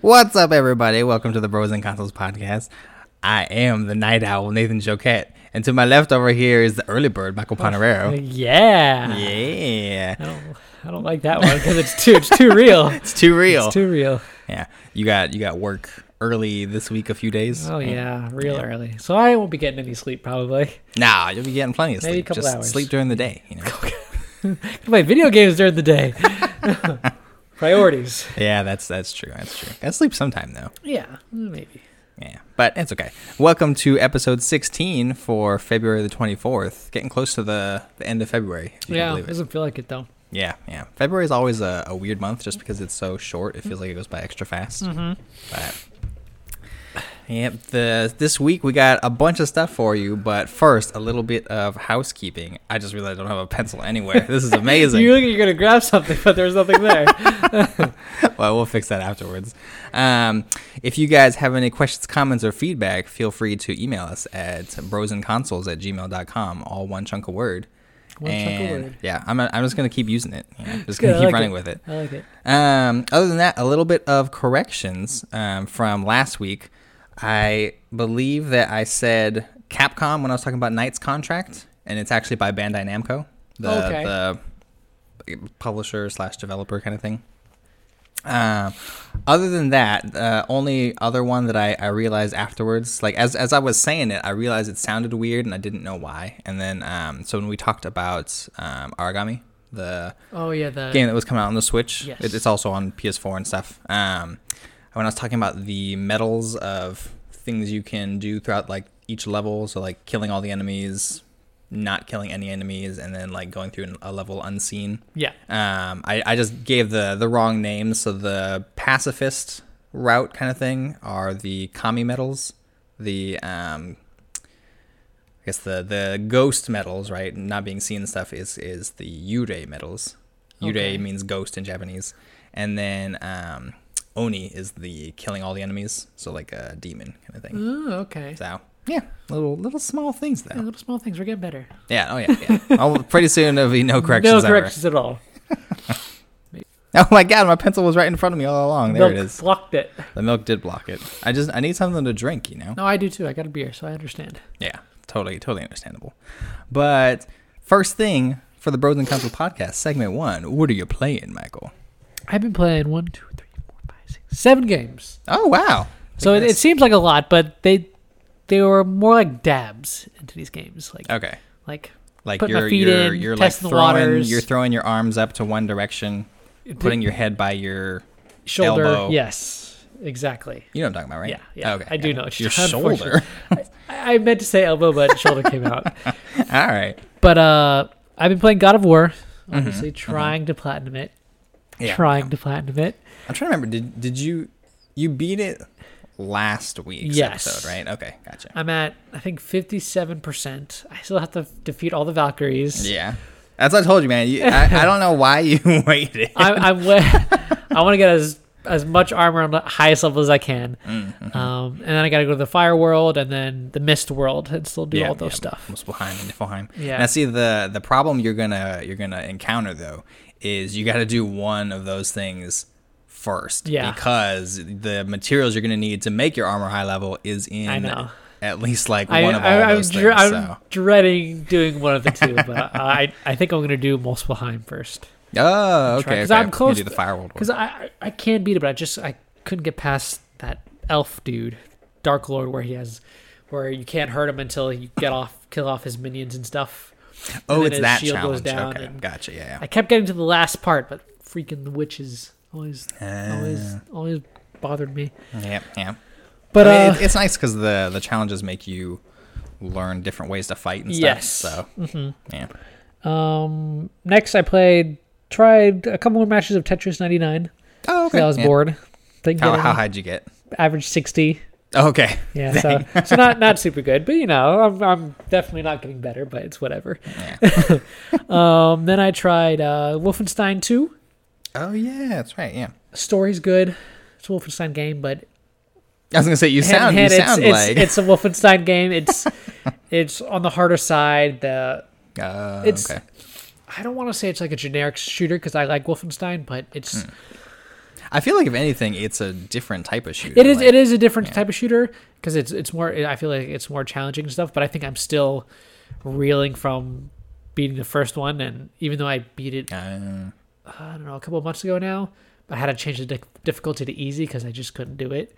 What's up, everybody? Welcome to the Bros and Consoles podcast. I am the night owl, Nathan Joquette. And to my left over here is the early bird, Michael oh, Panarero. Uh, yeah. Yeah. I don't, I don't like that one because it's too it's too real. It's too real. It's too real. yeah. You got you got work early this week a few days. Oh yeah, real early. So I won't be getting any sleep probably. Nah, you'll be getting plenty of Maybe a sleep. couple Just hours. sleep during the day, you know. Play video games during the day. Priorities. yeah, that's that's true. That's true. Gotta sleep sometime though. Yeah, maybe. Yeah, but it's okay. Welcome to episode 16 for February the 24th. Getting close to the, the end of February. if you can Yeah, it. doesn't feel like it though. Yeah, yeah. February is always a, a weird month just because it's so short. It feels like it goes by extra fast. Mm-hmm. But yep, the this week we got a bunch of stuff for you. But first, a little bit of housekeeping. I just realized I don't have a pencil anywhere. This is amazing. You look like you're gonna grab something, but there's nothing there. well, we'll fix that afterwards. Um, if you guys have any questions, comments, or feedback, feel free to email us at brosandconsoles at gmail.com, all one chunk of word. One chunk of And, word. Yeah, I'm, I'm just going to keep using it. You know, just I keep like running it. with it. I like it. Um, other than that, a little bit of corrections um, from last week. I believe that I said Capcom when I was talking about Knight's contract, and it's actually by Bandai Namco, the, Okay. the publisher slash developer kind of thing. Um, other than that, uh, only other one that I, I realized afterwards, like as as I was saying it, I realized it sounded weird and I didn't know why. And then, um, so when we talked about um, Origami, the Oh yeah, the game that was coming out on the Switch. Yes. It, it's also on PS4 and stuff. Um, when I was talking about the medals of things you can do throughout like each level, so like killing all the enemies, not killing any enemies, and then like going through a level unseen. yeah. Um, I, I just gave the the wrong names. So the pacifist route kind of thing are the kami medals. The um, I guess the the ghost medals, right? Not being seen stuff is is the yurei medals. Yurei Okay. means ghost in Japanese, and then um, oni is the killing all the enemies. So like a demon kind of thing. Oh, okay. So yeah, little little small things Yeah, though. little small things. We're getting better. Yeah. Oh yeah. yeah. oh, pretty soon there'll be no corrections. no ever. corrections at all. Oh my god, my pencil was right in front of me all along. There Milk it is. blocked it. The milk did block it. I just I need something to drink, you know. No, I do too. I got a beer, so I understand. Yeah, totally, totally understandable. But first thing for the Bros and Consoles podcast, segment one. What are you playing, Michael? I've been playing one, two, three, four, five, six, seven games. Oh wow. So it, it seems like a lot, but they they were more like dabs into these games, like okay. like Like you're feet you're in, you're like testing the throwing waters. you're throwing your arms up to one direction, putting your head by your shoulder. elbow. Yes, exactly. you know what I'm talking about, right? Yeah, yeah, Okay. I do yeah. know your shoulder. I, I meant to say elbow, but shoulder came out. all right. But uh, I've been playing God of War, Mm-hmm, obviously trying to platinum it, Yeah. trying to platinum it. I'm trying to remember. Did did you you beat it last week's Yes. episode, right? Okay, gotcha. I'm at I think 57 percent. I still have to defeat all the Valkyries. Yeah. That's what I told you, man. You, I, I don't know why you waited. I'm, I'm wa- I want to get as as much armor on the highest level as I can. Mm-hmm. Um, and then I got to go to the fire world and then the mist world and still do Yeah, all those yeah, stuff. Muspelheim and Niflheim. Yeah. Now, see the the problem you're gonna you're gonna encounter though is you got to do one of those things first. Yeah. Because the materials you're gonna need to make your armor high level is in I know. at least like I, one of all I, I'm, those dre- things. I'm so. dreading doing one of the two, but I I think I'm gonna do Muspelheim first Oh, okay. Because okay. I'm close do the to- because. I I- can beat it, but I just I couldn't get past that elf dude, Dark Lord, where he has where you can't hurt him until you get off kill off his minions and stuff. Oh, then it's that shield goes challenge. down okay, and- gotcha. Yeah, yeah. I kept getting to the last part, but freaking the witches always always Uh, always bothered me. yeah, yeah. But I mean, uh, it- it's nice because the the challenges make you learn different ways to fight and stuff. Yes. So mhm. yeah. um, next I played tried a couple more matches of Tetris 99. Oh, okay. I was Yeah. bored. Didn't How how high'd you get? average 60. Oh, okay. Yeah, so so not not super good, but you know, I'm I'm definitely not getting better, but it's whatever. Yeah. Um, then I tried uh, Wolfenstein 2. Oh yeah, that's right. Yeah. Story's good. It's a Wolfenstein game, but I was gonna say you sound you it's, sound it's, like it's a Wolfenstein game. It's it's on the harder side. The uh, it's- okay. I don't want to say it's like a generic shooter because I like Wolfenstein, but it's Hmm. I feel like if anything, it's a different type of shooter. It is. like- it is a different yeah. type of shooter because it's it's more. I feel like it's more challenging stuff. But I think I'm still reeling from beating the first one, and even though I beat it, Uh, I don't know, a couple of months ago now, I had to change the di- difficulty to easy because I just couldn't do it,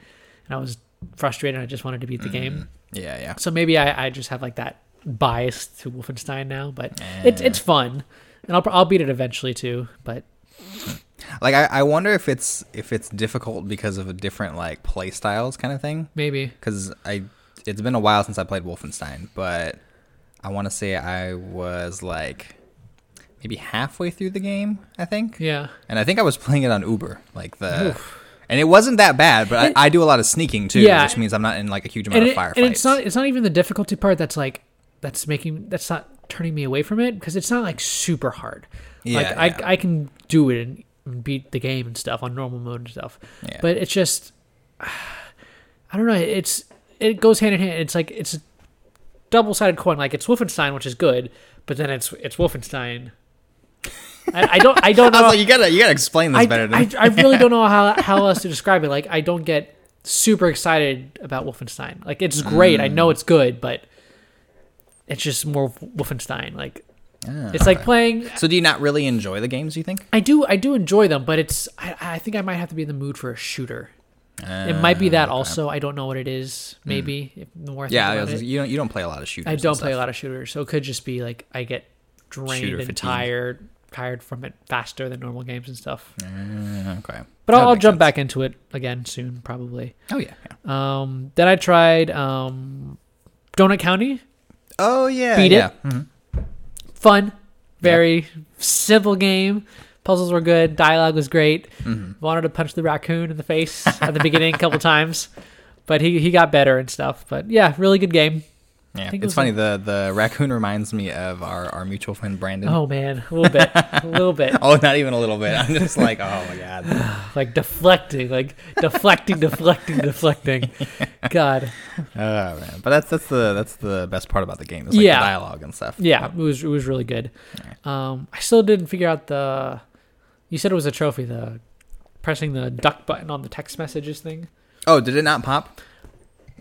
and I was frustrated. I just wanted to beat the game. Mm, yeah, yeah. So maybe I, I just have like that bias to Wolfenstein now, but it's it's fun, and I'll I'll beat it eventually too. But Like I, I wonder if it's if it's difficult because of a different like play styles kind of thing. maybe Because I, it's been a while since I played Wolfenstein, but I want to say I was like maybe halfway through the game. I think. yeah. And I think I was playing it on Uber, like the, and it wasn't that bad. But I, I do a lot of sneaking too, Yeah. which means I'm not in like a huge amount of firefights. and it's not it's not even the difficulty part that's like that's making that's not turning me away from it because it's not like super hard. like Yeah, I. I can do it and beat the game and stuff on normal mode and stuff. Yeah. But it's just I don't know. It's it goes hand in hand. It's like it's a double sided coin. Like it's Wolfenstein, which is good, but then it's it's Wolfenstein. I, I don't I don't I know. was like, you gotta you gotta explain this I, better. Than I, I really don't know how, how else to describe it. Like, I don't get super excited about Wolfenstein. Like, it's great. I Mm. know it's good, but it's just more Wolfenstein. Like, Ah, it's like playing. So do you not really enjoy the games? You think? I do. I do enjoy them, but it's. I, I think I might have to be in the mood for a shooter. it might be that Ah, okay. also. I don't know what it is. Maybe if the more I Yeah, I was- it. you don't you don't play a lot of shooters. I don't play a lot of shooters, so it could just be like I get drained Shooter and fatigue. tired, tired from it faster than normal games and stuff. Mm, okay. But I'll, I'll jump sense. back into it again soon, probably. Oh yeah, yeah. Um, then I tried um, Donut County. Oh yeah. Beat yeah. it. Mhm. Fun, very simple game. Puzzles were good. Dialogue was great. Mm-hmm. Wanted to punch the raccoon in the face at the beginning a couple times, but he he got better and stuff. But yeah, really good game. Yeah, it it's funny. The the raccoon reminds me of our, our mutual friend Brandon. Oh man, a little bit, a little bit, Oh, not even a little bit. I'm just like, oh my god. like deflecting, like deflecting, deflecting, deflecting. God, Oh man. But that's that's the that's the best part about the game. Is like Yeah. the dialogue and stuff. yeah, it was it was really good. Um, I still didn't figure out the. You said it was a trophy, the pressing the duck button on the text messages thing. Oh, did it not pop?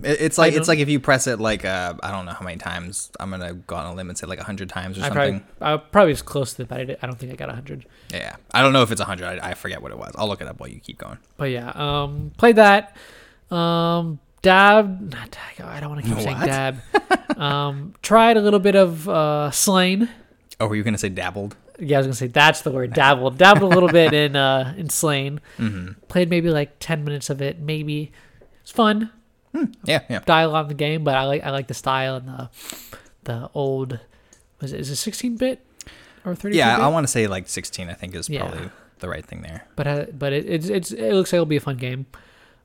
It, it's like it's like if you press it like uh I don't know how many times. I'm gonna go on a limb and say like hundred times or I something. probably I probably was close to it, but I, I don't think I got hundred. Yeah, I don't know if it's hundred. I, I forget what it was. I'll look it up while you keep going. But yeah, um, played that. Um, dab. Not dab. I don't want to keep saying What? dab. um, tried a little bit of uh, Slain. Oh, were you gonna say dabbled? Yeah, I was gonna say that's the word. Dabbled. Dabbled a little bit in uh, in Slain. Mm-hmm. Played maybe like ten minutes of it. Maybe it's fun. Yeah, yeah. Dialogue in the game, but I like I like the style and the the old. Was it is it sixteen bit or thirty? Yeah, bit? I want to say like 16. I think is Yeah. probably the right thing there. but uh, but it, it's it's it looks like it'll be a fun game.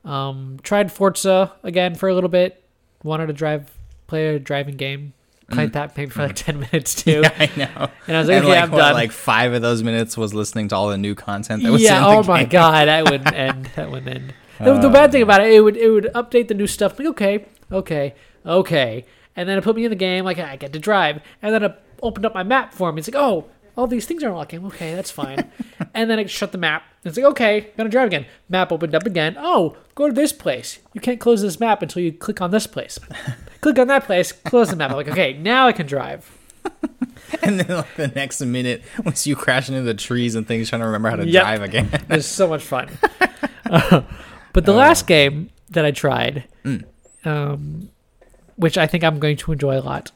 Um, tried Forza again for a little bit. Wanted to drive play a driving game. Played that maybe for like ten minutes too. Mm. Yeah, I know. And I was like, and okay, like, I'm what, done. like five of those minutes was listening to all the new content that was yeah. Oh my game. god, that would end. That would end. The, the bad um, thing about it, it would it would update the new stuff. Like okay, okay, okay, and then it put me in the game. Like I get to drive, and then it opened up my map for me. It's like oh, all these things are unlocking. Okay, that's fine. and then it shut the map. It's like okay, gonna drive again. Map opened up again. Oh, go to this place. You can't close this map until you click on this place. click on that place. Close the map. I'm like okay, now I can drive. And then like the next minute once you crash into the trees and things, trying to remember how to Yep. drive again. It was so much fun. But the last game that I tried, Mm. um, which I think I'm going to enjoy a lot,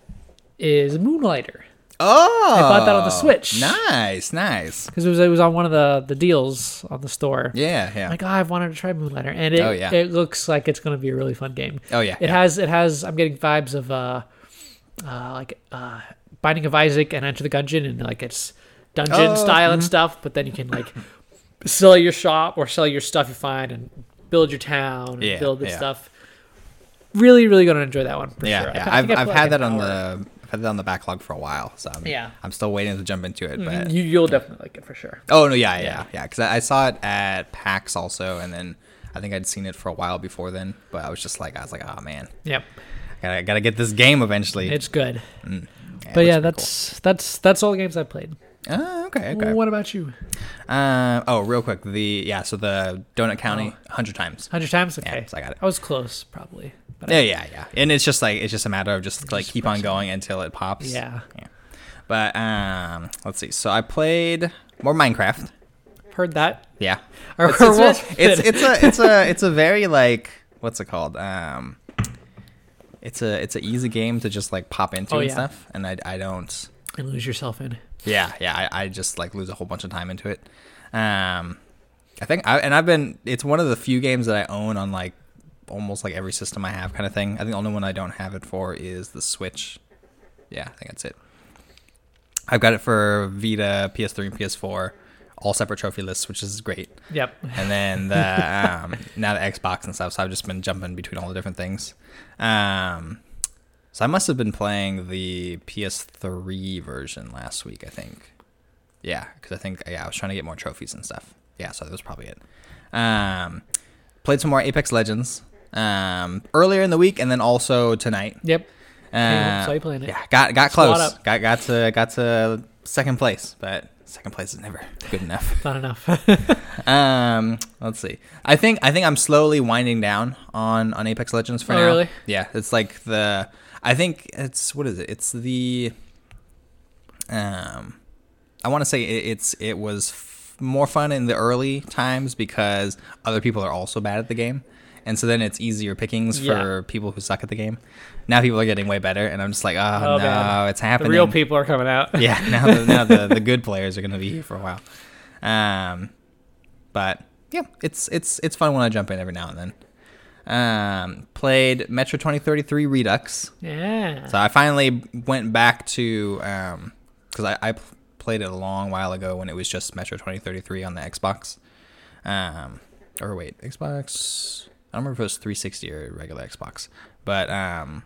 is Moonlighter Oh, I bought that on the Switch. Nice, nice. because it was it was on one of the the deals on the store. Yeah, yeah. Like oh, I've wanted to try Moonlighter, and it Oh, yeah. it looks like it's going to be a really fun game. oh yeah. It yeah. has it has I'm getting vibes of uh, uh like uh Binding of Isaac and Enter the Gungeon, and like it's dungeon Oh, style and stuff. But then you can like sell your shop or sell your stuff you find and build your town and Yeah, build this yeah. stuff. Really, really gonna enjoy that one for yeah, sure. I yeah. think I've, I I've had like, that on hour. the I've had that on the backlog for a while, so I'm, Yeah. I'm still waiting to jump into it. But You, you'll definitely like it for sure. oh no, yeah, yeah, Yeah. yeah. Because I, I saw it at PAX also, and then I think I'd seen it for a while before then. But I was just like, I was like, oh man, Yep, gotta gotta get this game eventually. it's good. Mm. it But yeah, that's that's that's all the games I've played. Oh, okay, okay. What about you? Uh, oh, real quick, the yeah, so the Donut County, hundred times. Hundred times? Yeah, Okay. so I got it. I was close, probably. But Yeah, yeah, yeah. And it's just like it's just a matter of just like keep on going until it pops. yeah. yeah. But um, let's see. So I played more Minecraft. Heard that. Yeah. Or, It's, it's, it's it's a it's a it's a very like what's it called? Um, it's a it's an easy game to just like pop into Oh, and yeah. stuff, and I I don't. and lose yourself in. Yeah, yeah. I, I just like lose a whole bunch of time into it. Um, I think I and I've been. It's one of the few games that I own on like almost like every system I have, kind of thing. I think the only one I don't have it for is the Switch. Yeah, I think that's it. I've got it for Vita, PS3, and PS4, all separate trophy lists, which is great. Yep. And then the um, now the Xbox and stuff. So I've just been jumping between all the different things. Um, so I must have been playing the PS3 version last week. I think. Yeah, because I think yeah I was trying to get more trophies and stuff. Yeah, so that was probably it. Um, played some more Apex Legends um, earlier in the week, and then also tonight. Yep. Uh, saw you playing it. Yeah, got got close. Got got to got to second place, but second place is never good enough. Not enough. Um, let's see. I think I think I'm slowly winding down on on Apex Legends for Oh, now. really? Yeah, it's like the. I think it's what is it? It's the. Um, I want to say it, it's it was f- more fun in the early times because other people are also bad at the game, and so then it's easier pickings Yeah. for people who suck at the game. Now people are getting way better, and I'm just like, oh, Oh, no, man. it's the happening. real people are coming out. yeah, now the, now the, the good players are going to be here for a while. Um, but yeah, it's it's it's fun when I jump in every now and then. Um, played Metro 2033 Redux. Yeah. So I finally went back to um because I played it a long while ago when it was just Metro 2033 on the Xbox. Um, or wait, Xbox. I don't remember if it was 360 or regular Xbox, but um,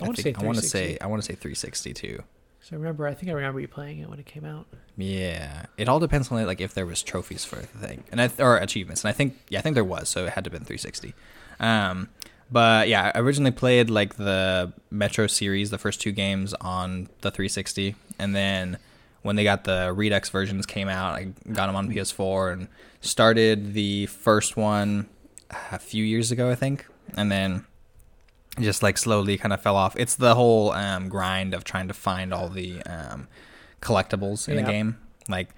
I wanna say I want to 360. say I want to say 360 too. So I remember, I think I remember you playing it when it came out. Yeah, it all depends on like if there was trophies for the thing and I, or achievements, and I think yeah, I think there was, so it had to have been 360. Um, but yeah, I originally played like the Metro series, the first two games on the 360, and then when they got the Redux versions came out, I got them on PS4 and started the first one a few years ago, I think, and then just like slowly kind of fell off. It's the whole um, grind of trying to find all the um, collectibles in Yeah. a game. Like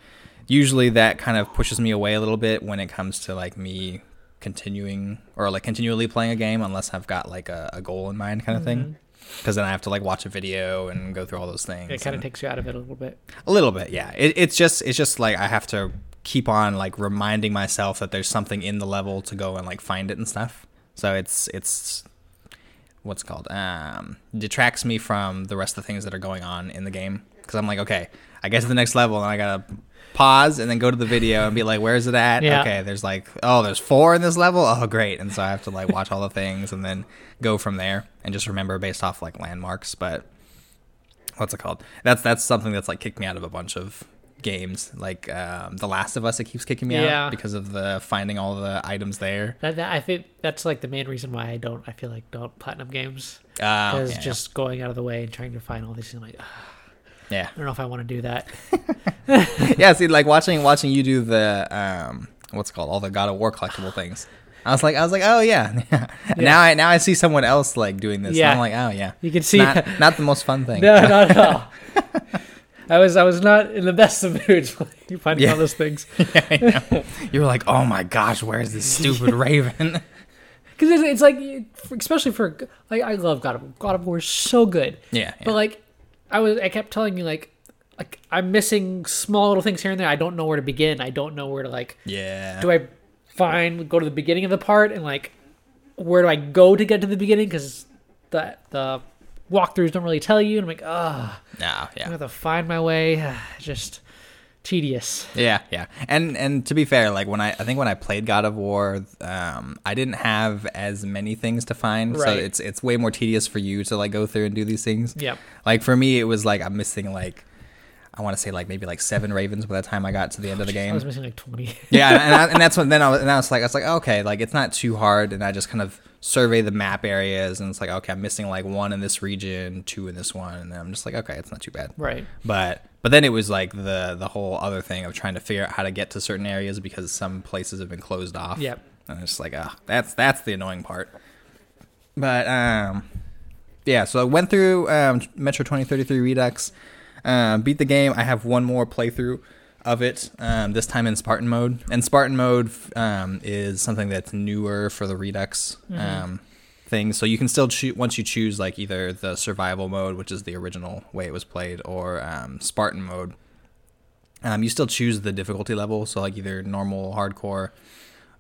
usually that kind of pushes me away a little bit when it comes to like me continuing or like continually playing a game unless I've got like a, a goal in mind kind of thing. Because then I have to like watch a video and go through all those things. It kind of takes you out of it a little bit. a little bit, yeah. It, it's just it's just like I have to keep on like reminding myself that there's something in the level to go and like find it and stuff. So it's it's what's called um detracts me from the rest of the things that are going on in the game because I'm like okay I get to the next level and I gotta pause and then go to the video and be like where's it at Yeah. okay there's like oh there's four in this level oh great and so I have to like watch all the things and then go from there and just remember based off like landmarks but what's it called? That's that's something that's like kicked me out of a bunch of games. Like um, The Last of Us, it keeps kicking me Yeah. out because of the finding all the items there. That, that I think that's like the main reason why I don't. I feel like don't platinum games Uh, because yeah, just going out of the way and trying to find all these. I'm like, "Ugh, yeah, I don't know if I want to do that. yeah. yeah. See, like watching watching you do the um, what's it called all the God of War collectible things. I was like, I was like, oh yeah. Now I now I see someone else like doing this. Yeah. I'm like, oh yeah. You can see. Not not the most fun thing. no, not at all. I was I was not in the best of moods finding Yeah. all those things I know. You were like, oh my gosh, where's this stupid Raven? because it's, it's like especially for like I love God of God of War is so good. yeah, yeah. But like, I was, I kept telling you like, like I'm missing small little things here and there. I don't know where to begin. I don't know where to like. yeah. Do I find go to the beginning of the part and like, where do I go to get to the beginning? Because the the walkthroughs don't really tell you. And I'm like, ah, no, I yeah. have to find my way. Just tedious. Yeah, yeah. And and to be fair, like when I I think when I played God of War, um, I didn't have as many things to find, so it's it's way more tedious for you to like go through and do these things. Yep. Like for me, it was like I'm missing like I want to say like maybe like seven ravens by the time I got to the end of the game. I was missing like 20. yeah, and, I, and that's when then I was and I was like I was like okay, like it's not too hard, and I just kind of survey the map areas, and it's like, okay, I'm missing like one in this region, two in this one, and then I'm just like, okay, it's not too bad. Right. But but then it was like the the whole other thing of trying to figure out how to get to certain areas because some places have been closed off. Yep. And it's like, ah, that's that's the annoying part. But um, yeah. So I went through um, Metro 2033 Redux, um, beat the game. I have one more playthrough of it. Um, this time in Spartan mode, and Spartan mode um, is something that's newer for the Redux. Um, thing so you can still choose once you choose like either the survival mode which is the original way it was played or um, spartan mode um, you still choose the difficulty level. So like either normal hardcore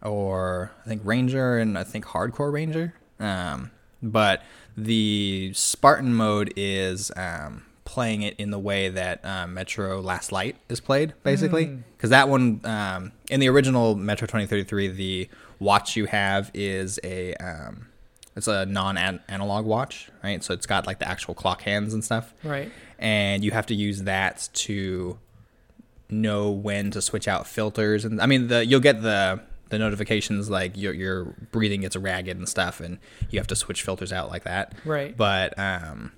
or i think ranger and i think hardcore ranger. Um, but the spartan mode is um, playing it in the way that uh, metro last light is played basically. Because that one um, in the original metro 2033 the watch you have is a um, it's a non-analog watch, right? So it's got like the actual clock hands and stuff, Right. and you have to use that to know when to switch out filters. And I mean, the you'll get the the notifications like your your breathing gets ragged and stuff, and you have to switch filters out like that. Right. But um,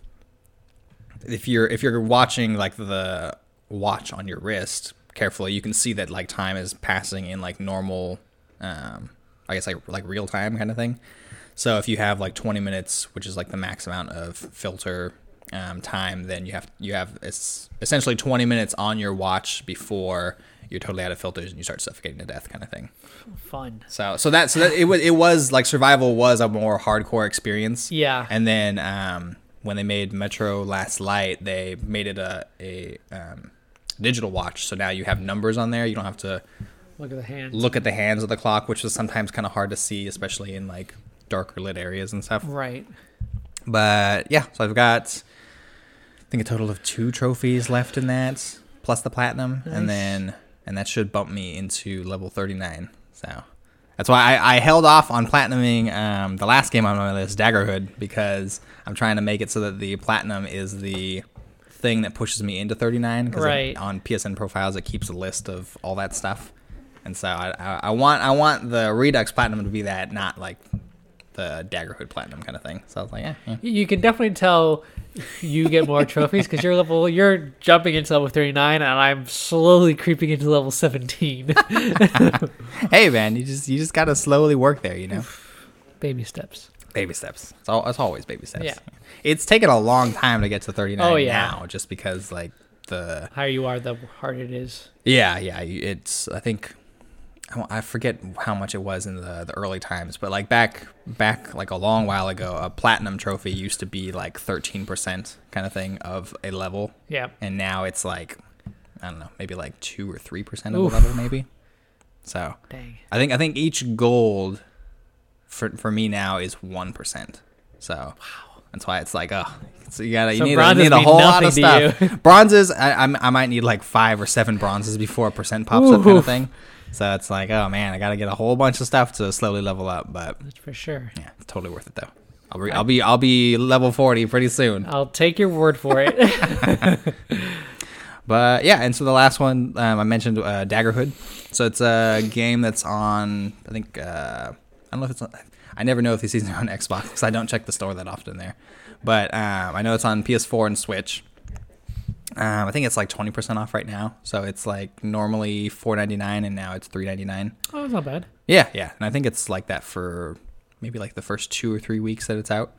if you're if you're watching like the watch on your wrist carefully, you can see that like time is passing in like normal, um, I guess like like real time kind of thing. So if you have like 20 minutes, which is like the max amount of filter um, time, then you have you have it's essentially 20 minutes on your watch before you're totally out of filters and you start suffocating to death, kind of thing. Fun. So so that so that it was it was like survival was a more hardcore experience. Yeah. And then um, when they made Metro Last Light, they made it a a um, digital watch. So now you have numbers on there. You don't have to Look at the hand. look at the hands of the clock, which is sometimes kind of hard to see, especially in like darker lit areas and stuff. Right. But yeah, so I've got I think a total of two trophies left in that, plus the platinum, Nice. and then and that should bump me into level thirty nine. So that's why I, I held off on platinuming um, the last game on my list, Daggerhood, because I'm trying to make it so that the platinum is the thing that pushes me into 39. Because Right. on PSN profiles, it keeps a list of all that stuff, and so I, I, I want I want the Redux platinum to be that, not like the Daggerhood platinum kind of thing. So I was like, yeah, yeah. You can definitely tell you get more trophies because you're level. You're jumping into level 39, and I'm slowly creeping into level 17. hey man, you just you just gotta slowly work there, you know. Baby steps. baby steps. It's all it's always baby steps. Yeah. It's taken a long time to get to 39 Oh, yeah. now, just because like the Higher you are, the harder it is. yeah yeah it's I think I forget how much it was in the the early times, but like back back like a long while ago, a platinum trophy used to be like 13 percent kind of thing of a level, Yeah. and now it's like I don't know, maybe like two or three percent of Oof. a level, maybe. So Dang. I think I think each gold for for me now is one percent. So wow, that's why it's like oh, so you gotta you So need, a, bronzes need a whole lot of stuff. bronzes, I, I'm, I might need like five or seven bronzes before a percent pops up, kind of thing. So it's like oh man, I gotta get a whole bunch of stuff to slowly level up. But That's for sure. yeah, it's totally worth it though. I'll be I'll be I'll be level forty pretty soon. I'll take your word for it. But yeah, and so the last one um, I mentioned uh, Daggerhood. So it's a game that's on. I think uh, I don't know if it's on. I never know if these things are on Xbox because I don't check the store that often there. But um, I know it's on PS4 and Switch. Um, I think it's like twenty percent off right now. So it's like normally four ninety nine and now it's three ninety nine. oh, it's not bad. Yeah, yeah, and I think it's like that for maybe like the first two or three weeks that it's out.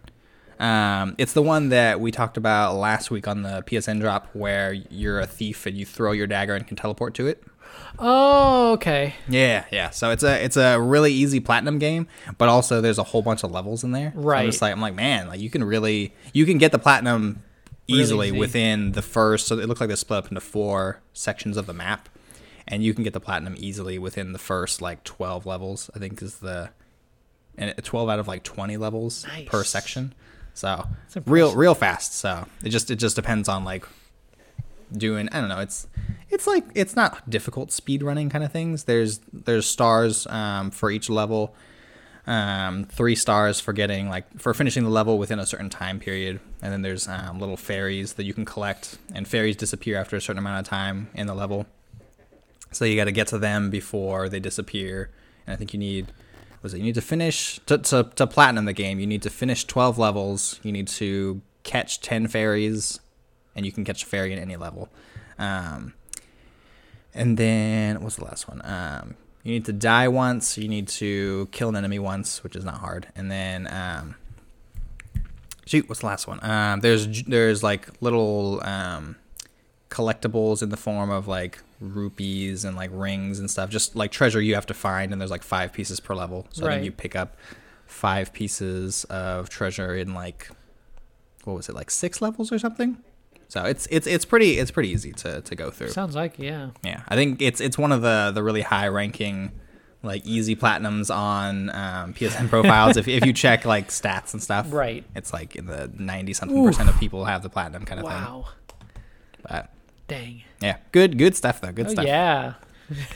Um, it's the one that we talked about last week on the PSN drop, where you're a thief and you throw your dagger and can teleport to it. Oh, okay. Yeah, yeah. So it's a it's a really easy platinum game, but also there's a whole bunch of levels in there. So I'm Right. just like I'm like man, like you can really you can get the platinum easily easy. within the first. So it looks like they're split up into four sections of the map, and you can get the platinum easily within the first like 12 levels. I think is the and 12 out of like 20 levels per section. So real real fast. So it just it just depends on like doing I don't know it's it's like it's not difficult speed running kind of things. There's there's stars um, for each level, um, three stars for getting like for finishing the level within a certain time period, and then there's um, little fairies that you can collect, and fairies disappear after a certain amount of time in the level. So you got to get to them before they disappear, and I think you need was it? You need to finish to, to to platinum the game. You need to finish twelve levels. You need to catch ten fairies, and you can catch a fairy in any level. Um, and then what's the last one? Um, you need to die once. You need to kill an enemy once, which is not hard. And then um, shoot, what's the last one? Um, there's there's like little um, collectibles in the form of like rupees and like rings and stuff. Just like treasure you have to find, and there's like five pieces per level. So Right. think you pick up five pieces of treasure in like what was it like six levels or something. So it's it's it's pretty it's pretty easy to, to go through. Sounds like yeah. Yeah, I think it's it's one of the the really high ranking like easy platinums on um, PSN profiles. if if you check like stats and stuff, Right. It's like in the ninety something percent of people have the platinum kind of thing. Wow. But Dang. yeah, good good stuff though. Good Oh, stuff. yeah.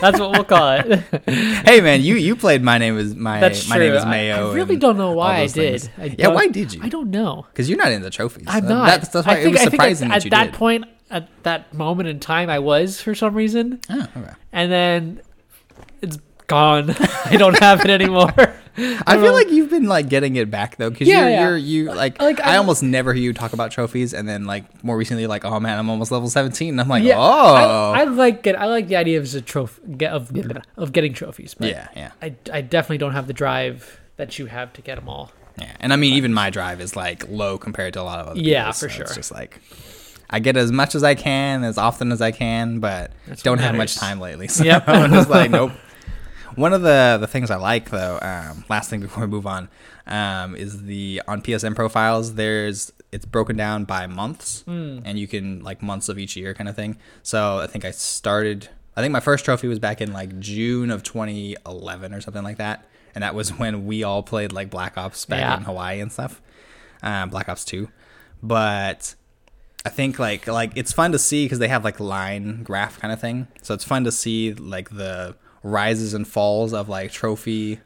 That's what we'll call it. Hey man, you you played my name is my That's my true. name is Mayo. I, really don't know why I did. I yeah, why did you? I don't know. Because you're not in the trophies. I'm not. That's, that's why I it think, was I think surprising at, that at that point, at that moment in time, I was for some reason, Oh, okay. and then it's gone. I don't have it anymore. I feel uh-huh. like you've been like getting it back though, because Yeah, you're, yeah. you're you like, Like, I almost never hear you talk about trophies, and then like more recently, like oh man, I'm almost level 17. And I'm like yeah, oh I, I like it. I like the idea of the trophy of of getting trophies, but yeah yeah I, I definitely don't have the drive that you have to get them all. yeah. And I mean, even my drive is like low compared to a lot of other Yeah, people's, for so sure. It's just like I get as much as I can, as often as I can, but That's don't have much time lately. So Yep. I'm just like nope. One of the the things I like though, um, last thing before we move on, um, is the on PSN profiles. There's it's broken down by months, Hmm. and you can like months of each year kind of thing. So I think I started. I think my first trophy was back in like June of 2011 or something like that, and that was when we all played like Black Ops back Yeah. in Hawaii and stuff, um, Black Ops 2. But I think like like it's fun to see because they have like line graph kind of thing. So it's fun to see like the rises and falls of like trophy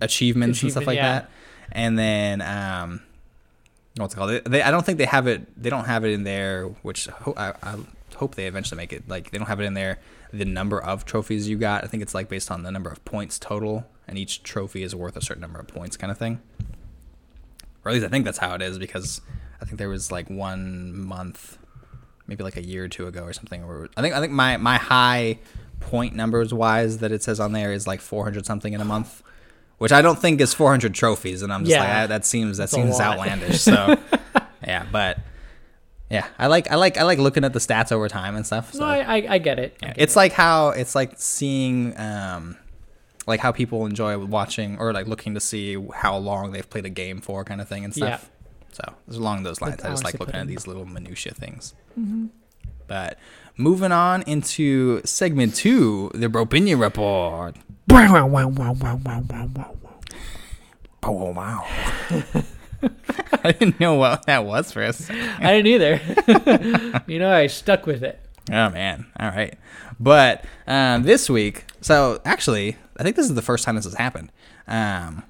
achievements and stuff like yeah. that. And then um, what's it called? They, they I don't think they have it. They don't have it in there. Which ho- I, I hope they eventually make it. Like they don't have it in there. The number of trophies you got. I think it's like based on the number of points total, and each trophy is worth a certain number of points, kind of thing. Or at least I think that's how it is because I think there was like one month, maybe like a year or two ago or something. Where I think I think my my high point numbers wise that it says on there is like 400 something in a month, which I don't think is 400 trophies, and I'm just like Yeah. ah, that seems that That's seems outlandish. So yeah, but yeah, I like I like I like looking at the stats over time and stuff. So. No, I, I, I get it. I get it's like how it's like seeing um like how people enjoy watching or like looking to see how long they've played a game for kind of thing and stuff. So it's along those lines. I just like looking at these little minutia things. But moving on into segment two, the Bropinion report. Oh wow! I didn't know what that was for second. I didn't either. you know, I stuck with it. Oh man! All right, but um, this week, so actually, I think this is the first time this has happened. Um,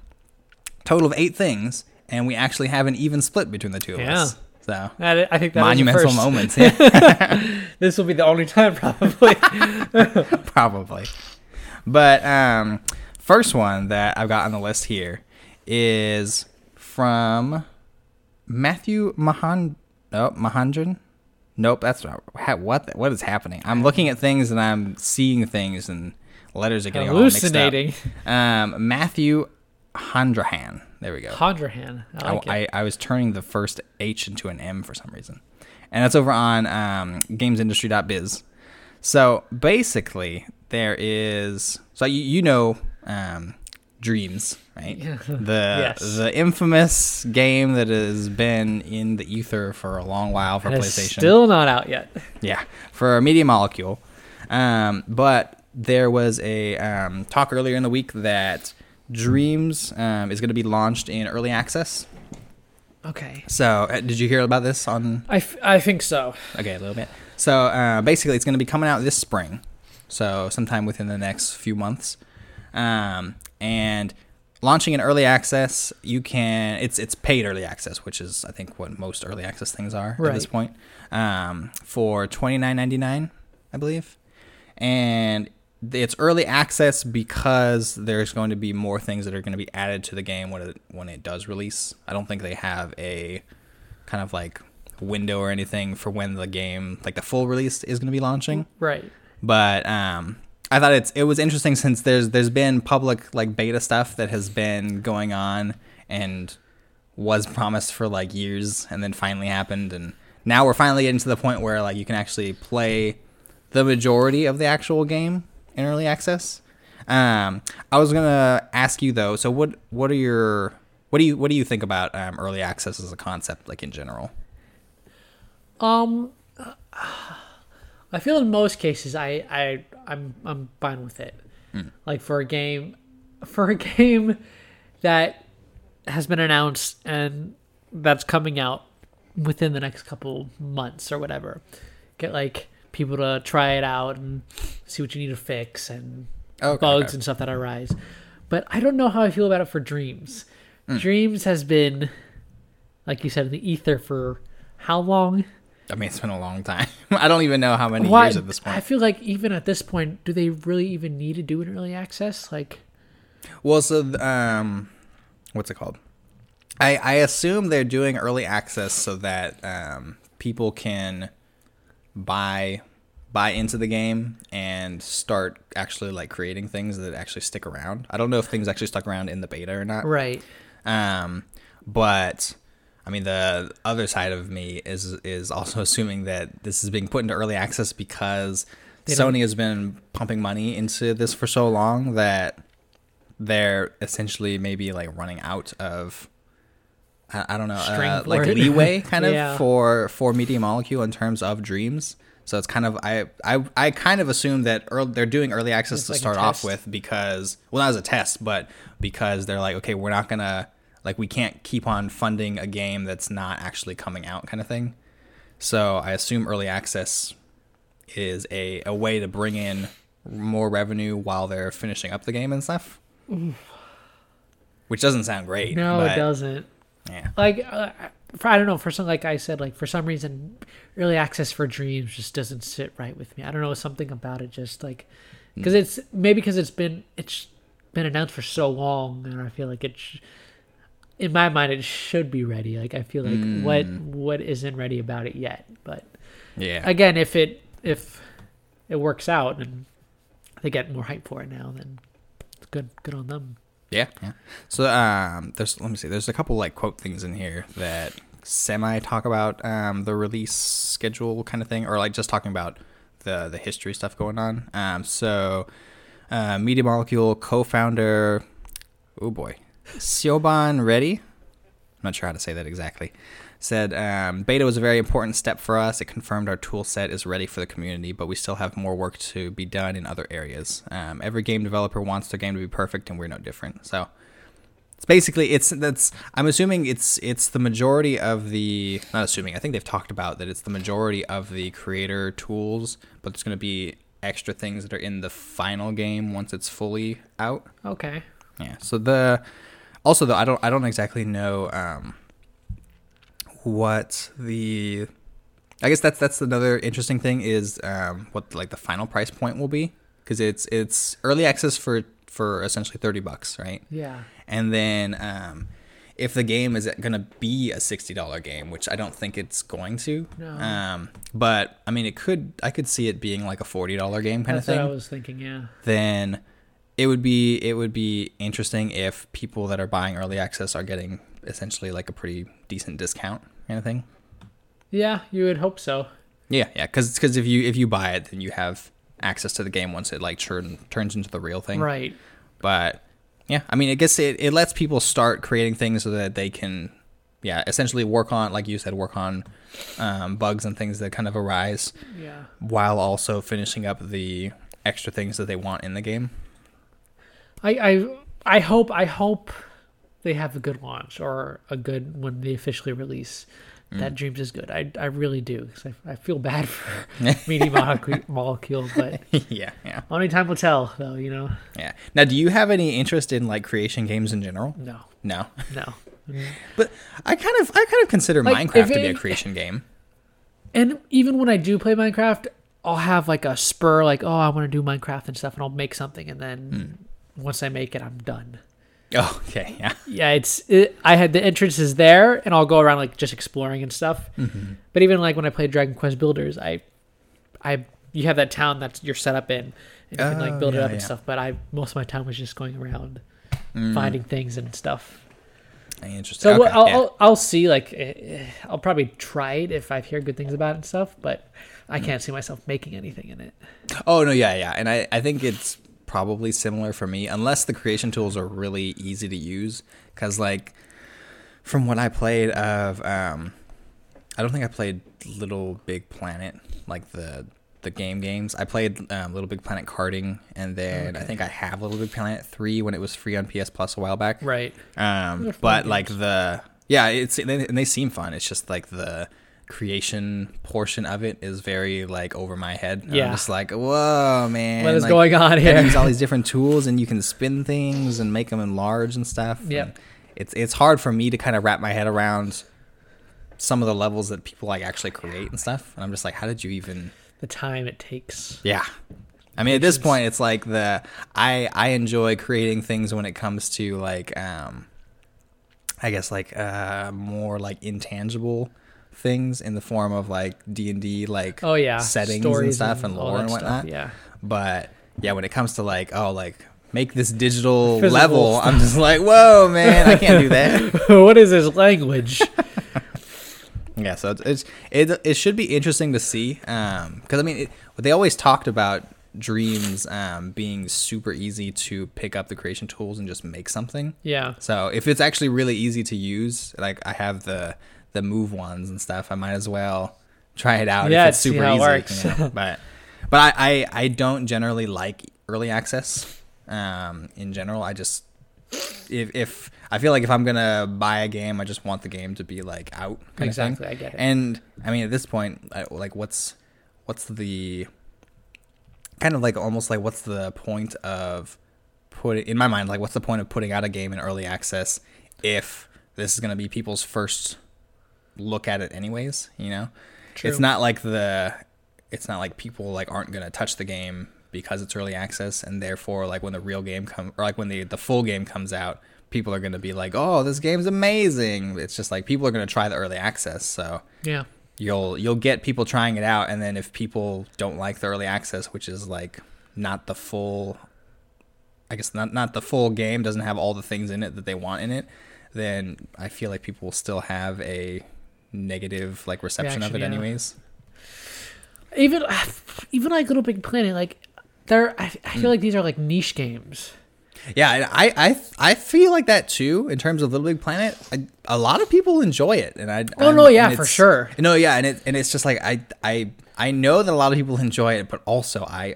total of eight things, and we actually have an even split between the two of Yeah. us. So I, I think that monumental moments, yeah, This will be the only time, probably. probably. But um, first one that I've got on the list here is from Matthew Mahan. Oh, Mahandran. Nope, that's not. What? What is happening? I'm looking at things and I'm seeing things, and letters are getting all mixed up. Hallucinating. Um, Matthew Handrahan. There we go. Hondrahan. I like I. I, I was turning the first H into an M for some reason. And that's over on um, gamesindustry.biz. So basically, there is. So you, you know um, Dreams, right? The, Yes. the infamous game that has been in the ether for a long while for And PlayStation. still not out yet. Yeah, for Media Molecule. Um, but there was a um, talk earlier in the week that Dreams um, is going to be launched in early access. Okay. So, uh, did you hear about this on? I, f- I think so. Okay, a little bit. So, uh, basically, it's going to be coming out this spring. So, sometime within the next few months. Um, and launching in early access, you can. It's it's paid early access, which is I think what most early access things are at this Right. point. Um, for twenty nine ninety nine, I believe. And it's early access because there's going to be more things that are going to be added to the game when it when it does release. I don't think they have a kind of like window or anything for when the game like the full release is going to be launching. Right. But um I thought it's it was interesting since there's there's been public like beta stuff that has been going on and was promised for like years and then finally happened and now we're finally getting to the point where like you can actually play the majority of the actual game in early access. Um, I was gonna ask you though. So what what are your what do you what do you think about um, early access as a concept, like in general? Um, I feel in most cases I I I'm I'm fine with it. Like for a game, for a game that has been announced and that's coming out within the next couple months or whatever. Get like people to try it out and see what you need to fix and Okay, bugs okay. and stuff that arise. But I don't know how I feel about it for Dreams. Dreams has been, like you said, in the ether for how long? I mean, it's been a long time. I don't even know how many Why- years at this point. I feel like even at this point, do they really even need to do an early access? Like, Well, so th- um, what's it called? I I assume they're doing early access so that um people can buy buy into the game and start actually like creating things that actually stick around. I don't know if things actually stuck around in the beta or not. right? Um, but I mean, the other side of me is is also assuming that this is being put into early access because They don't- Sony has been pumping money into this for so long that they're essentially maybe like running out of. I I don't know, uh, like it. leeway kind of Yeah. for for Media Molecule in terms of dreams. So it's kind of I I, I kind of assume that earl they're doing early access It's to like start off with because well not as a test but because they're like okay we're not gonna like we can't keep on funding a game that's not actually coming out kind of thing. So I assume early access is a, a way to bring in more revenue while they're finishing up the game and stuff. Which doesn't sound great. No, it doesn't. Yeah. Like, uh, for, I don't know. For some, like I said, like for some reason, early access for Dreams just doesn't sit right with me. I don't know something about it. Just like because it's maybe because it's been it's been announced for so long, and I feel like it. Sh- in my mind, it should be ready. Like I feel like what what isn't ready about it yet. But Yeah. again, if it if it works out and they get more hype for it now, then it's good good on them. Yeah, yeah. So um, there's let me see. There's a couple like quote things in here that semi talk about um the release schedule kind of thing, or like just talking about the the history stuff going on. Um, so uh, Media Molecule co-founder, oh boy, Siobhan Reddy. I'm not sure how to say that exactly. Said um, beta was a very important step for us. It confirmed our tool set is ready for the community, but we still have more work to be done in other areas. Um, every game developer wants their game to be perfect, and we're no different. So it's basically it's that's I'm assuming it's it's the majority of the not assuming I think they've talked about that it's the majority of the creator tools, but there's going to be extra things that are in the final game once it's fully out. Okay. Yeah. So the also though I don't I don't exactly know um what the I guess that's that's another interesting thing is um what like the final price point will be because it's it's early access for for essentially 30 bucks, right? Yeah. And then um if the game is going to be a $60 game, which I don't think it's going to. No. Um but I mean it could I could see it being like a $40 game kind That's of thing what I was thinking. Yeah. then it would be it would be interesting if people that are buying early access are getting essentially like a pretty decent discount kind of thing. Yeah, you would hope so. Yeah, yeah, because because if you if you buy it, then you have access to the game once it like turn, turns into the real thing. Right. But yeah, I mean, I guess it, it lets people start creating things so that they can, yeah, essentially work on, like you said, work on um, bugs and things that kind of arise Yeah. while also finishing up the extra things that they want in the game. I I I hope I hope they have a good launch or a good when they officially release. Mm. That Dreams is good. I, I really do because I, I feel bad for Media Molecule, but yeah, yeah. only time will tell. Though you know, Yeah. Now, do you have any interest in like creation games in general? no, No. no. But I kind of I kind of consider Like, Minecraft to be a creation game. And even when I do play Minecraft, I'll have like a spur, like oh, I want to do Minecraft and stuff, and I'll make something, and then once I make it, I'm done. Oh, okay, yeah. Yeah, it's it, I had the entrances there, and I'll go around like just exploring and stuff. Mm-hmm. But even like when I played Dragon Quest Builders, I, I you have that town that you're set up in, and you can like Oh, build it yeah, up and stuff. But I most of my time was just going around Mm, finding things and stuff. Interesting. So okay, I'll, yeah. I'll I'll see like eh, eh, I'll probably try it if I hear good things about it and stuff. But I Mm. can't see myself making anything in it. Oh no, yeah, yeah, and I I think it's probably similar for me, unless the creation tools are really easy to use. Because like, from what I played of, um, I don't think I played Little Big Planet like the the game games. I played um, Little Big Planet karting, and then I think I have Little Big Planet three when it was free on PS Plus a while back. Right. Um, but games. like the yeah, it's and they, and they seem fun. It's just like the creation portion of it is very like over my head. Yeah. I'm just like, whoa, man. What is like, going on here? use all these different tools, and you can spin things and make them enlarge and stuff. Yeah, It's it's hard for me to kind of wrap my head around some of the levels that people like actually create and stuff. And I'm just like, how did you even? The time it takes. Yeah. I mean, at this point, it's like the I I enjoy creating things when it comes to like um, I guess like uh more like intangible things in the form of like D and D like Oh yeah, settings and stuff and, all lore and stuff, whatnot. Yeah. But yeah, when it comes to like oh like make this digital Physical level, I'm just like whoa man, I can't do that. what is this language? Yeah, so it's, it's it it should be interesting to see um because I mean it, they always talked about dreams um being super easy to pick up the creation tools and just make something. yeah. So if it's actually really easy to use, like I have the the move ones and stuff, I might as well try it out Yeah, if it's see super it easy. works. you know? But but I, I I don't generally like early access. Um, in general, I just if if I feel like if I'm gonna buy a game, I just want the game to be like out. Exactly, I get it. And I mean, at this point, like, what's what's the kind of like almost like what's the point of putting in my mind like what's the point of putting out a game in early access if this is going to be people's first look at it anyways you know True. it's not like the it's not like people like aren't going to touch the game because it's early access and therefore like when the real game come or like when the the full game comes out people are going to be like oh this game's amazing it's just like people are going to try the early access so Yeah. you'll you'll get people trying it out and then if people don't like the early access which is like not the full i guess not not the full game doesn't have all the things in it that they want in it then i feel like people will still have a negative like reception of it yeah. anyways Even uh, even like Little Big Planet, like they're I, I feel mm. like these are like niche games. yeah and i i i feel like that too in terms of little big planet I, a lot of people enjoy it and i Oh, I'm- no, yeah, for sure. no yeah and it and it's just like i i i know that a lot of people enjoy it but also i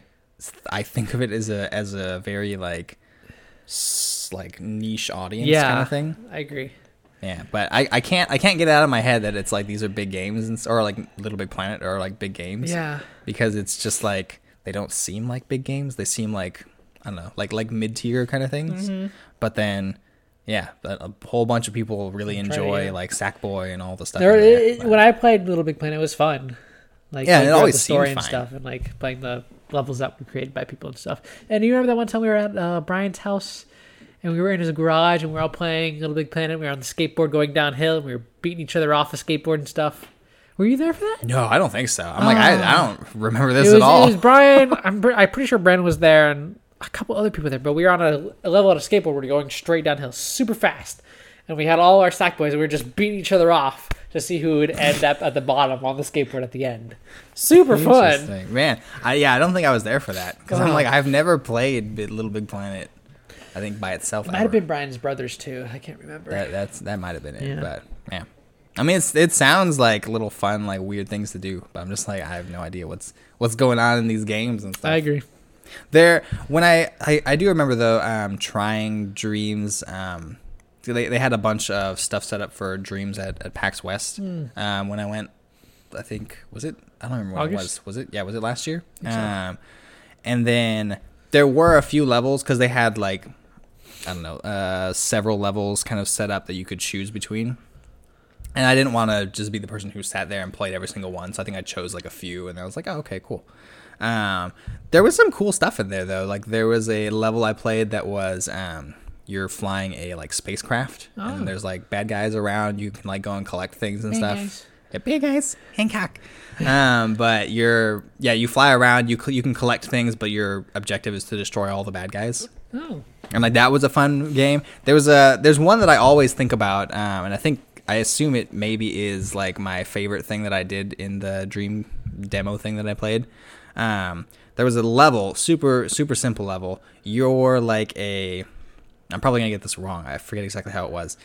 i think of it as a as a very like like niche audience yeah. kind of thing I agree. Yeah but i i can't i can't get it out of my head that it's like these are big games and or like little big planet or like big games Yeah. because it's just like they don't seem like big games they seem like i don't know like like mid-tier kind of things Mm-hmm. but then yeah but a whole bunch of people really enjoy yeah. like sackboy and all the stuff There, it, when I played Little Big Planet, it was fun. Like Yeah, it always the story and fine. stuff, and like playing the levels that were created by people and stuff. And you remember that one time we were at uh, Brian's house, and we were in his garage, and we were all playing Little Big Planet. We were on the skateboard going downhill, and we were beating each other off the skateboard and stuff. Were you there for that? no i don't think so i'm like I, I ah. don't remember this was, at all It was Brian. I'm, I'm pretty sure Brandon was there and a couple other people there, but we were on a, a level on a skateboard. We were going straight downhill, super fast, and we had all our sack boys. and We were just beating each other off to see who would end up at the bottom on the skateboard at the end. Super fun. Man I, yeah i don't think i was there for that because i'm like i've never played little big planet i think by itself It might have been Brian's brothers too. I can't remember. That that's that might have been it, Yeah. but yeah. I mean, it's it sounds like little fun, like weird things to do, but I'm just like I have no idea what's what's going on in these games and stuff. I agree. There, when I, I I do remember though, um, trying Dreams. Um, they they had a bunch of stuff set up for Dreams at at PAX West. Um, when I went, I think was it I don't remember when it was. Was it yeah? Was it last year? Think so. Um, and then there were a few levels because they had like I don't know, uh, several levels kind of set up that you could choose between. And I didn't want to just be the person who sat there and played every single one, so I think I chose like a few, and I was like, oh, okay, cool. Um, there was some cool stuff in there though. Like there was a level I played that was um, you're flying a like spacecraft, Oh. and there's like bad guys around. You can like go and collect things and stuff. guys. Yeah, big guys, Hancock. um, but you're yeah, you fly around. You you can collect things, but your objective is to destroy all the bad guys. Oh, And like that was a fun game. There was a there's one that I always think about, um, and I think I assume it maybe is like my favorite thing that I did in the Dream demo thing that I played. Um, there was a level, super super simple level. You're like a, I'm probably gonna get this wrong. I forget exactly how it was.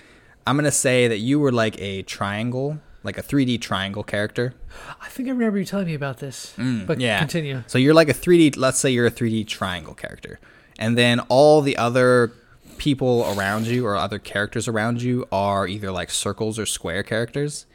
I'm gonna say that you were like a triangle, like a 3D triangle character. I think I remember you telling me about this. but Mm, yeah. continue. So you're like a 3D, let's say you're a 3D triangle character. And then all the other people around you or other characters around you are either like circles or square characters.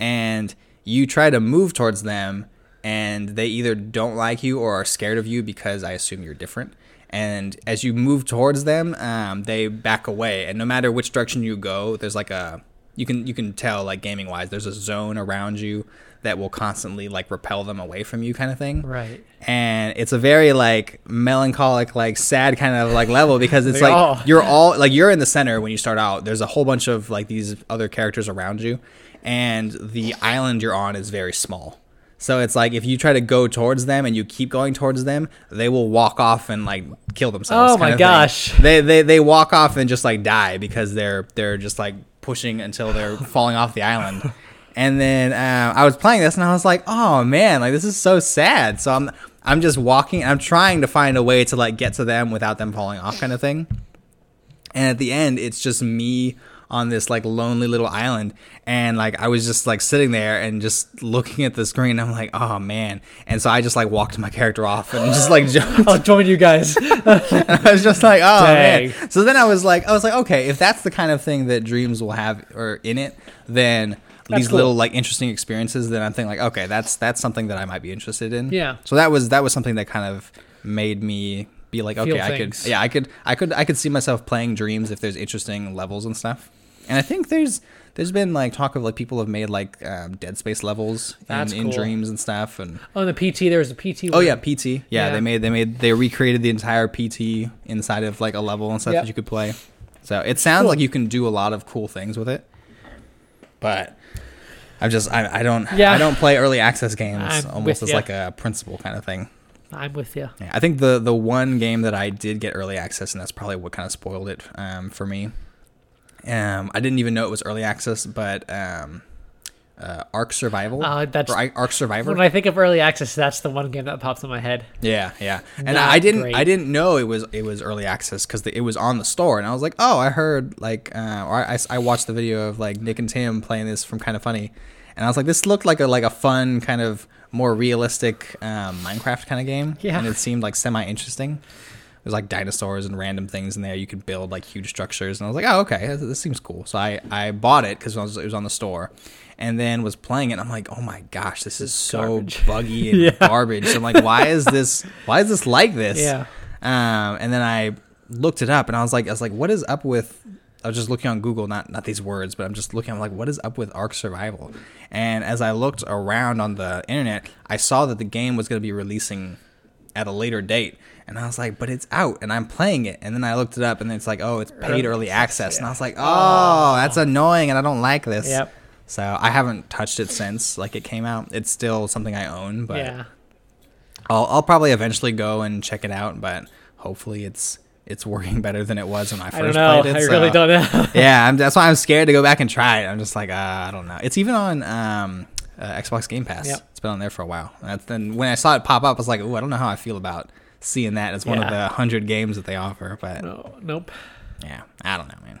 And you try to move towards them and they either don't like you or are scared of you because I assume you're different. And as you move towards them, um, they back away. And no matter which direction you go, there's like a you can you can tell like gaming wise, there's a zone around you that will constantly like repel them away from you, kind of thing Right. and it's a very like melancholic like sad kind of like level because it's like all- you're all like you're in the center when you start out there's a whole bunch of like these other characters around you and the island you're on is very small so it's like if you try to go towards them and you keep going towards them they will walk off and like kill themselves Oh my thing. gosh. they, they they walk off and just like die because they're they're just like pushing until they're falling off the island and then um, I was playing this and I was like, oh man, like this is so sad. So I'm I'm just walking. I'm trying to find a way to like get to them without them falling off, kind of thing. And at the end, it's just me on this like lonely little island, and like I was just like sitting there and just looking at the screen. I'm like, oh man. And so I just like walked my character off and just like jumped. I'll join you guys. I was just like, oh Dang. man. So then I was like, I was like, okay, if that's the kind of thing that dreams will have or in it, then That's these cool. little like interesting experiences, then I'm thinking like, okay, that's that's something that I might be interested in. Yeah. So that was that was something that kind of made me be like, Feel okay, I things. could, yeah, I could, I could, I could see myself playing dreams if there's interesting levels and stuff. And I think there's there's been like talk of like people have made like um, Dead Space levels in, in dreams and stuff and. oh, and the PT. There was a PT. Oh one. yeah, PT. Yeah, Yeah. they made they made they recreated the entire PT inside of like a level and stuff Yep. that you could play. So it sounds Cool. like you can do a lot of cool things with it. But I'm just I, I don't Yeah. I don't play early access games I'm almost as ya. like a principle kind of thing. I'm with you. Yeah, I think the the one game that I did get early access and that's probably what kind of spoiled it um, for me. Um, I didn't even know it was early access, but um, uh, Ark Survival Uh, that's- or Ark Survivor. When I think of early access, that's the one game that pops in my head. Yeah, yeah. And Not I didn't great. I didn't know it was it was early access because it was on the store, and I was like, oh, I heard like uh, or I, I watched the video of like Nick and Tim playing this from Kind of Funny, and I was like, this looked like a like a fun kind of more realistic um, Minecraft kind of game, Yeah. and it seemed like semi interesting. There's like dinosaurs and random things in there. You could build like huge structures, and I was like, oh, okay, this, this seems cool. So I I bought it because it was, it was on the store. And then was playing it. I'm like, oh my gosh, this is so garbage. buggy and Yeah. garbage. I'm like, why is this? Why is this like this? Yeah. Um, and then I looked it up, and I was like, I was like, what is up with? I was just looking on Google, not not these words, but I'm just looking. I'm like, what is up with Ark Survival? And as I looked around on the internet, I saw that the game was going to be releasing at a later date. And I was like, but it's out and I'm playing it. And then I looked it up and it's like, oh, it's paid Early access, access. And. I was like, oh, that's annoying and I don't like this. Yep. So I haven't touched it since like it came out. It's still something I own, but yeah. I'll, I'll probably eventually go and check it out, but hopefully it's it's working better than it was when I I first know. played it. I so- really don't know. yeah, I'm, that's why I'm scared to go back and try it. I'm just like, uh, I don't know. It's even on um, uh, Xbox Game Pass. Yep. It's been on there for a while. That's then when I saw it pop up, I was like, oh, I don't know how I feel about seeing that as one of the hundred games that they offer. But no, nope. yeah, I don't know, man.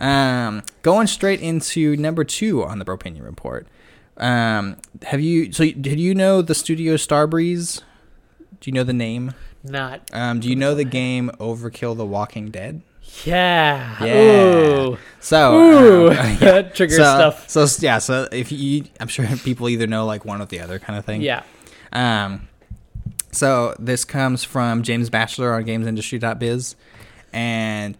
Um, going straight into number two on the Bropinion report. Um, have you? So did you know the studio Starbreeze? Do you know the name? Not. Um, do you know the game Overkill: The Walking Dead? Yeah. Yeah. Ooh. So, Ooh. um, yeah. that triggers so, stuff. So yeah, so if you, I'm sure people either know like one or the other kind of thing. Yeah. Um, so this comes from James Batchelor on GamesIndustry.biz, and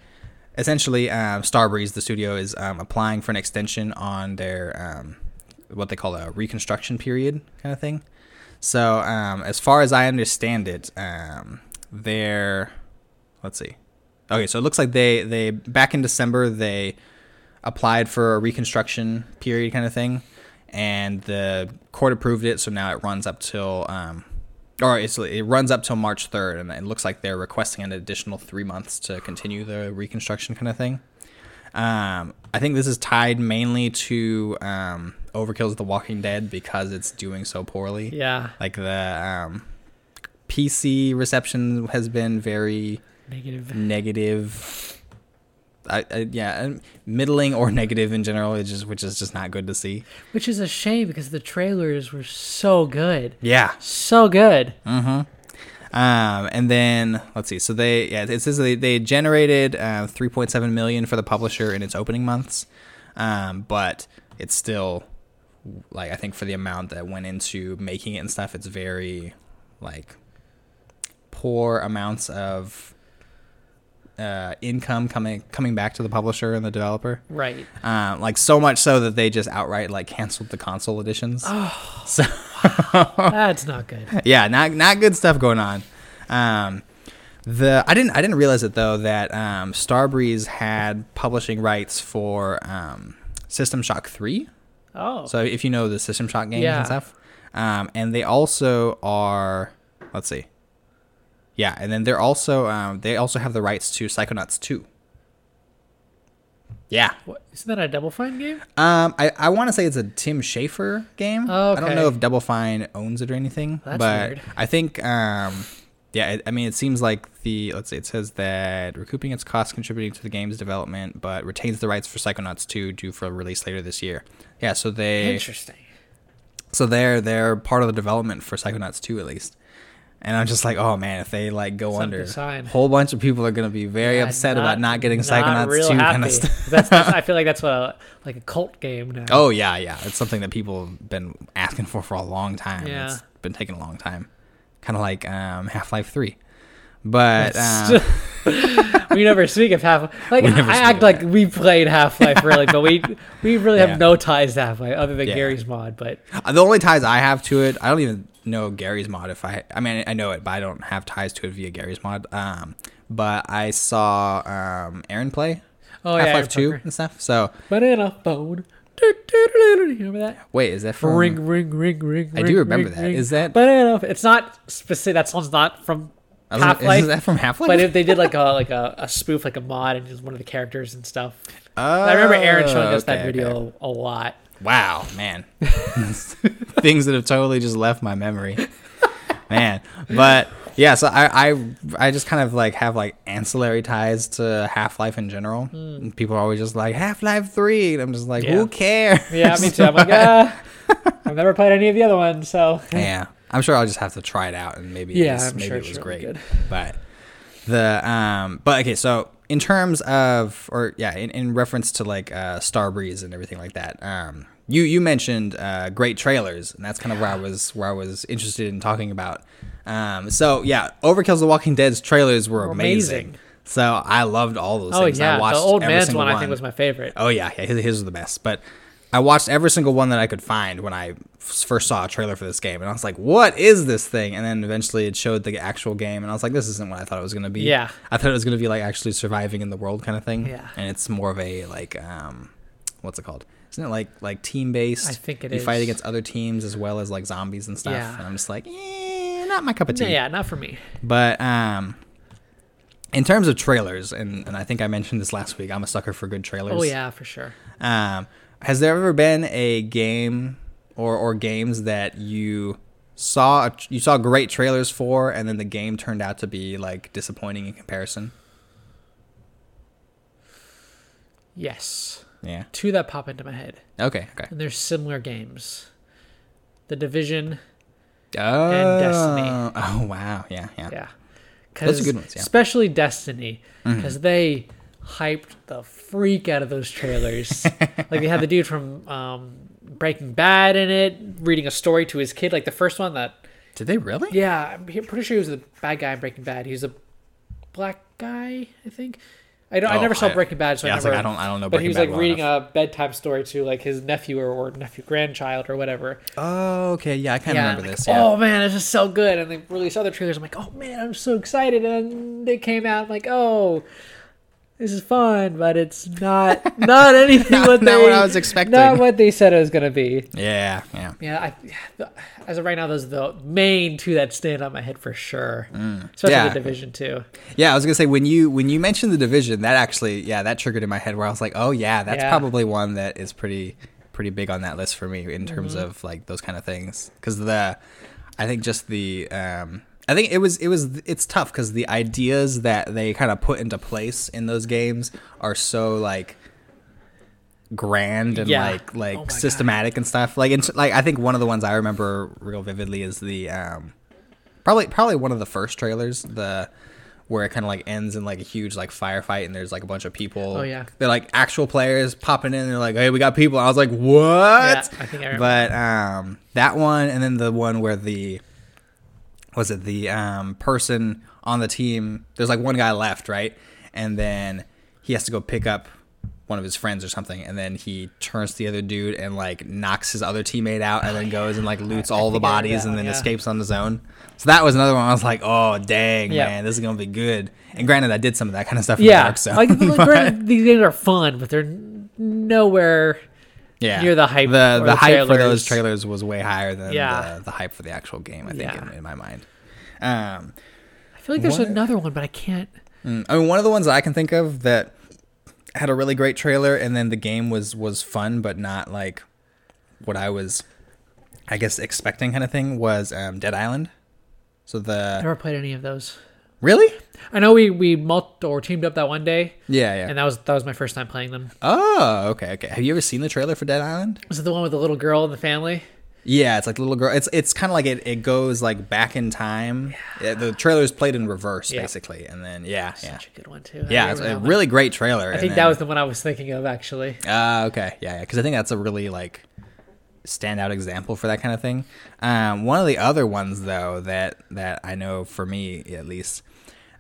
essentially, um, Starbreeze, the studio, is um, applying for an extension on their um, what they call a reconstruction period kind of thing. So, um, as far as I understand it, um, they're let's see. Okay, so it looks like they they back in December they applied for a reconstruction period kind of thing, and the court approved it. So now it runs up till um, or it's, it runs up till March third, and it looks like they're requesting an additional three months to continue the reconstruction kind of thing. Um, I think this is tied mainly to um, Overkill's The Walking Dead because it's doing so poorly. Yeah. Like the um, PC reception has been very Negative. negative. I, I, yeah, middling or negative in general, which is which is just not good to see. Which is a shame because the trailers were so good. Yeah. So good. Mm-hmm. Um, and then let's see. So they yeah, it says they they generated uh, 3.7 million for the publisher in its opening months, um, but it's still like I think for the amount that went into making it and stuff, it's very like poor amounts of uh, income coming coming back to the publisher and the developer. Right. Um, like so much so that they just outright like canceled the console editions. Oh. So That's not good. yeah, not not good stuff going on. Um, the I didn't I didn't realize it though that um, Starbreeze had publishing rights for um, System Shock Three. Oh. So if you know the System Shock games Yeah. and stuff, um, and they also are let's see, yeah, and then they're also um, they also have the rights to Psychonauts Two. Yeah, What, isn't that a Double Fine game? um, I, I want to say it's a Tim Schafer game. Oh, okay. I don't know if Double Fine owns it or anything, That's but weird. I think um, yeah, I mean it seems like the let's see, it says that recouping its costs contributing to the game's development, but retains the rights for Psychonauts 2 due for release later this year. Yeah, so they Interesting. so they're they're part of the development for Psychonauts 2 at least. And I'm just like, oh man, if they like go under, a whole bunch of people are gonna be very Yeah, upset about not getting not Psychonauts real 2 kind of stuff. that's, that's I feel like that's what a, like a cult game now. Oh yeah, yeah. It's something that people have been asking for for a long time. Yeah. It's been taking a long time. Kind of like um, Half Life Three, but um, we never speak of Half Life. Like I act like we played Half Life really, but we we really Yeah. have no ties to Half Life other than Yeah. Garry's Mod. But the only ties I have to it, I don't even know Garry's Mod. If I, I mean, I know it, but I don't have ties to it via Garry's Mod. Um, but I saw um, Aaron play oh Half yeah, Life Two and stuff. So phone. Do, do, do, do. You remember that? wait, is that from? ring, ring, ring, ring. I do remember ring, that. ring. Is that- banana? It's not specific. That song's not from I Half gonna- Is that from Half Life? But if they did like a like a, a spoof, like a mod, and just one of the characters and stuff. I remember Aaron showing us that Oh, video okay. a lot. Wow, man. Things that have totally just left my memory. Man. But yeah, so I I, I just kind of like have like ancillary ties to Half-Life in general. And people are always just like Half-Life 3 and I'm just like. Yeah. who cares? Yeah, me too. I'm like, ah, I've never played any of the other ones, so yeah. I'm sure I'll just have to try it out and maybe Yeah, it was, I'm maybe sure it was it'll great. good. But the um but okay, so in terms of or yeah, in, in reference to like uh Starbreeze and everything like that, um you you mentioned uh great trailers and that's kind of where I was where I was interested in talking about. Um so yeah, Overkill's The Walking Dead's trailers were Were amazing. amazing. So I loved all those Oh things. I yeah, the watched old every man's single one, I think was my favorite. Oh yeah, yeah, his, his was the best. But I watched every single one that I could find when I first saw a trailer for this game, and I was like, "What is this thing?" And then eventually it showed the actual game, and I was like, "This isn't what I thought it was gonna be." Yeah. I thought it was gonna be like actually surviving in the world kind of thing. Yeah. and it's more of a like um, what's it called? Isn't it like like team based? I think it you fight against other teams as well as like zombies and stuff. Yeah. And I'm just like, eh, not my cup of tea. Yeah, not for me. But um, in terms of trailers, and, and I think I mentioned this last week, I'm a sucker for good trailers. Oh yeah, for sure. Um, has there ever been a game or or games that you saw a, you saw great trailers for, and then the game turned out to be like disappointing in comparison? Yes, Yeah. two that pop into my head, Okay. Okay. and they're similar games. The Division, Oh. And Destiny. Oh wow. Yeah. Yeah. yeah, Those are good ones, yeah. Especially Destiny, Mm-hmm. because they hyped the freak out of those trailers. like they had the dude from um, Breaking Bad in it, reading a story to his kid. Like the first one that Did they really? Yeah, I'm pretty sure he was the bad guy in Breaking Bad. He was a black guy, I think. I, don't, I Oh, never saw I- Breaking Bad, so yeah, I I like, I don't, I don't know. but he was Bad like well reading enough. a bedtime story to like his nephew or, or nephew grandchild or whatever. Oh, okay, yeah, I kind of yeah, remember like, this. Yeah. Oh man, this is so good! And they released other trailers. I'm like, oh man, I'm so excited! And they came out. I'm like, oh, this is fun, but it's not not anything Not- what not they what I was expecting. Not what they said it was gonna be. Yeah, yeah. Yeah, I, as of right now, those are the main two that stand on my head for sure. Especially Yeah. the division two. Yeah, I was gonna say when you when you mentioned the division, that actually yeah, that triggered in my head where I was like, oh yeah, that's Yeah. probably one that is pretty pretty big on that list for me in terms Mm-hmm. of like those kind of things because the I think just the um I think it was it was it's tough because the ideas that they kind of put into place in those games are so like grand and Yeah. like like Oh my God. systematic and stuff like and like I think one of the ones I remember real vividly is the um probably probably one of the first trailers the where it kind of like ends in like a huge like firefight and there's like a bunch of people Oh, yeah. they're like actual players popping in and they're like hey we got people and I was like what Yeah, I think I remember. but um that one and then the one where the was it the um person on the team there's like one guy left right and then he has to go pick up one of his friends or something and then he turns to the other dude and like knocks his other teammate out and then goes and like loots all the I bodies and then yeah. escapes on his own so that was another one i was like oh dang Yeah. man this is gonna be good and granted i did some of that kind of stuff in the Yeah, dark like granted, these games are fun, but they're nowhere. Yeah near the hype the, the the hype for those trailers was way higher than Yeah. the, the hype for the actual game i think Yeah. in, in my mind um I feel like there's What- another one, but I can't. Mm, I mean, one of the ones I can think of that had a really great trailer, and then the game was was fun, but not like what I was, I guess, expecting kind of thing was um, Dead Island. So I the never played any of those. really, I know we we multi or teamed up that one day, yeah, yeah. and that was that was my first time playing them. oh, okay, okay. Have you ever seen the trailer for Dead Island? Was it the one with the little girl and the family? Yeah, it's like the little girl. It's it's kind of like it, it goes like back in time. Yeah, the trailer is played in reverse Yeah. basically, and then yeah, yeah, Such a good one too. Yeah. It's a one. really great trailer. I think that was the one I was thinking of actually. Ah, okay, yeah, yeah. Because I think that's a really like standout example for that kind of thing. Um, one of the other ones though that that I know for me at least,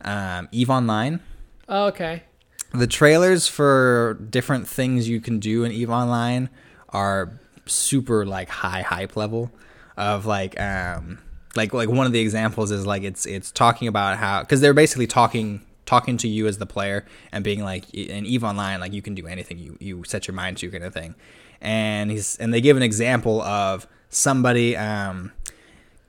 um, Eve Online. Oh, okay. The trailers for different things you can do in Eve Online are super like high hype level of like um like like one of the examples is like it's it's talking about how because they're basically talking talking to you as the player and being like in Eve Online like you can do anything you you set your mind to kind of thing and he's and they give an example of somebody um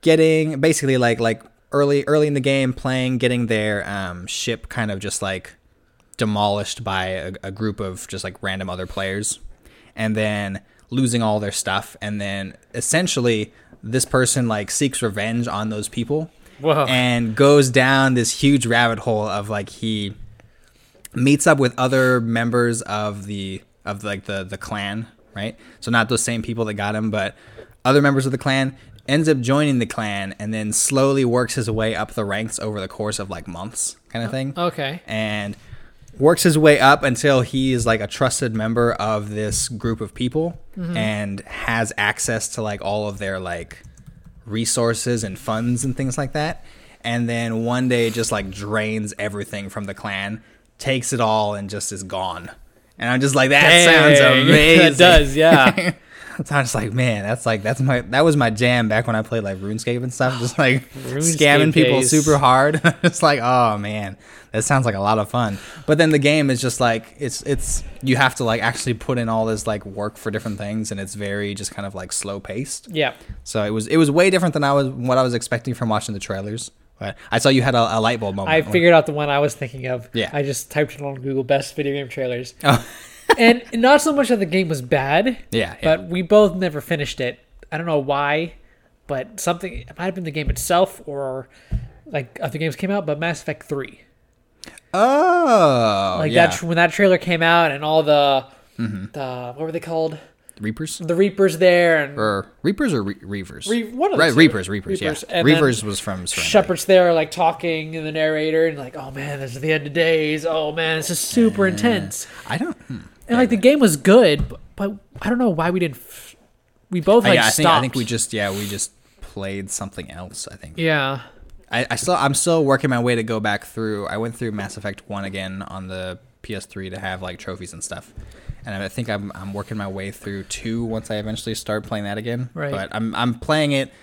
getting basically like like early early in the game playing getting their um ship kind of just like demolished by a, a group of just like random other players. And then losing all their stuff. And then essentially this person like seeks revenge on those people Whoa. and goes down this huge rabbit hole of like he meets up with other members of the of like the the clan right? So not those same people that got him but other members of the clan ends up joining the clan and then slowly works his way up the ranks over the course of like months kind of oh, thing. Okay. and works his way up until he is like a trusted member of this group of people mm-hmm. and has access to like all of their like resources and funds and things like that. And then one day just like drains everything from the clan takes it all and just is gone. And i'm just like that sounds amazing. it does, yeah. so I'm just like, man, that's like that's my that was my jam back when I played like RuneScape and stuff, just like scamming people days. super hard. it's like, oh man, that sounds like a lot of fun. But then the game is just like it's it's you have to like actually put in all this like work for different things, and it's very just kind of like slow paced. yeah. So it was it was way different than I was what I was expecting from watching the trailers. But I saw you had a, a light bulb moment. I figured out the one I was thinking of. Yeah. I just typed it on Google Best Video Game Trailers. Oh. And not so much that the game was bad, Yeah, yeah. but we both never finished it. I don't know why, but something it might have been the game itself or like other games came out, but Mass Effect 3. oh, Like yeah. that when that trailer came out and all the Mm-hmm. the what were they called? Reapers The Reapers there and or Reapers or Re- Reavers? Re- one of right. Reapers, Reapers, Reapers, yeah. and Reavers was from Serenity. Shepard's there like talking in the narrator and like, oh man, this is the end of days. Oh man, this is super intense. I don't. Hmm. And like the game was good, but, but I don't know why we didn't. F- we both uh, like yeah, I think stopped. I think we just yeah we just played something else. I think yeah. I, I still I'm still working my way to go back through. I went through Mass Effect one again on the PS3 to have like trophies and stuff. And I think I'm I'm working my way through two once I eventually start playing that again. Right. But I'm I'm playing it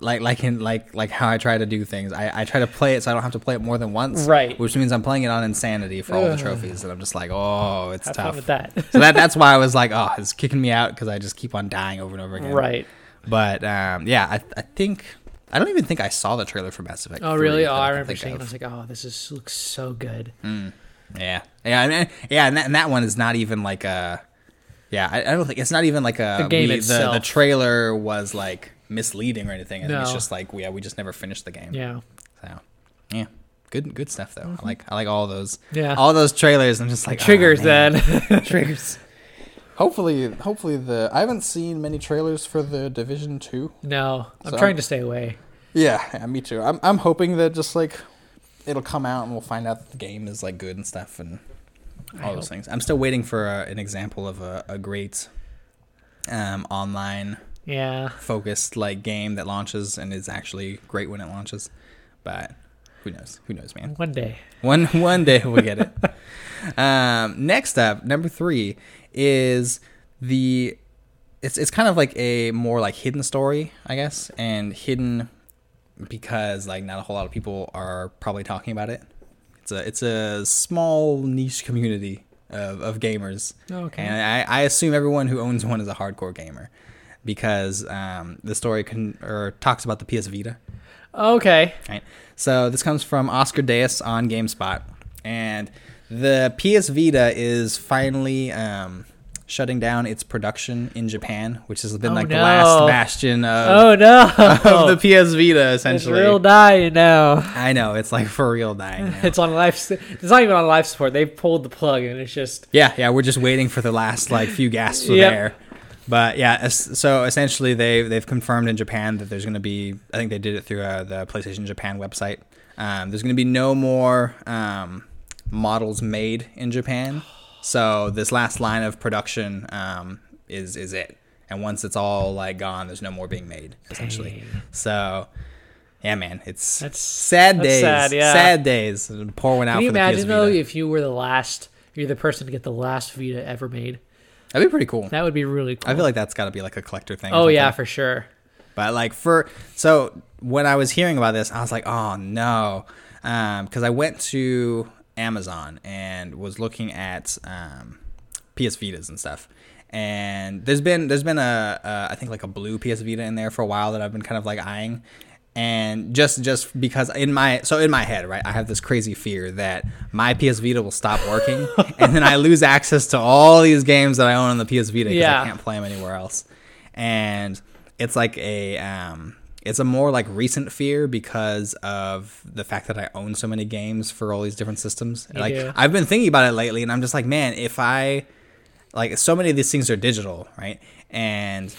like like in like like how I try to do things. I, I try to play it so I don't have to play it more than once. Right. Which means I'm playing it on insanity for all the trophies, and I'm just like, oh, it's Have tough. with that. so that that's why I was like, oh, it's kicking me out because I just keep on dying over and over again. right. But um, yeah, I I think I don't even think I saw the trailer for Mass Effect. Oh 3 really? Oh, I I remember seeing. it. I was like, oh, this is looks so good. Yeah, yeah, and, and- yeah, and that, and that one is not even like a. Yeah, I, I don't think it's not even like a The game we- itself. The, the trailer was like misleading or anything. I think it's just like yeah, we just never finished the game. Yeah. So yeah, good good stuff though. I like I like all those Mm-hmm. Yeah. all those trailers. I'm just like oh, Triggers man. then. triggers. Hopefully, hopefully the I haven't seen many trailers for the Division Two. no, I'm So- trying to stay away. Yeah, yeah, me too. I'm I'm hoping that just like it'll come out and we'll find out that the game is like good and stuff and I all those hope. things. I'm still waiting for a, an example of a, a great um, online Yeah. focused like game that launches and is actually great when it launches. But who knows? Who knows, man? One day. One one day we'll get it. um, next up, number three is the it's it's kind of like a more like hidden story, I guess, and hidden because like not a whole lot of people are probably talking about it. It's a it's a small niche community of, of gamers, Okay. and I, I assume everyone who owns one is a hardcore gamer because um, the story can or talks about the PS Vita. Okay. Right. So this comes from Oscar Dayus on GameSpot, and the PS Vita is finally um, shutting down its production in Japan, which has been Oh, like the last bastion of, Oh no. of the PS Vita. essentially. it's real dying now. I know it's like for real dying. now. It's on life. It's not even on life support. They pulled the plug, and it's just Yeah, yeah, we're just waiting for the last like few gasps of Yep. air. But yeah, so essentially they they've confirmed in Japan that there's going to be I think they did it through uh, the PlayStation Japan website. Um, there's going to be no more um, models made in Japan. So this last line of production um, is is it. And once it's all like gone, there's no more being made essentially. Dang. So yeah, man, it's That's- sad that's days. sad, yeah. Sad days. Pour one out Can you for the imagine though if you were the last, you're the person to get the last Vita ever made? That'd be pretty cool. That would be really cool. I feel like that's got to be like a collector thing. Oh yeah, for sure. But like for so when I was hearing about this, I was like, oh no, because I went to Amazon and was looking at um, PS Vitas and stuff. And there's been there's been a, a I think like a blue PS Vita in there for a while that I've been kind of like eyeing. And just just because in my so in my head right I have this crazy fear that my PS Vita will stop working and then I lose access to all these games that I own on the PS Vita because Yeah. I can't play them anywhere else and it's like a um it's a more like recent fear because of the fact that I own so many games for all these different systems. You like do. I've been thinking about it lately and I'm just like, man, if I like so many of these things are digital, right? And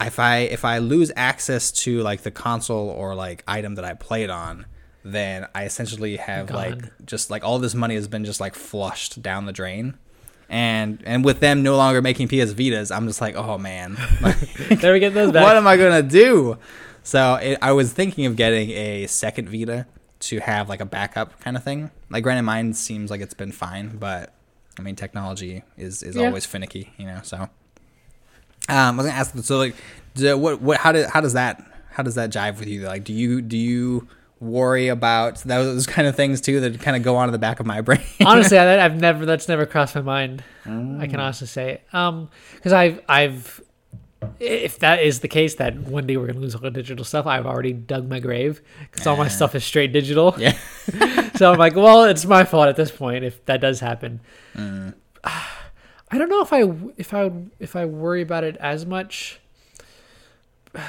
if I if I lose access to like the console or like item that I played on, then I essentially have like just like all this money has been just like flushed down the drain. And and with them no longer making PS Vitas, I'm just like, oh man, There we get those back. what am I gonna do? So it, I was thinking of getting a second Vita to have like a backup kind of thing. Like, granted, mine seems like it's been fine, but I mean, technology is is Yeah. always finicky, you know. So, um, I was gonna ask, so like, do, what what how did how does that how does that jive with you? Like, do you do you worry about those kind of things too that kind of go on in the back of my brain? honestly, I, I've never that's never crossed my mind. I Mm. can honestly say, um, because I've I've if that is the case, that one day we're gonna lose all the digital stuff. I've already dug my grave because all my stuff is straight digital. yeah. so I'm like, well, it's my fault at this point if that does happen. Mm. I don't know if I if I would if I worry about it as much.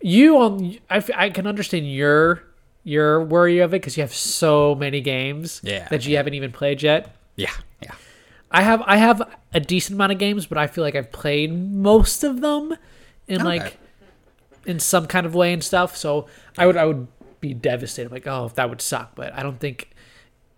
You on I, I can understand your your worry of it because you have so many games Yeah, that you haven't even played yet. Yeah. Yeah. I have I have a decent amount of games, but I feel like I've played most of them in Okay. like in some kind of way and stuff. So I would I would be devastated, like oh that would suck. But I don't think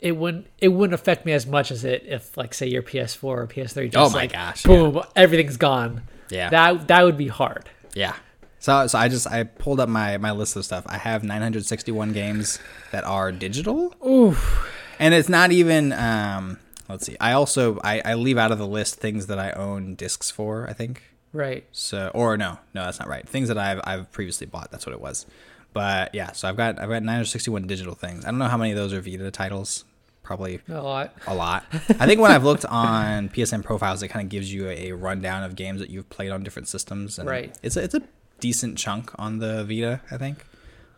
it wouldn't it wouldn't affect me as much as it if like say your PS4 or PS3 just Oh my like gosh, boom everything's gone. Yeah. That that would be hard. Yeah. So so I just I pulled up my my list of stuff. I have 961 games that are digital. Oof. And it's not even um let's see. I also I, I leave out of the list things that I own discs for. I think Right. so, or no, no, that's not right. Things that I've I've previously bought. That's what it was. But yeah, so I've got I've got 961 digital things. I don't know how many of those are Vita titles. Probably A lot. a lot. I think when I've looked on PSN profiles, it kind of gives you a, rundown of games that you've played on different systems. And Right. It's a, it's a decent chunk on the Vita, I think.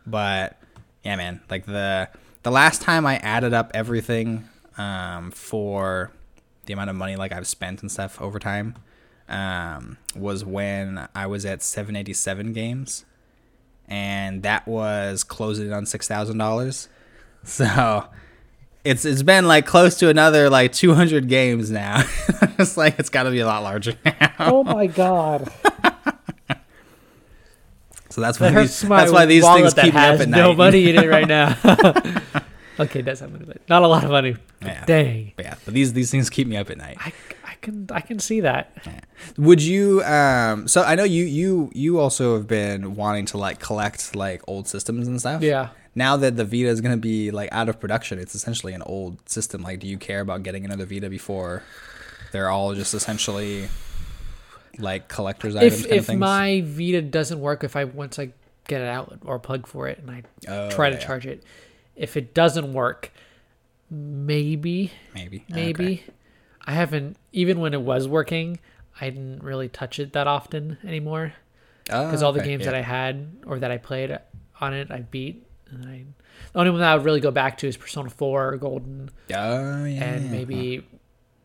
But yeah, man, like the the last time I added up everything um, for the amount of money like I've spent and stuff over time um, was when I was at 787 games, and that was closing on six thousand dollars. So it's it's been like close to another like 200 games now. it's like it's got to be a lot larger now. Oh my god. So that's why That these, that's why these things keep me up at no night. money in it right now. okay, that's money, but not a lot of money. Yeah. Dang. But yeah, but these these things keep me up at night. I, I can I can see that. Would you um so I know you you you also have been wanting to like collect like old systems and stuff. Yeah. Now that the Vita is going to be like out of production, it's essentially an old system. Like do you care about getting another Vita before they're all just essentially like collector's items If kind of if things? my Vita doesn't work, if I once I get it out or plug for it and I Oh, try to yeah. charge it, if it doesn't work, maybe maybe maybe Okay. I haven't even when it was working, I didn't really touch it that often anymore because Oh, all the okay, games yeah. that I had or that I played on it, I beat. And I, the only one that I would really go back to is Persona 4 Golden Oh yeah. and maybe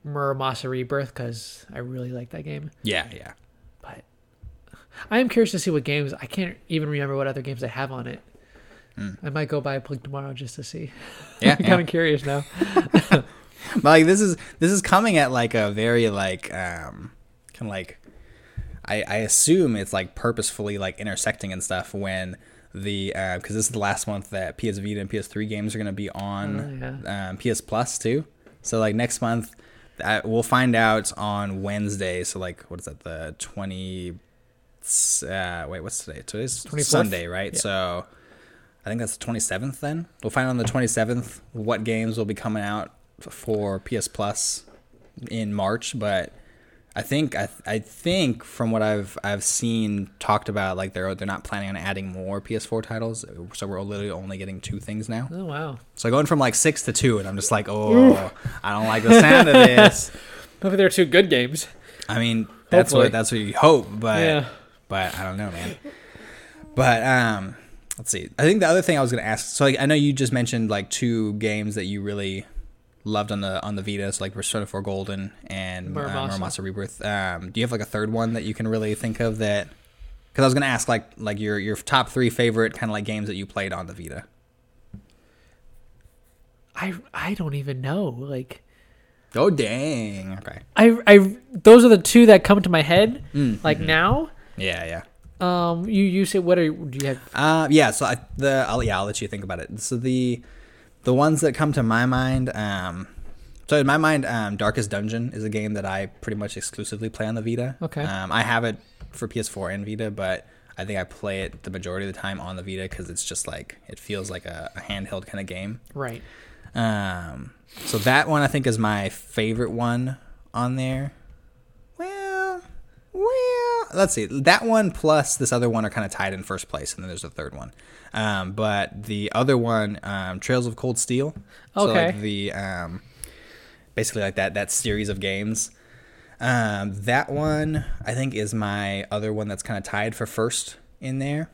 Muramasa Rebirth because I really like that game. Yeah, yeah. But I am curious to see what games. I can't even remember what other games I have on it. I might go buy a plug tomorrow just to see. Yeah, I'm kind of curious now. But like this is this is coming at like a very like um kind of like I I assume it's like purposefully like intersecting and stuff when the because this is the last month that PS Vita and PS3 games are going to be on Oh, um, PS Plus too. So like next month, uh, we'll find out on Wednesday. So like what is that? The twenty. Uh, wait, what's today? Today's 24th? Sunday, right? Yeah. So I think that's the twenty seventh. Then we'll find out on the twenty seventh what games will be coming out for PS Plus in March. But I think I, I think from what I've I've seen talked about, like they're they're not planning on adding more PS4 titles. So we're literally only getting two things now. Oh wow! So going from like six to two, and I'm just like, oh, I don't like the sound of this. Hopefully, they're two good games. I mean, that's Hopefully. what that's what you hope, but Yeah. but I don't know, man. But um, let's see. I think the other thing I was gonna ask. So like, I know you just mentioned like two games that you really loved on the on the Vita, so like Persona 4 Golden and uh, Muramasa. Muramasa Rebirth. Um, do you have like a third one that you can really think of that? Because I was gonna ask like like your your top three favorite kind of like games that you played on the Vita. I I don't even know. Like Oh dang! Okay. I I those are the two that come to my head. Mm, Like now, Yeah, yeah. um, you you say what are do you have? Uh, yeah. So I, the I'll, yeah, I'll let you think about it. So the the ones that come to my mind, um, so in my mind, um, Darkest Dungeon is a game that I pretty much exclusively play on the Vita. Okay. Um, I have it for PS4 and Vita, but I think I play it the majority of the time on the Vita because it's just like it feels like a, a handheld kind of game. Right. Um, so that one I think is my favorite one on there. Well, well, let's see. That one plus this other one are kind of tied in first place, and then there's a third one. Um, but the other one, um, Trails of Cold Steel. So Okay. like the um, basically like that that series of games. Um, that one I think is my other one that's kind of tied for first in there.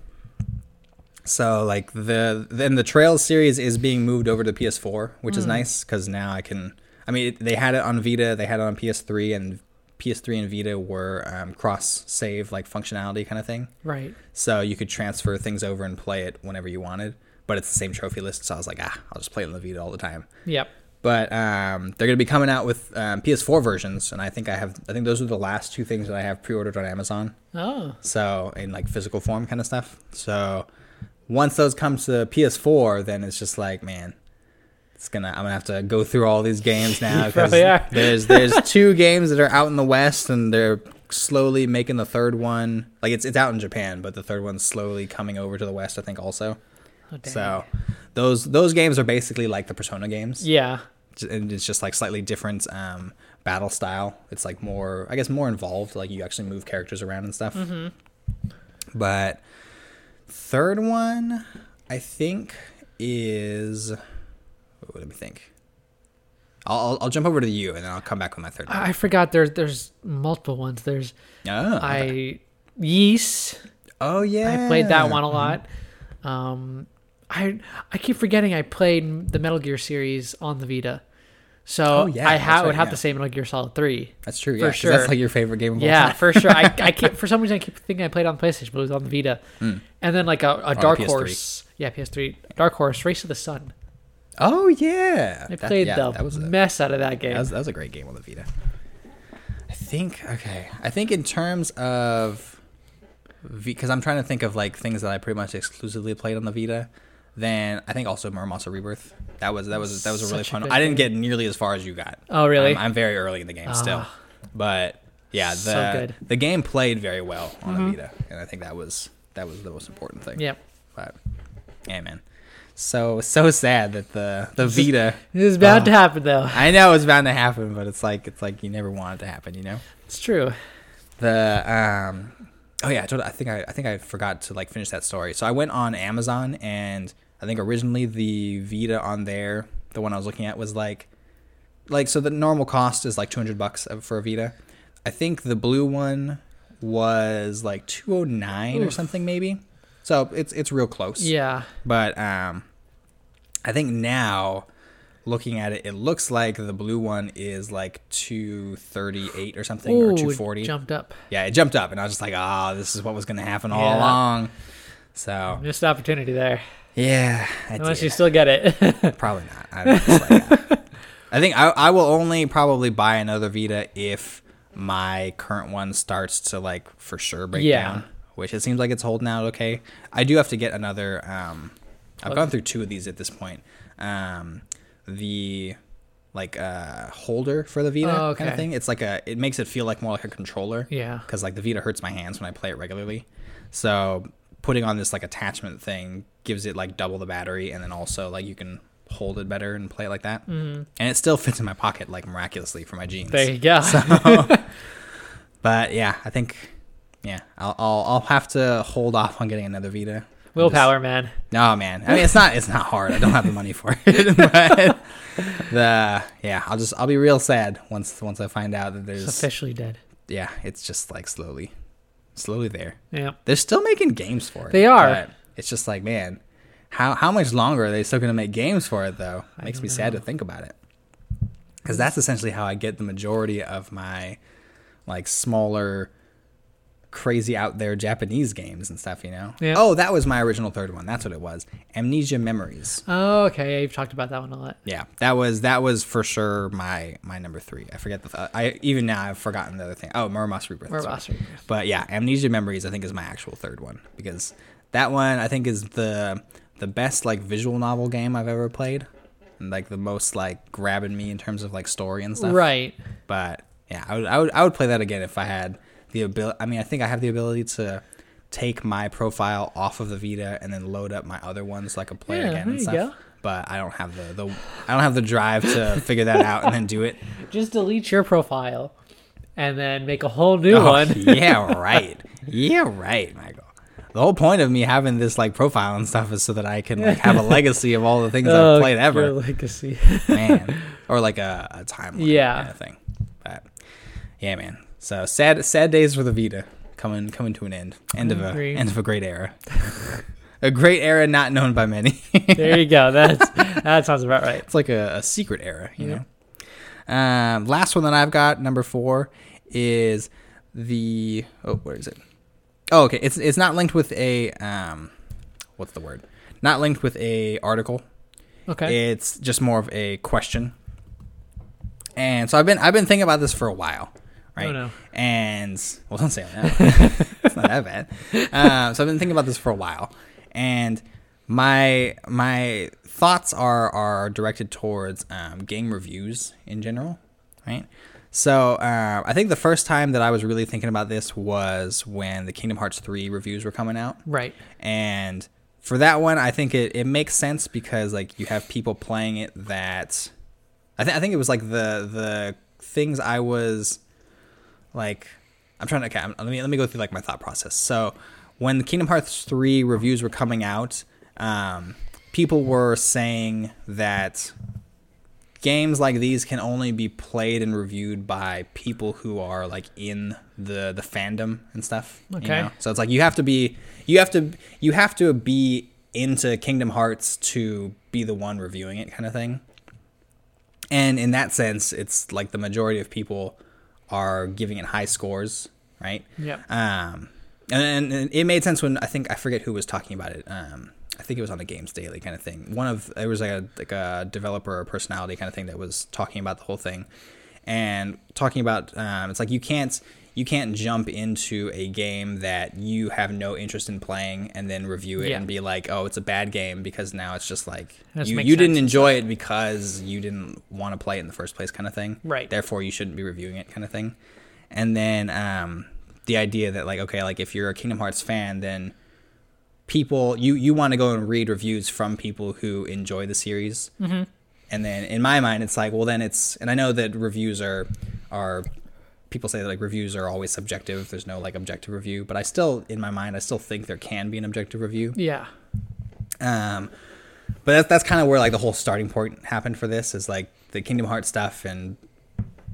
So like the then the Trails series is being moved over to PS4, which is nice because now I can. I mean, they had it on Vita, they had it on PS3, and PS3 and Vita were um, cross save like functionality kind of thing. Right. So you could transfer things over and play it whenever you wanted, but it's the same trophy list. So I was like, ah, I'll just play it on the Vita all the time. Yep. But um, they're going to be coming out with um, PS4 versions, and I think I have. I think those are the last two things that I have pre-ordered on Amazon. Oh. So in like physical form kind of stuff. So once those come to PS4, then it's just like, man, it's gonna. I'm gonna have to go through all these games now probably there's there's two games that are out in the West, and they're slowly making the third one. Like it's it's out in Japan, but the third one's slowly coming over to the West. I think also. Oh. So those those games are basically like the Persona games. Yeah. and it's just like slightly different um, battle style. It's like more, I guess, more involved. Like you actually move characters around and stuff. But third one, I think is. Let me think. I'll, I'll, jump over to you and then I'll come back with my third one. I forgot there's there's multiple ones. There's Oh, okay. I Ys. oh yeah. I played that one a lot. Um, I I keep forgetting I played the Metal Gear series on the Vita. So Oh, yeah, I ha- would have yeah. to say Metal Gear Solid Three. That's true. for sure. That's like your favorite game of all Yeah, for sure. I, I keep for some reason I keep thinking I played on PlayStation, but it was on the Vita. Mm. And then like a, a Dark PS3. Horse, yeah, PS3, Dark Horse, Race of the Sun. Oh yeah. I That- played yeah, the that was a, mess out of that game. That was, that was a great game on the Vita. I think okay. I think in terms of because I'm trying to think of like things that I pretty much exclusively played on the Vita. Then I think also Muramasa Rebirth. That was that was that was a really fun. good I didn't get nearly as far as you got. oh really? I'm, I'm very early in the game still, Ah. but yeah, the So the game played very well on Mhm. the Vita, and I think that was that was the most important thing. yep. But yeah, man. So so sad that the the Vita. This is bound Oh. to happen though. I know it's bound to happen, but it's like it's like you never want it to happen, you know. It's true. The um, oh yeah, I, told, I think I I think I forgot to like finish that story. So I went on Amazon, and I think originally the Vita on there, the one I was looking at, was like like so the normal cost is like two hundred bucks for a Vita. I think the blue one was like two oh nine or something maybe. So it's it's real close. Yeah. But um, I think now, looking at it, it looks like the blue one is like two thirty eight or something, or Ooh, two it jumped up. Yeah, it jumped up, and I was just like, "Ah, this is what was going to happen all Yeah. along." So Missed opportunity there. yeah, I Unless did. you still get it. probably not. I, don't know, it's like, uh, I think I I will only probably buy another Vita if my current one starts to like for sure break Yeah. down. Which it seems like it's holding out okay. I do have to get another. Um, I've gone through two of these at this point. Um, the like uh holder for the Vita Oh, kind of thing. It's like a. It makes it feel like more like a controller yeah. because like the Vita hurts my hands when I play it regularly. So putting on this like attachment thing gives it like double the battery, and then also like you can hold it better and play it like that. hmm And it still fits in my pocket like miraculously for my jeans. There you go. But yeah, I think yeah, I'll I'll, I'll have to hold off on getting another Vita. Willpower, man. no man, I mean it's not it's not hard. I don't have the money for it. but the yeah, I'll just I'll be real sad once once I find out that It's there's officially dead. yeah, it's just like slowly, slowly there. Yeah. They're still making games for it. They are. It's just like, man, how how much longer are they still going to make games for it though? I Makes me sad to think about it. Because that's essentially how I get the majority of my like smaller, crazy out there Japanese games and stuff. You know. Yeah. Oh, that was my original third one. That's what it was. Amnesia Memories. Oh, okay. Yeah, you've talked about that one a lot. Yeah, that was that was for sure my my number three. I forget the th- I even now I've forgotten the other thing. Oh, Muramasa Rebirth. Right. Boss But yeah, Amnesia Memories I think is my actual third one because that one I think is the the best like visual novel game I've ever played. And like the most like grabbing me in terms of like story and stuff. Right. But yeah, I would I would I would play that again if I had the ability I mean I think I have the ability to take my profile off of the Vita and then load up my other ones like a could play Yeah, again there and you stuff. go. But I don't have the, the I don't have the drive to figure that out and then do it. Just delete your profile and then make a whole new Oh, one. yeah, right. Yeah, right, Michael. The whole point of me having this like profile and stuff is so that I can like have a legacy of all the things Oh, I've played ever, legacy. man, or like a, a timeline, Yeah. kind of thing. But yeah, man. So sad, sad days for the Vita coming coming to an end. End of a end of a great era. a great era not known by many. there you go. That's that sounds about right. It's like a, a secret era, you Yeah. know. Um, last one that I've got, number four, is the oh, where is it? Oh, okay. It's it's not linked with a um, what's the word? Not linked with a article. Okay. It's just more of a question. And so I've been I've been thinking about this for a while, right? Oh, no. And well, don't say that. it's not that bad. Um, so I've been thinking about this for a while, and my my thoughts are are directed towards um, game reviews in general, right? So uh, I think the first time that I was really thinking about this was when the Kingdom Hearts three reviews were coming out, right. and for that one, I think it, it makes sense because like you have people playing it that I think I think it was like the the things I was like. I'm trying to. Okay, I'm- let me let me go through like my thought process. So when the Kingdom Hearts three reviews were coming out, um, people were saying that games like these can only be played and reviewed by people who are like in the the fandom and stuff. you Okay. know? So it's like you have to be you have to you have to be into Kingdom Hearts to be the one reviewing it kind of thing. And in that sense, it's like the majority of people are giving it high scores, right? Yeah. Um, and, and it made sense when I think I forget who was talking about it. Um, I think it was on the Games Daily kind of thing. One of it was like a like a developer or personality kind of thing that was talking about the whole thing, and talking about um, it's like you can't you can't jump into a game that you have no interest in playing and then review it Yeah. and be like, oh, it's a bad game because now it's just like you, you didn't enjoy it because you didn't want to play it in the first place kind of thing. Right. Therefore, you shouldn't be reviewing it kind of thing. And then um, the idea that like okay, like if you're a Kingdom Hearts fan, then people you you want to go and read reviews from people who enjoy the series. Mm-hmm. And then in my mind, it's like well, then it's and I know that reviews are are people say that like reviews are always subjective. There's no like objective review, but I still in my mind I still think there can be an objective review. Yeah. Um, but that's that's kind of where like the whole starting point happened for this is like the Kingdom Hearts stuff and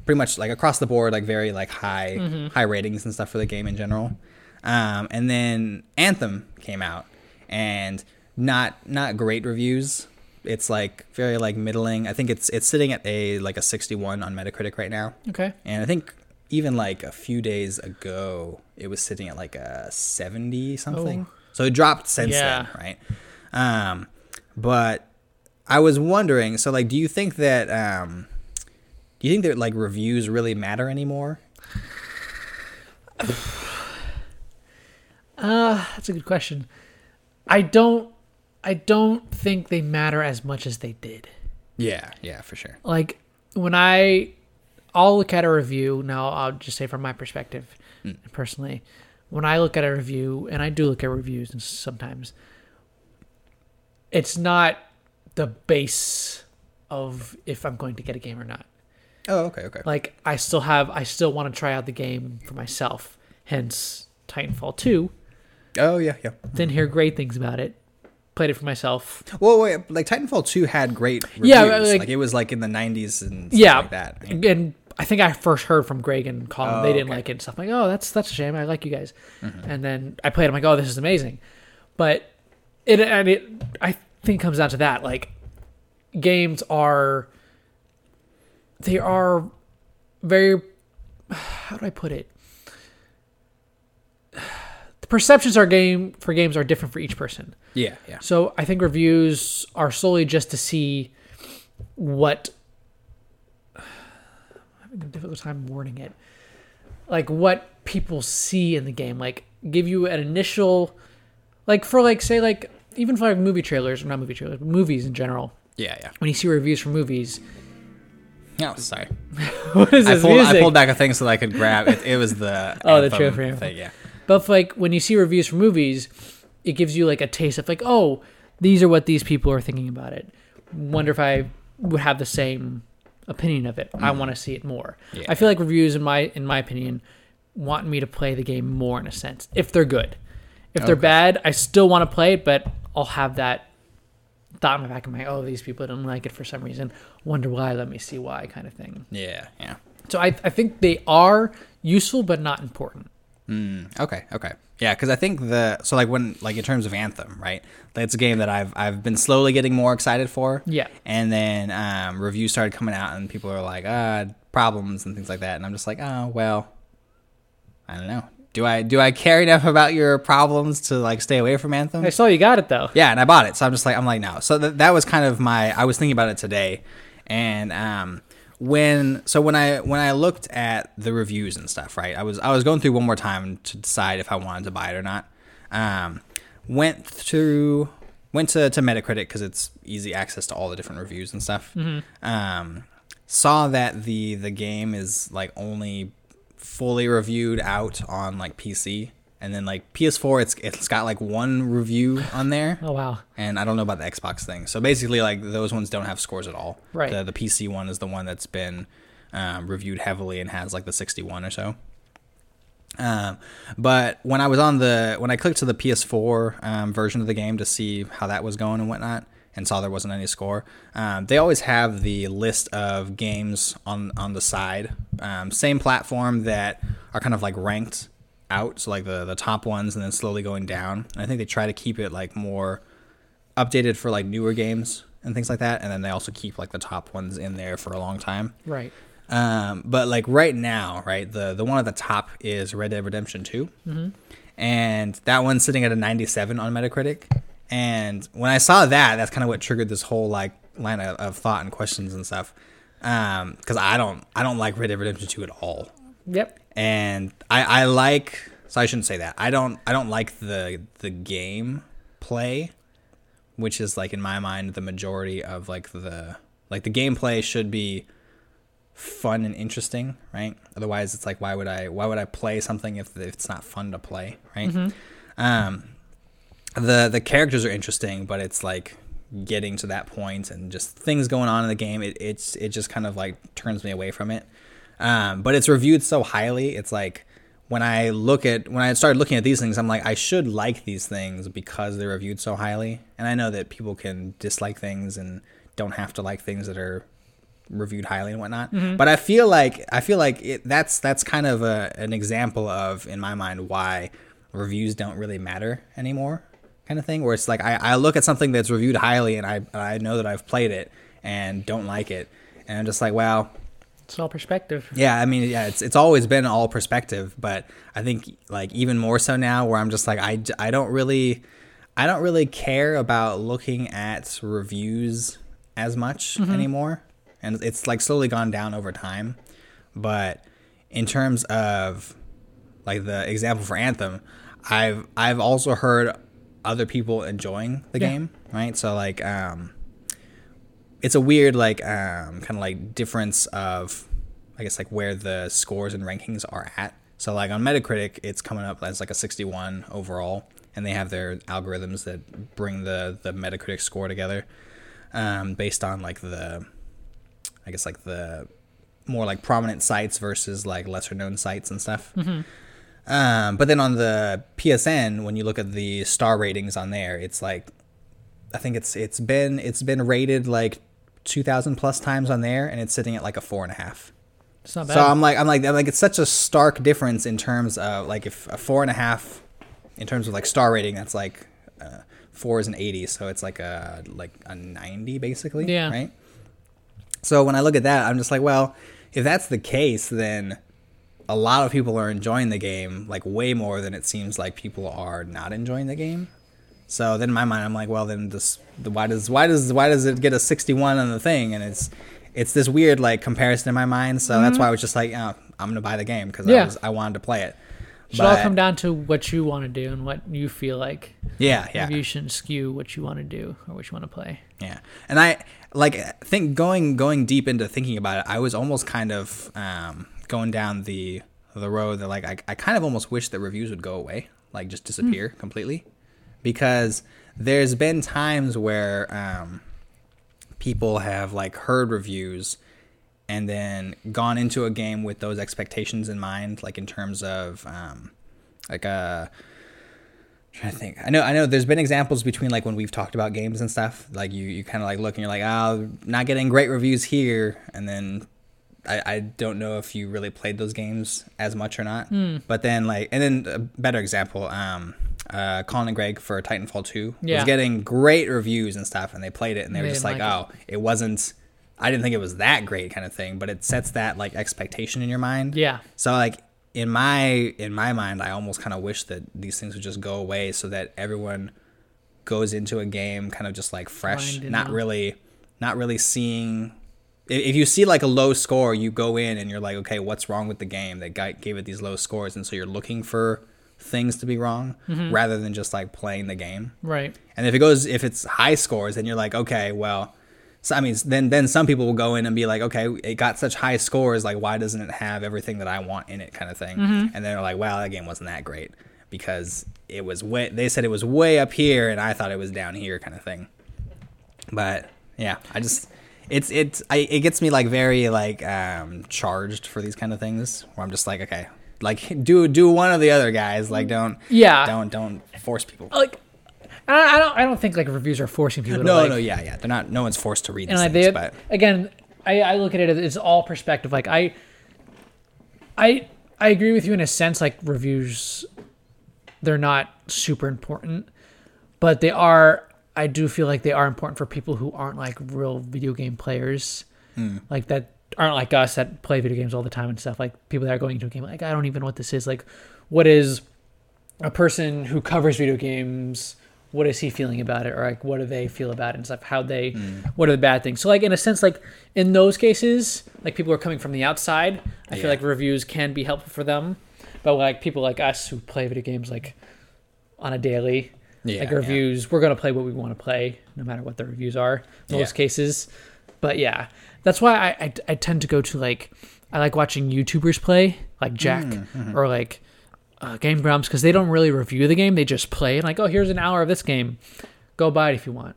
pretty much like across the board like very like high high ratings and stuff for the game in general. Um, and then Anthem came out and not not great reviews. It's like very like middling. I think it's it's sitting at a like a 61 on Metacritic right now. Okay. And I think even like a few days ago, it was sitting at like a 70 something. Oh. So it dropped since Yeah. then, right? Um, but I was wondering, so like, do you think that, um, do you think that like reviews really matter anymore? Uh, that's a good question. I don't I don't think they matter as much as they did. Yeah, yeah, for sure. Like when I I'll look at a review, now I'll just say from my perspective hmm. personally. When I look at a review, and I do look at reviews and sometimes it's not the base of if I'm going to get a game or not. Oh, okay, okay. Like I still have I still want to try out the game for myself. Hence Titanfall 2. Oh, yeah, yeah. Didn't hear great things about it. Played it for myself. Well, wait, like Titanfall 2 had great reviews. Yeah, like, like- it was like in the 90s and stuff yeah, like that. and I think I first heard from Greg and Colin. Oh, they didn't okay. like it and stuff. I'm like, oh, that's that's a shame. I like you guys. Mm-hmm. And then I played. I'm like, oh, this is amazing. But it and it, I think it comes down to that. Like, games are they are very. How do I put it? The perceptions are game for games are different for each person. Yeah, yeah. So I think reviews are solely just to see what I'm having a difficult time wording it. Like what people see in the game. Like give you an initial like for like say like even for like movie trailers or not movie trailers, but movies in general. Yeah, yeah. When you see reviews for movies, No, sorry. what is I this pulled, I pulled back a thing so that I could grab it. It was the Oh, the trailer for thing, yeah. But like when you see reviews for movies, it gives you like a taste of like, oh, these are what these people are thinking about it. Wonder if I would have the same opinion of it. I want to see it more. Yeah. I feel like reviews, in my in my opinion, want me to play the game more in a sense. If they're good, if they're Okay. bad, I still want to play it, but I'll have that thought in my back of my oh, these people didn't like it for some reason. Wonder why? Let me see why, kind of thing. Yeah, yeah. So I I think they are useful, but not important. Mm, okay, okay. Yeah, because I think the so like when like in terms of Anthem, right? Like, it's a game that I've I've been slowly getting more excited for. Yeah. And then um, reviews started coming out, and people are like, ah, problems and things like that, and I'm just like, oh well, I don't know. Do I do I care enough about your problems to like stay away from Anthem? I saw you got it though. Yeah, and I bought it. So I'm just like I'm like no. So th- that was kind of my I was thinking about it today, and um when so when I when I looked at the reviews and stuff, right? I was I was going through one more time to decide if I wanted to buy it or not. Um, went through went to to Metacritic because it's easy access to all the different reviews and stuff. Um, saw that the the game is like only fully reviewed out on like PC and then like PS4, it's it's got like one review on there, Oh wow. and I don't know about the Xbox thing. So basically, like those ones don't have scores at all. Right. The the PC one is the one that's been um, reviewed heavily and has like the 61 or so. Um, but when I was on the when I clicked to the PS4 um, version of the game to see how that was going and whatnot, and saw there wasn't any score, um, they always have the list of games on on the side, um, same platform that are kind of like ranked out, so like the the top ones, and then slowly going down. And I think they try to keep it like more updated for like newer games and things like that, and then they also keep like the top ones in there for a long time. Right. Um, but like right now, right, the the one at the top is Red Dead Redemption 2 and that one's sitting at a 97 on Metacritic. And when I saw that, that's kind of what triggered this whole like line of, of thought and questions and stuff. Um, because I don't I don't like Red Dead Redemption 2 at all Yep. And I, I like so I shouldn't say that. I don't I don't like the the game play, which is like in my mind the majority of like the like the gameplay should be fun and interesting, right? Otherwise it's like why would I why would I play something if, if it's not fun to play, right? Um the the characters are interesting, but it's like getting to that point and just things going on in the game. It it's it just kind of like turns me away from it. Um, but it's reviewed so highly. It's like when I look at when I started looking at these things, I'm like I should like these things because they're reviewed so highly. And I know that people can dislike things and don't have to like things that are reviewed highly and whatnot. But I feel like I feel like it, that's that's kind of a, an example of in my mind why reviews don't really matter anymore, kind of thing. Where it's like I, I look at something that's reviewed highly and I I know that I've played it and don't like it, and I'm just like, well, It's all perspective. yeah, I mean, yeah, it's it's always been all perspective, but I think like even more so now, where I'm just like I I don't really I don't really care about looking at reviews as much anymore, and it's like slowly gone down over time. But in terms of like the example for Anthem, I've I've also heard other people enjoying the Yeah. game, right? So like um it's a weird like um kind of like difference of I guess like where the scores and rankings are at. So like on Metacritic, it's coming up as like a 61 overall, and they have their algorithms that bring the the Metacritic score together, um, based on like the, I guess like the more like prominent sites versus like lesser known sites and stuff. Um, but then on the PSN, when you look at the star ratings on there, it's like I think it's it's been it's been rated like two thousand plus times on there, and it's sitting at like a four and a half. It's not bad. So I'm like I'm like I'm like it's such a stark difference in terms of like if a four and a half, in terms of like star rating, that's like uh, four is an eighty, so it's like a like a ninety basically. Yeah. Right. So when I look at that, I'm just like, well, if that's the case, then a lot of people are enjoying the game like way more than it seems like people are not enjoying the game. So then in my mind, I'm like, well, then this, why does why does why does it get a 61 on the thing? And it's it's this weird like comparison in my mind. So that's why I was just like, oh, I'm gonna buy the game because Yeah. I was I wanted to play it. Should all come down to what you want to do and what you feel like. Yeah, yeah. Maybe you shouldn't skew what you want to do or what you want to play. Yeah, and I like think going going deep into thinking about it. I was almost kind of um, going down the the road that like I, I kind of almost wish that reviews would go away, like just disappear completely, because there's been times where um, people have like heard reviews and then gone into a game with those expectations in mind, like in terms of um, like a trying to think. I know I know there's been examples between like when we've talked about games and stuff. Like you, you kind of like look and you're like, oh, not getting great reviews here, and then I, I don't know if you really played those games as much or not. But then like, and then a better example, um, uh, Colin and Greg for Titanfall 2 Yeah. was getting great reviews and stuff, and they played it and they were They just like, like oh, it wasn't. I didn't think it was that great kind of thing, but it sets that like expectation in your mind. Yeah. So like in my in my mind, I almost kind of wish that these things would just go away so that everyone goes into a game kind of just like fresh, Blinded not out. really not really seeing if you see like a low score, you go in and you're like, okay, what's wrong with the game that guy gave it these low scores, and so you're looking for things to be wrong Mm-hmm. rather than just like playing the game. Right. And if it goes, if it's high scores, then you're like, okay, well, so I mean, then then some people will go in and be like, okay, it got such high scores, like why doesn't it have everything that I want in it, kind of thing? And they're like, wow, that game wasn't that great because it was way. They said it was way up here, and I thought it was down here, kind of thing. But yeah, I just it's it's I, it gets me like very like um charged for these kind of things where I'm just like okay like do do one of the other guys. Like don't Yeah. don't don't force people. Like I I don't I don't think like reviews are forcing people to no like, no yeah yeah. They're not no one's forced to read and like things they but again I, I look at it as it's all perspective. Like i i i agree with you in a sense like reviews they're not super important but they are i do feel like they are important for people who aren't like real video game players. Hmm. Like that aren't like us that play video games all the time and stuff like people that are going into a game like i don't even know what this is. Like what is a person who covers video games what is he feeling about it? Or like what do they feel about it and stuff? How they mm. what are the bad things? So like in a sense like in those cases like people are coming from the outside i Yeah. feel like reviews can be helpful for them. But like people like us who play video games like on a daily Yeah, like yeah. reviews we're going to play what we want to play no matter what the reviews are in most cases. But yeah that's why I, I i tend to go to like i like watching youtubers play like jack Mm-hmm. or like uh, game grumps because they don't really review the game they just play and like oh here's an hour of this game. Go buy it if you want.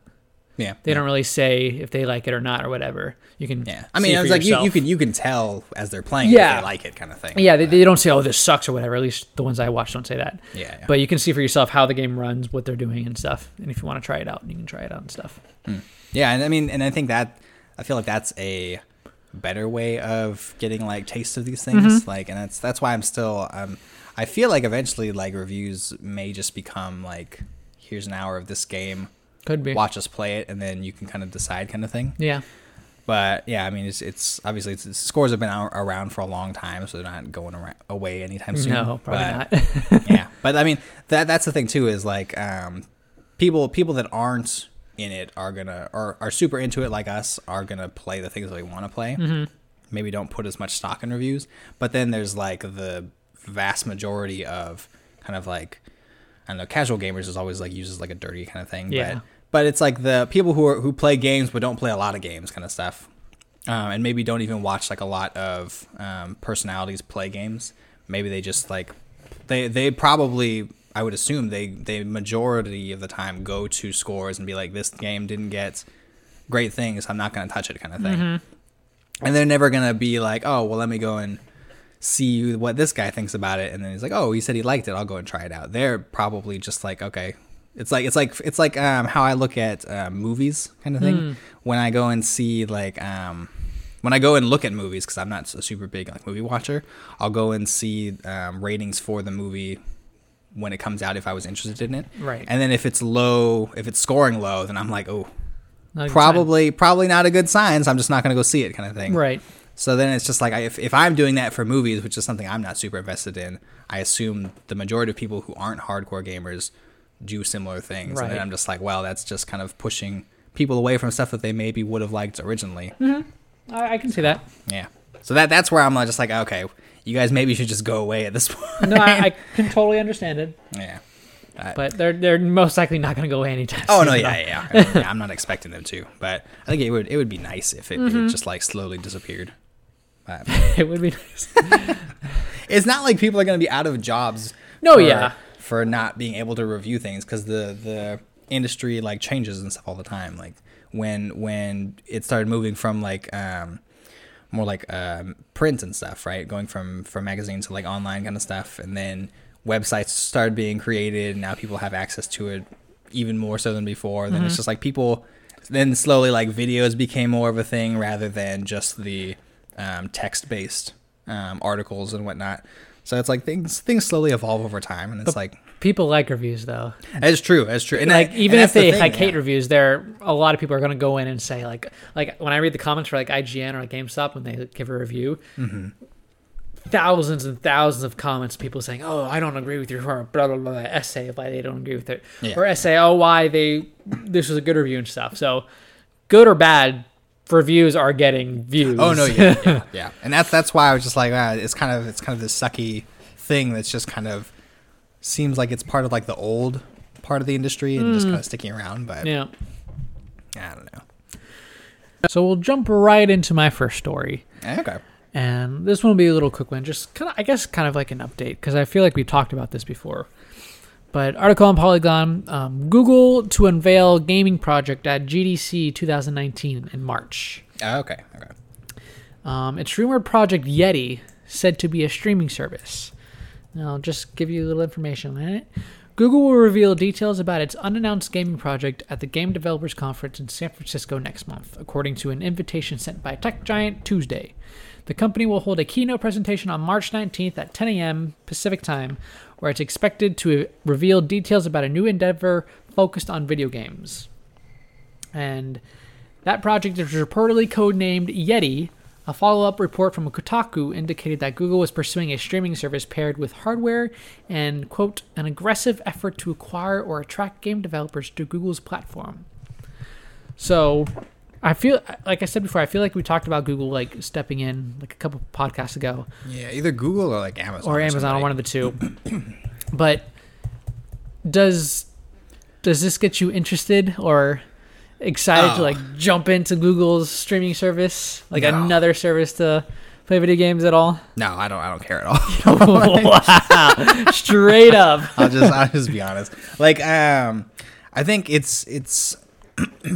Yeah they don't really say if they like it or not or whatever. You can yeah. I mean I was like you, you can you can tell as they're playing Yeah. if they like it kind of thing. Yeah they, they don't say oh this sucks or whatever. At least the ones i watch don't say that. Yeah, yeah. but you can see for yourself how the game runs what they're doing and stuff and if you want to try it out you can try it out and stuff. Yeah, and I mean, and I think that I feel like that's a better way of getting like taste of these things. Mm-hmm. Like, and that's that's why I'm still um, I feel like eventually like reviews may just become like here's an hour of this game, could be watch us play it, and then you can kind of decide kind of thing. yeah But yeah, I mean, it's it's obviously it's, scores have been ar- around for a long time, so they're not going ara- away anytime soon. no probably But- not yeah, but I mean that that's the thing too is like um, people people that aren't in it are gonna or are super into it like us are gonna play the things that they want to play. Mm-hmm. Maybe don't put as much stock in reviews, but then there's like the vast majority of kind of like I don't know casual gamers is always like uses like a dirty kind of thing. Yeah. But but it's like the people who are who play games but don't play a lot of games kind of stuff. Um, and maybe don't even watch like a lot of um, personalities play games. Maybe they just like they they probably I would assume they they majority of the time go to scores and be like this game didn't get great things I'm not going to touch it kind of thing. And they're never going to be like oh well let me go and see what this guy thinks about it and then he's like oh he said he liked it I'll go and try it out. They're probably just like okay it's like it's like it's like um, how I look at uh, movies kind of thing when I go and see like um, when I go and look at movies because I'm not a super big like movie watcher. I'll go and see um, ratings for the movie when it comes out if I was interested in it. Right. And then if it's low, if it's scoring low, then I'm like, oh, a good probably probably not a good sign. So I'm just not going to go see it, kind of thing. right So then it's just like I- if if I'm doing that for movies, which is something I'm not super invested in, I assume the majority of people who aren't hardcore gamers do similar things, and then Right. I'm just like, well, that's just kind of pushing people away from stuff that they maybe would have liked originally. Mm-hmm. I, I can see that Yeah. So that that's where I'm like, just like, okay, you guys maybe should just go away at this point. no I, I can totally understand it yeah. but they're they're most likely not going to go away anytime Oh no, yeah, yeah. yeah. I mean, yeah, I'm not expecting them to, but I think it would it would be nice if it, Mm-hmm. it just like slowly disappeared. It would be nice it's not like people are going to be out of jobs. No, for, yeah. for not being able to review things because the the industry like changes and stuff all the time. Like when when it started moving from like um more like um, print and stuff, right? Going from from magazine to like online kind of stuff, and then websites started being created. And now people have access to it even more so than before. Then it's just like people. Then slowly, like videos became more of a thing rather than just the um, text based um, articles and whatnot. So it's like things things slowly evolve over time, and it's like people like reviews though That's true, That's true. And like I- even and if that's the they thing, like hate yeah. reviews, there a lot of people are going to go in and say like like when I read the comments for like IGN or like GameSpot when they give a review, Mm-hmm. thousands and thousands of comments, people saying, "Oh, I don't agree with your blah blah blah essay why they don't agree with it," Yeah. or essay, "Oh, why they this was a good review and stuff." So, good or bad, reviews are getting views. Oh no, yeah, yeah, yeah. And that's that's why I was just like, ah, it's kind of it's kind of this sucky thing that's just kind of seems like it's part of like the old part of the industry and just kind of sticking around. But yeah. I don't know. So we'll jump right into my first story. Okay. And this one will be a little quick one, just kind of, I guess, kind of like an update because I feel like we talked about this before. But article on Polygon: um, Google to unveil gaming project at GDC 2019 in March. Oh, okay. Okay. Um, its rumored project Yeti, said to be a streaming service. I'll just give you a little information on it. Google will reveal details about its unannounced gaming project at the Game Developers Conference in San Francisco next month, according to an invitation sent by Tech Giant Tuesday. The company will hold a keynote presentation on March 19th at 10 a.m. Pacific Time, where it's expected to reveal details about a new endeavor focused on video games. And that project is reportedly codenamed Yeti. A follow up report from Kotaku indicated that Google was pursuing a streaming service paired with hardware and, quote, an aggressive effort to acquire or attract game developers to Google's platform. So, I feel, like I said before, I feel like we talked about Google like stepping in like a couple podcasts ago Yeah, either Google or like Amazon. or Amazon, somebody. one of the two. but does does this get you interested or excited to Oh. like jump into Google's streaming service, like No. another service to play video games at all? No, I don't. I don't care at all. wow, straight up. I'll just I'll just be honest. Like um I think it's it's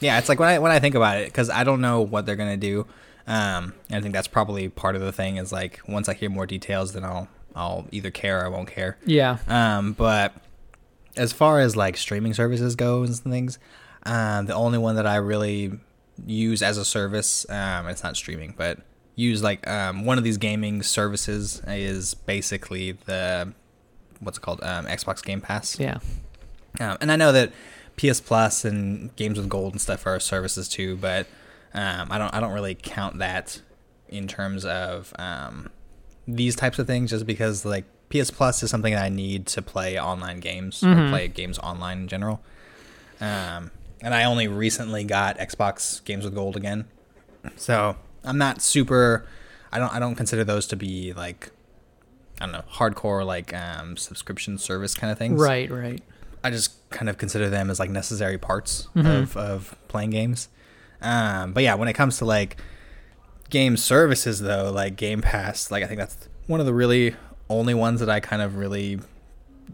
yeah, it's like when I when I think about it cuz I don't know what they're going to do. Um and I think that's probably part of the thing is like once I hear more details then I'll I'll either care or I won't care. Yeah, Um but as far as like streaming services goes and things, um the only one that I really use as a service um it's not streaming but use like um one of these gaming services is basically the what's it called um Xbox Game Pass. yeah, Um, and I know that PS Plus and Games with Gold and stuff are services too, but um, I don't I don't really count that in terms of um, these types of things, just because like PS Plus is something that I need to play online games or Mhm. play games online in general. Um, and I only recently got Xbox Games with Gold again, so I'm not super. I don't I don't consider those to be like I don't know hardcore like um, subscription service kind of things. right, right. I just kind of consider them as like necessary parts Mhm. of, of playing games. Um, but yeah, when it comes to like game services though, like Game Pass, like I think that's one of the really only ones that I kind of really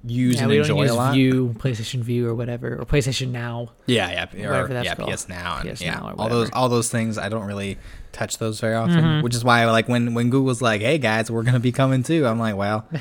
use Yeah, and we enjoy don't use a lot. Vue, PlayStation Vue, or whatever, or PlayStation Now. Yeah, yeah, or, Whatever that's yeah, called. PS Now, and PS yeah, Now or all those all those things. I don't really touch those very often, Mhm. which is why like when when Google's like, "Hey guys, we're gonna be coming too," I'm like, well.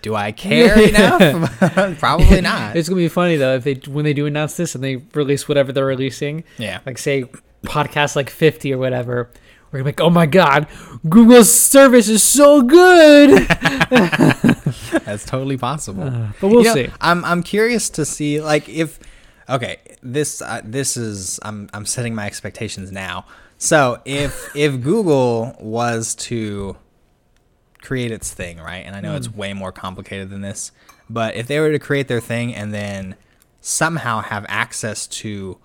Do I care enough? Probably not. It's gonna be funny though if they when they do announce this and they release whatever they're releasing, Yeah. like say podcast like 50 or whatever we're gonna be like oh my god google's service is so good That's totally possible. Uh, but we'll You know, see I'm I'm curious to see like if okay, this uh, this is I'm I'm setting my expectations now. So if if Google was to create its thing, right? And I know Hmm. it's way more complicated than this, but if they were to create their thing and then somehow have access to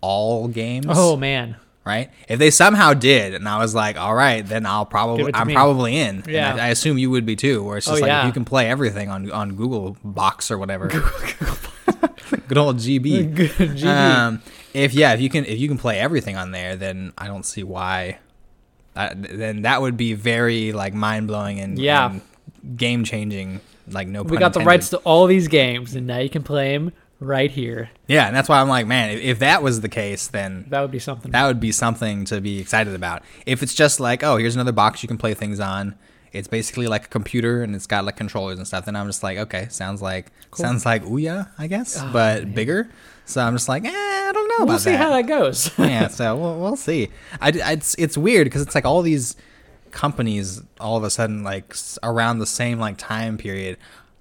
all games, oh man right? If they somehow did, and I was like, all right, then I'll probably I'm me. probably in. And Yeah. I, I assume you would be too. Where it's just Oh, like yeah. if you can play everything on on Google Box or whatever. Good old GB. Good GB. Um, if yeah, if you can if you can play everything on there, then I don't see why. Uh, then that would be very like mind blowing and Yeah. game changing. Like no, we got the rights to all these games and now you can play them right here Yeah, and that's why I'm like, man, if, if that was the case, then that would be something that would be something to be excited about. If it's just like, oh, here's another box you can play things on. It's basically like a computer and it's got like controllers and stuff. Then I'm just like, okay, sounds like Cool. sounds like Ouya, I guess, Oh, but man. bigger. So I'm just like, eh, I don't know we'll see that. how that goes yeah, so we'll, we'll see. I, I- it's it's weird because it's like all these companies all of a sudden like around the same like time period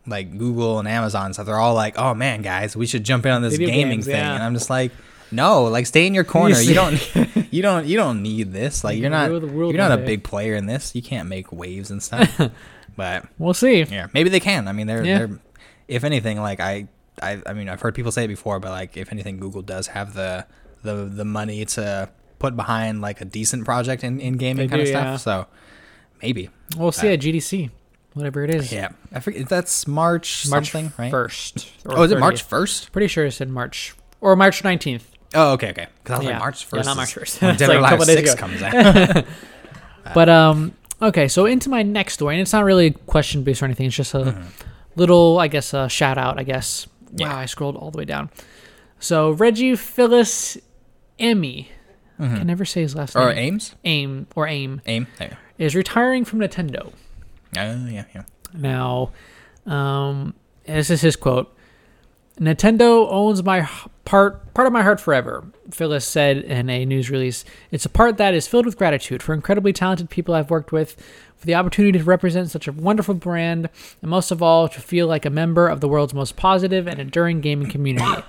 like google and amazon stuff they're all like oh man guys we should jump in on this Video gaming games, thing. yeah. and i'm just like no like stay in your corner. See- you don't you don't you don't need this. Like You you're not you're not a big player in this. You can't make waves and stuff. But we'll see. yeah maybe they can. I mean they're Yeah. they're if anything like I, I i mean i've heard people say it before but like if anything google does have the the the money to put behind like a decent project in, in gaming They kind of stuff. yeah. so maybe. We'll see Uh, at gdc whatever it is yeah i forget that's march, march something right 1st oh is it 30th. march 1st pretty sure it said march or march 19th oh okay okay because i was Yeah. like march 1st Yeah, not March 1st. Dead like Alive 6 ago. comes out But um, okay. So into my next story, and it's not really a question based or anything. It's just a Mm-hmm. little, I guess, a shout out. I guess. Yeah. Wow, I scrolled all the way down. So Reggie Phyllis Emmy. Can never say his last Mm-hmm. Or. Ames? Aim or Aim Aim? There. is retiring from Nintendo. Oh, yeah, yeah. Now, um, this is his quote. Nintendo owns my part part of my heart forever, Fils-Aimé said in a news release. It's a part that is filled with gratitude for incredibly talented people I've worked with, for the opportunity to represent such a wonderful brand, and most of all, to feel like a member of the world's most positive and enduring gaming community.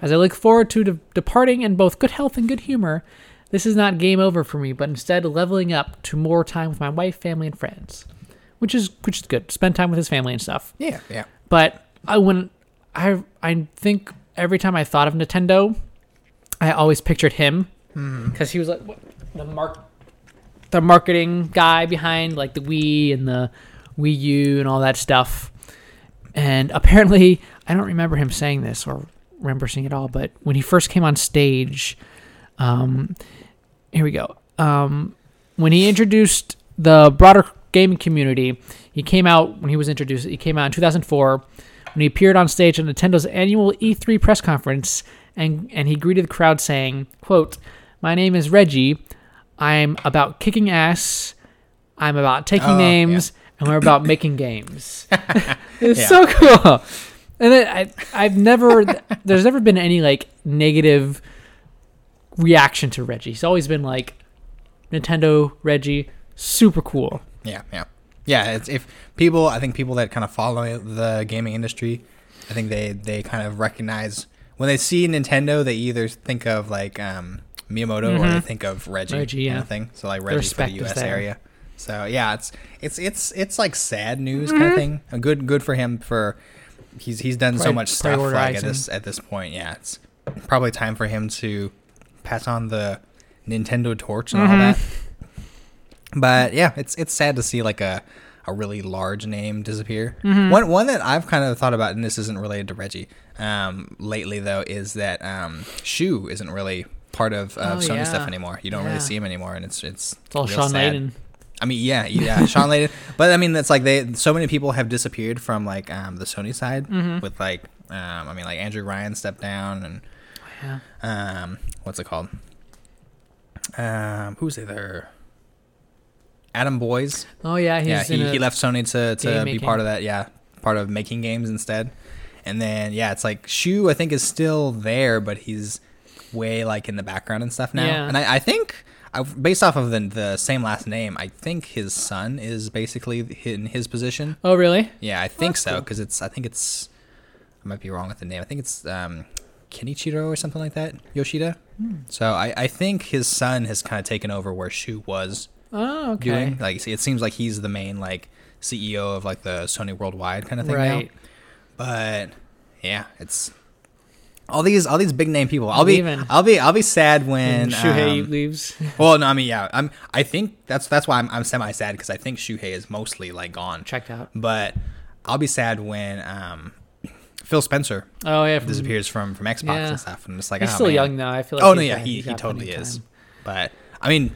As I look forward to de- departing in both good health and good humor, this is not game over for me, but instead leveling up to more time with my wife, family, and friends, which is which is good. Spend time with his family and stuff. Yeah, yeah. But I when I I think every time I thought of Nintendo, I always pictured him because he was like what, the mark the marketing guy behind like the Wii and the Wii U and all that stuff. And apparently, I don't remember him saying this or remember seeing it all, but when he first came on stage, um, here we go. Um, when he introduced the broader gaming community, he came out when he was introduced. He came out in 2004 when he appeared on stage at Nintendo's annual E3 press conference, and and he greeted the crowd saying, "quote My name is Reggie. I'm about kicking ass. I'm about taking Oh, names, and we're about making games." it's Yeah. so cool. And then I, I've never, there's never been any like negative reaction to Reggie. He's always been like, Nintendo Reggie, super cool. Yeah, yeah, yeah. It's if people, I think people that kind of follow the gaming industry, I think they they kind of recognize when they see Nintendo, they either think of like um, Miyamoto or they think of Reggie, Mm-hmm. Reggie, kind of thing. So like Reggie for the U.S. area. So yeah, it's it's it's it's like sad news Mm-hmm. kind of thing. A good good for him for he's he's done so much stuff like at this at this point. Yeah, it's probably time for him to pass on the Nintendo torch and all Mm-hmm. that. But yeah, it's it's sad to see like a a really large name disappear. Mm-hmm. One one that I've kind of thought about, and this isn't related to Reggie, um, lately though, is that um, Shu isn't really part of, of Oh, Sony yeah. stuff anymore. You don't Yeah. really see him anymore, and it's it's It's all Shawn sad. Layden. I mean, yeah, yeah, Shawn Layden. But I mean, that's like they so many people have disappeared from like um, the Sony side Mm-hmm. with like um, I mean like Andrew Ryan stepped down and Yeah. um, what's it called? Um, who's there? Adam Boyes. Oh yeah, he's yeah, he, he left Sony to, to be making. part of that. Yeah, part of making games instead. And then yeah, it's like Shu. I think is still there, but he's way like in the background and stuff now. Yeah. And I, I think I, based off of the, the same last name, I think his son is basically in his position. Oh really? Yeah, I think that's so cool. because it's. I think it's. I might be wrong with the name. I think it's um, Kenichiro or something like that. Yoshida. Hmm. So I, I think his son has kind of taken over where Shu was Oh okay. doing. Like it seems like he's the main like CEO of like the Sony Worldwide kind of thing Right. now. But yeah, it's all these all these big name people. I'll be Leaving. I'll be I'll be sad when And Shuhei um, leaves. well, no, I mean yeah, I'm I think that's that's why I'm I'm semi sad because I think Shuhei is mostly like gone. Checked out. But I'll be sad when um Phil Spencer Oh yeah, from, disappears from from Xbox Yeah. and stuff. And I'm just like, He's oh, still man. young though. I feel like. oh no, yeah, he he totally is. time. But I mean,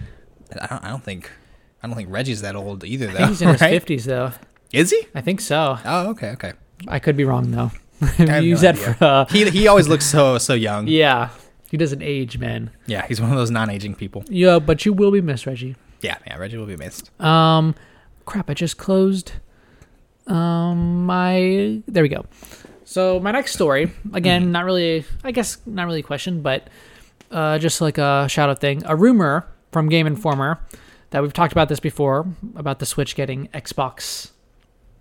I don't I don't think I don't think Reggie's that old either though. he's in his right? fifties though. Is he? I think so. Oh, okay, okay. I could be wrong though. Use no that idea. for. Uh, He he always looks so so young. yeah, he doesn't age, man. Yeah, he's one of those non-aging people. Yeah, but you will be missed, Reggie. Yeah, yeah. Reggie will be missed. Um, crap! I just closed. Um, my there we go. So my next story, again, not really. I guess not really a question, but uh, just like a shout out thing. A rumor from Game Informer that we've talked about this before about the Switch getting Xbox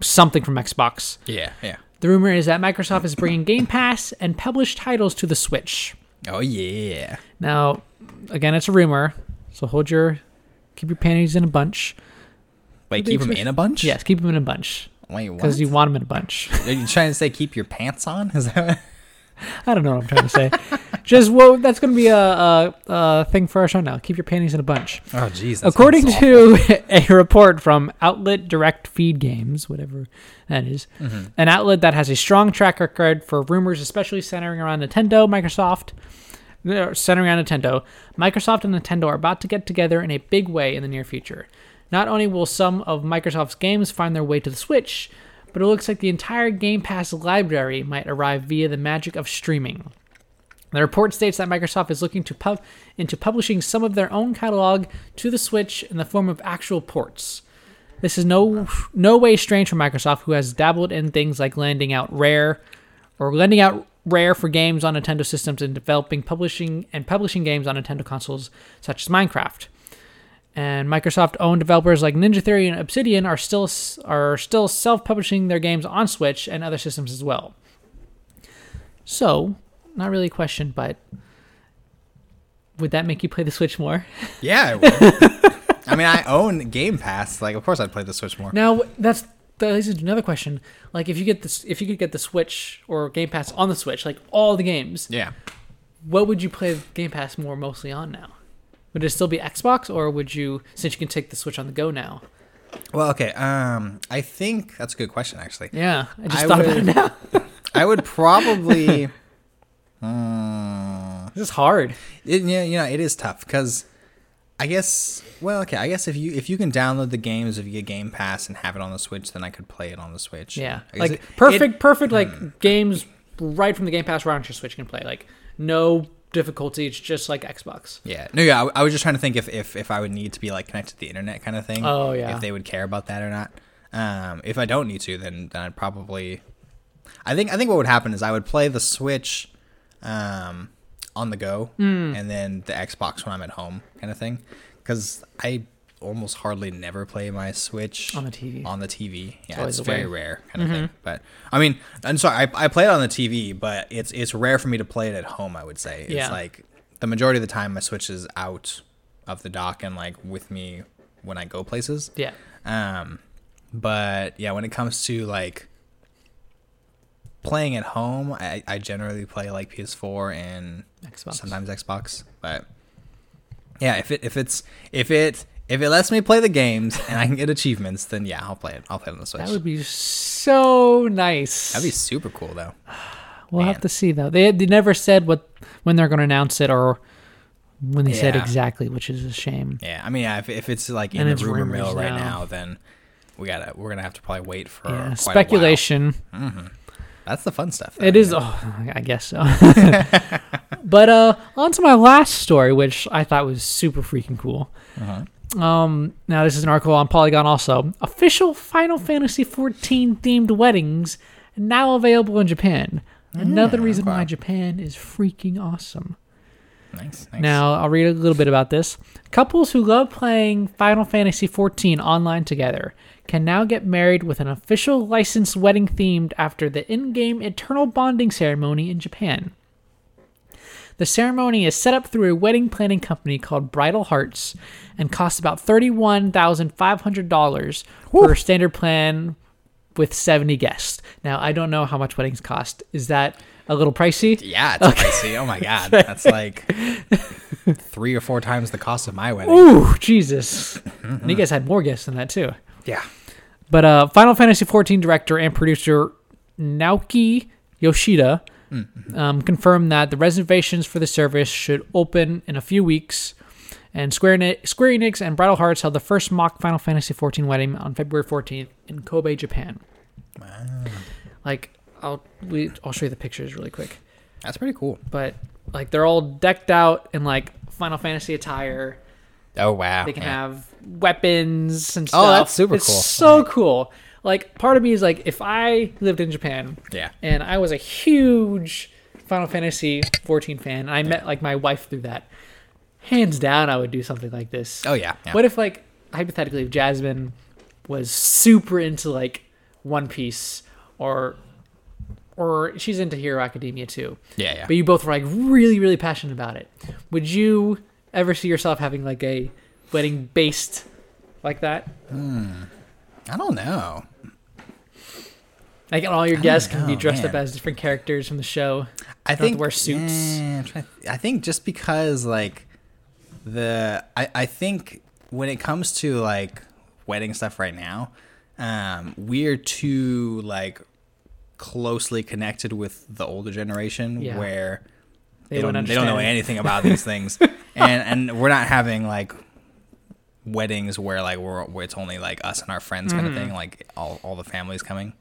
something from Xbox. Yeah, yeah. The rumor is that Microsoft is bringing Game Pass and published titles to the Switch. Oh yeah. Now, again, it's a rumor, so hold your keep your panties in a bunch. Wait, keep them in a bunch? Yes, keep them in a bunch Wait, what? because you want them in a bunch. Are you trying to say keep your pants on? Is that? I don't know what I'm trying to say. Just well, that's going to be a, a, a thing for our show now. Keep your panties in a bunch. Oh jeez. According to a report from Outlet Direct Feed Games, whatever that is, Mm-hmm. an outlet that has a strong track record for rumors, especially centering around Nintendo, Microsoft, uh, centering around Nintendo, Microsoft and Nintendo are about to get together in a big way in the near future. Not only will some of Microsoft's games find their way to the Switch, but it looks like the entire Game Pass library might arrive via the magic of streaming. The report states that Microsoft is looking to pub- into publishing some of their own catalog to the Switch in the form of actual ports. This is no no way strange for Microsoft, who has dabbled in things like lending out Rare or lending out Rare for games on Nintendo systems and developing, publishing, and publishing games on Nintendo consoles such as Minecraft. And Microsoft-owned developers like Ninja Theory and Obsidian are still are still self-publishing their games on Switch and other systems as well. So, not really a question, but would that make you play the Switch more? Yeah, it would. I mean, I own Game Pass. Like, of course, I'd play the Switch more. Now that's that leads into another question. Like, if you get this, if you could get the Switch or Game Pass on the Switch, like all the games, Yeah. what would you play Game Pass more mostly on now? Would it still be Xbox, or would you, since you can take the Switch on the go now? Well, okay. Um, I think that's a good question, actually. Yeah, I just I thought about would- it now. I would probably. Uh, This is hard. it, yeah, you know, it is tough because I guess. Well, okay. I guess if you if you can download the games, if you get Game Pass and have it on the Switch, then I could play it on the Switch. Yeah, like it- perfect, it- perfect, like games right from the Game Pass right onto your Switch you can play. Like no difficulty. It's just like Xbox. yeah. No, yeah. I, I was just trying to think if, if if I would need to be like connected to the internet kind of thing. Oh, yeah. If they would care about that or not. Um, if I don't need to, then then I'd probably. I think I think what would happen is I would play the Switch, um, on the go, Hmm. and then the Xbox when I'm at home, kind of thing. Because I almost hardly never play my Switch On the TV. On the TV, yeah, always it's very way. rare kind of thing. But I mean, I'm sorry, I, I play it on the TV, but it's it's rare for me to play it at home. I would say it's Yeah. like the majority of the time my Switch is out of the dock and like with me when I go places. Yeah, Um, but yeah, when it comes to like playing at home, I, I generally play like PS4 and Xbox. sometimes Xbox. But yeah, if it if it's if it if it lets me play the games and I can get achievements, then yeah, I'll play it. I'll play it on the Switch. that would be so nice. That'd be super cool though. We'll man. have to see though. They they never said what when they're going to announce it or when they said exactly, which is a shame. Yeah, I mean, yeah, if, if it's like in And the rumor mill right now. now, then we gotta we're gonna have to probably wait for Yeah, quite a while. speculation. That's the fun stuff. though, It is. know? Oh, I guess so. but uh, on to my last story, which I thought was super freaking cool. Uh-huh. Um, now this is an article on Polygon. Also, official Final Fantasy XIV themed weddings now available in Japan. Another reason wow. why Japan is freaking awesome. Nice, nice. Now, I'll read a little bit about this. Couples who love playing Final Fantasy XIV online together can now get married with an official licensed wedding themed after the in game eternal bonding ceremony in Japan. The ceremony is set up through a wedding planning company called Bridal Hearts and costs about $31,500 for a standard plan with 70 guests. Now, I don't know how much weddings cost. Is that a little pricey? yeah, it's pricey. Oh my god, that's like three or four times the cost of my wedding. Ooh, Jesus. and you guys had more guests than that, too. Yeah. But uh, Final Fantasy XIV director and producer Naoki Yoshida um, confirmed that the reservations for the service should open in a few weeks. And Square, Enix, Square Enix and Bridal Hearts held the first mock Final Fantasy XIV wedding on February 14th in Kobe, Japan. Like, I'll we, I'll show you the pictures really quick. That's pretty cool. But like, they're all decked out in like Final Fantasy attire. Oh wow. They can yeah. have weapons and stuff. Oh, that's super it's cool. So cool. Like part of me is like, if I lived in Japan Yeah. and I was a huge Final Fantasy 14 fan, and I met like my wife through that, hands down, I would do something like this. Oh yeah. yeah. What if like hypothetically, if Jasmine was super into like One Piece or or she's into Hero Academia too, Yeah, yeah. but you both were like really really passionate about it would you ever see yourself having like a wedding based like that hmm. I don't know. like all your guests can be know, dressed up as different characters from the show I think wear suits. To- I think just because like the I I think when it comes to like wedding stuff right now, um, we're too like closely connected with the older generation Yeah. where They they, don't they don't know anything about these things, and and we're not having like weddings where like we're, where it's only like us and our friends kind of thing, like all all the families coming.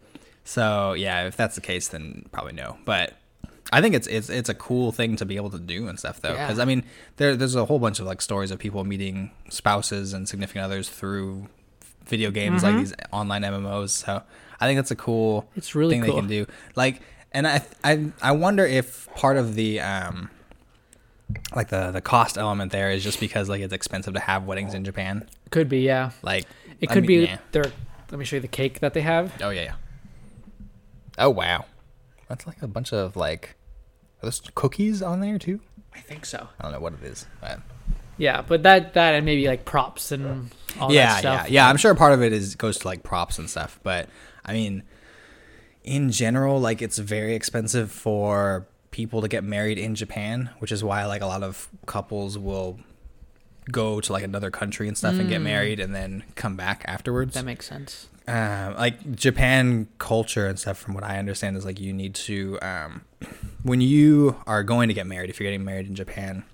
So yeah, if that's the case, then probably no. But I think it's it's it's a cool thing to be able to do and stuff though, Yeah. because I mean there there's a whole bunch of like stories of people meeting spouses and significant others through video games like these online MMOs. So I think that's a cool It's really thing cool. they can do. Like, and I I I wonder if part of the um like the the cost element there is just because like it's expensive to have weddings in Japan. Could be, yeah. Like It could be yeah. their. Let me show you the cake that they have. Oh yeah, yeah. Oh wow, that's like a bunch of like are those cookies on there too. I think so. I don't know what it is, but Yeah, but that that and maybe like props and all yeah, that stuff. yeah, yeah. I'm sure part of it is goes to like props and stuff, but I mean, in general, like it's very expensive for people to get married in Japan, which is why like a lot of couples will go to like another country and stuff and get married and then come back afterwards. That makes sense. um, like Japan culture and stuff, from what I understand, is like you need to, um, when you are going to get married, if you're getting married in Japan,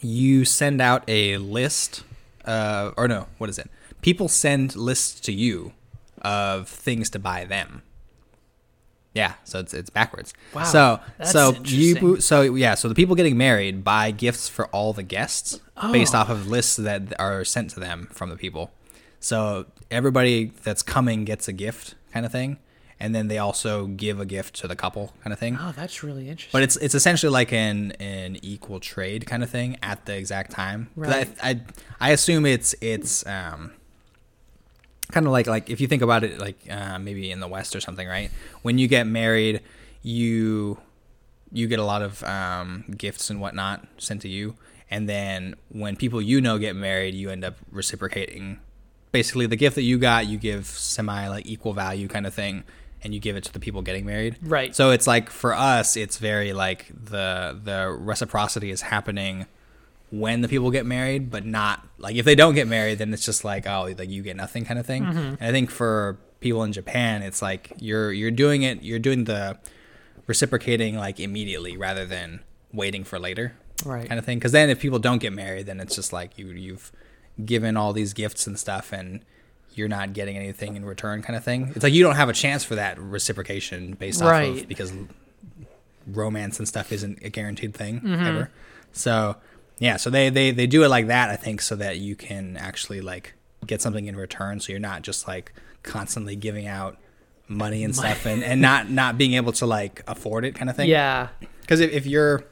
you send out a list, uh, or no, what is it? People send lists to you of things to buy them. Yeah, so it's it's backwards. Wow, so so you so yeah, so the people getting married buy gifts for all the guests based Oh. off of lists that are sent to them from the people. So everybody that's coming gets a gift kind of thing, and then they also give a gift to the couple kind of thing. Oh, that's really interesting. But it's it's essentially like an an equal trade kind of thing at the exact time. Right. I, I I assume it's it's um kind of like like if you think about it like uh, maybe in the West or something, right? When you get married, you you get a lot of um, gifts and whatnot sent to you, and then when people you know get married, you end up reciprocating. Basically, the gift that you got, you give semi like equal value kind of thing, and you give it to the people getting married. Right. So it's like for us, it's very like the the reciprocity is happening when the people get married, but not like if they don't get married, then it's just like oh, like you get nothing kind of thing. And I think for people in Japan, it's like you're you're doing it, you're doing the reciprocating like immediately rather than waiting for later right. kind of thing. Because then if people don't get married, then it's just like you you've given all these gifts and stuff and. You're not getting anything in return, kind of thing. It's like you don't have a chance for that reciprocation based off Right. of because romance and stuff isn't a guaranteed thing Mm-hmm. ever. So yeah, so they, they they do it like that, I think, so that you can actually like get something in return. So you're not just like constantly giving out money and stuff and, and not not being able to like afford it kind of thing. yeah. Because if, if you're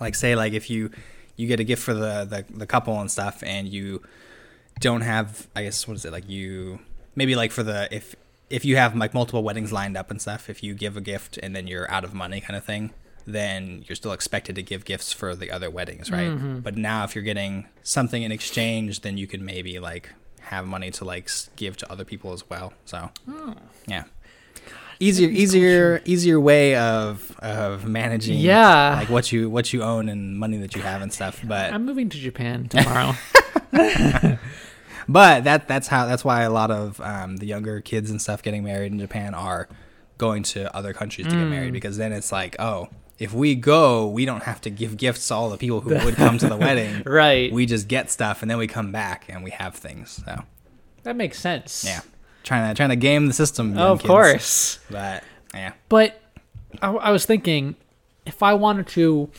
like say like if you you get a gift for the, the the couple and stuff and you don't have I guess what is it like you maybe like for the if if you have like multiple weddings lined up and stuff if you give a gift and then you're out of money kind of thing then you're still expected to give gifts for the other weddings right but now if you're getting something in exchange then you can maybe like have money to like give to other people as well so yeah easier easier easier way of of managing Yeah. like what you what you own and money that you have and stuff but I'm moving to Japan tomorrow. but that that's how that's why a lot of um, the younger kids and stuff getting married in Japan are going to other countries to get Mm. married because then it's like oh if we go we don't have to give gifts to all the people who would come to the wedding right. we just get stuff and then we come back and we have things so that makes sense. yeah trying to trying to game the system Oh, of kids. course. but yeah But I, I was thinking, if I wanted to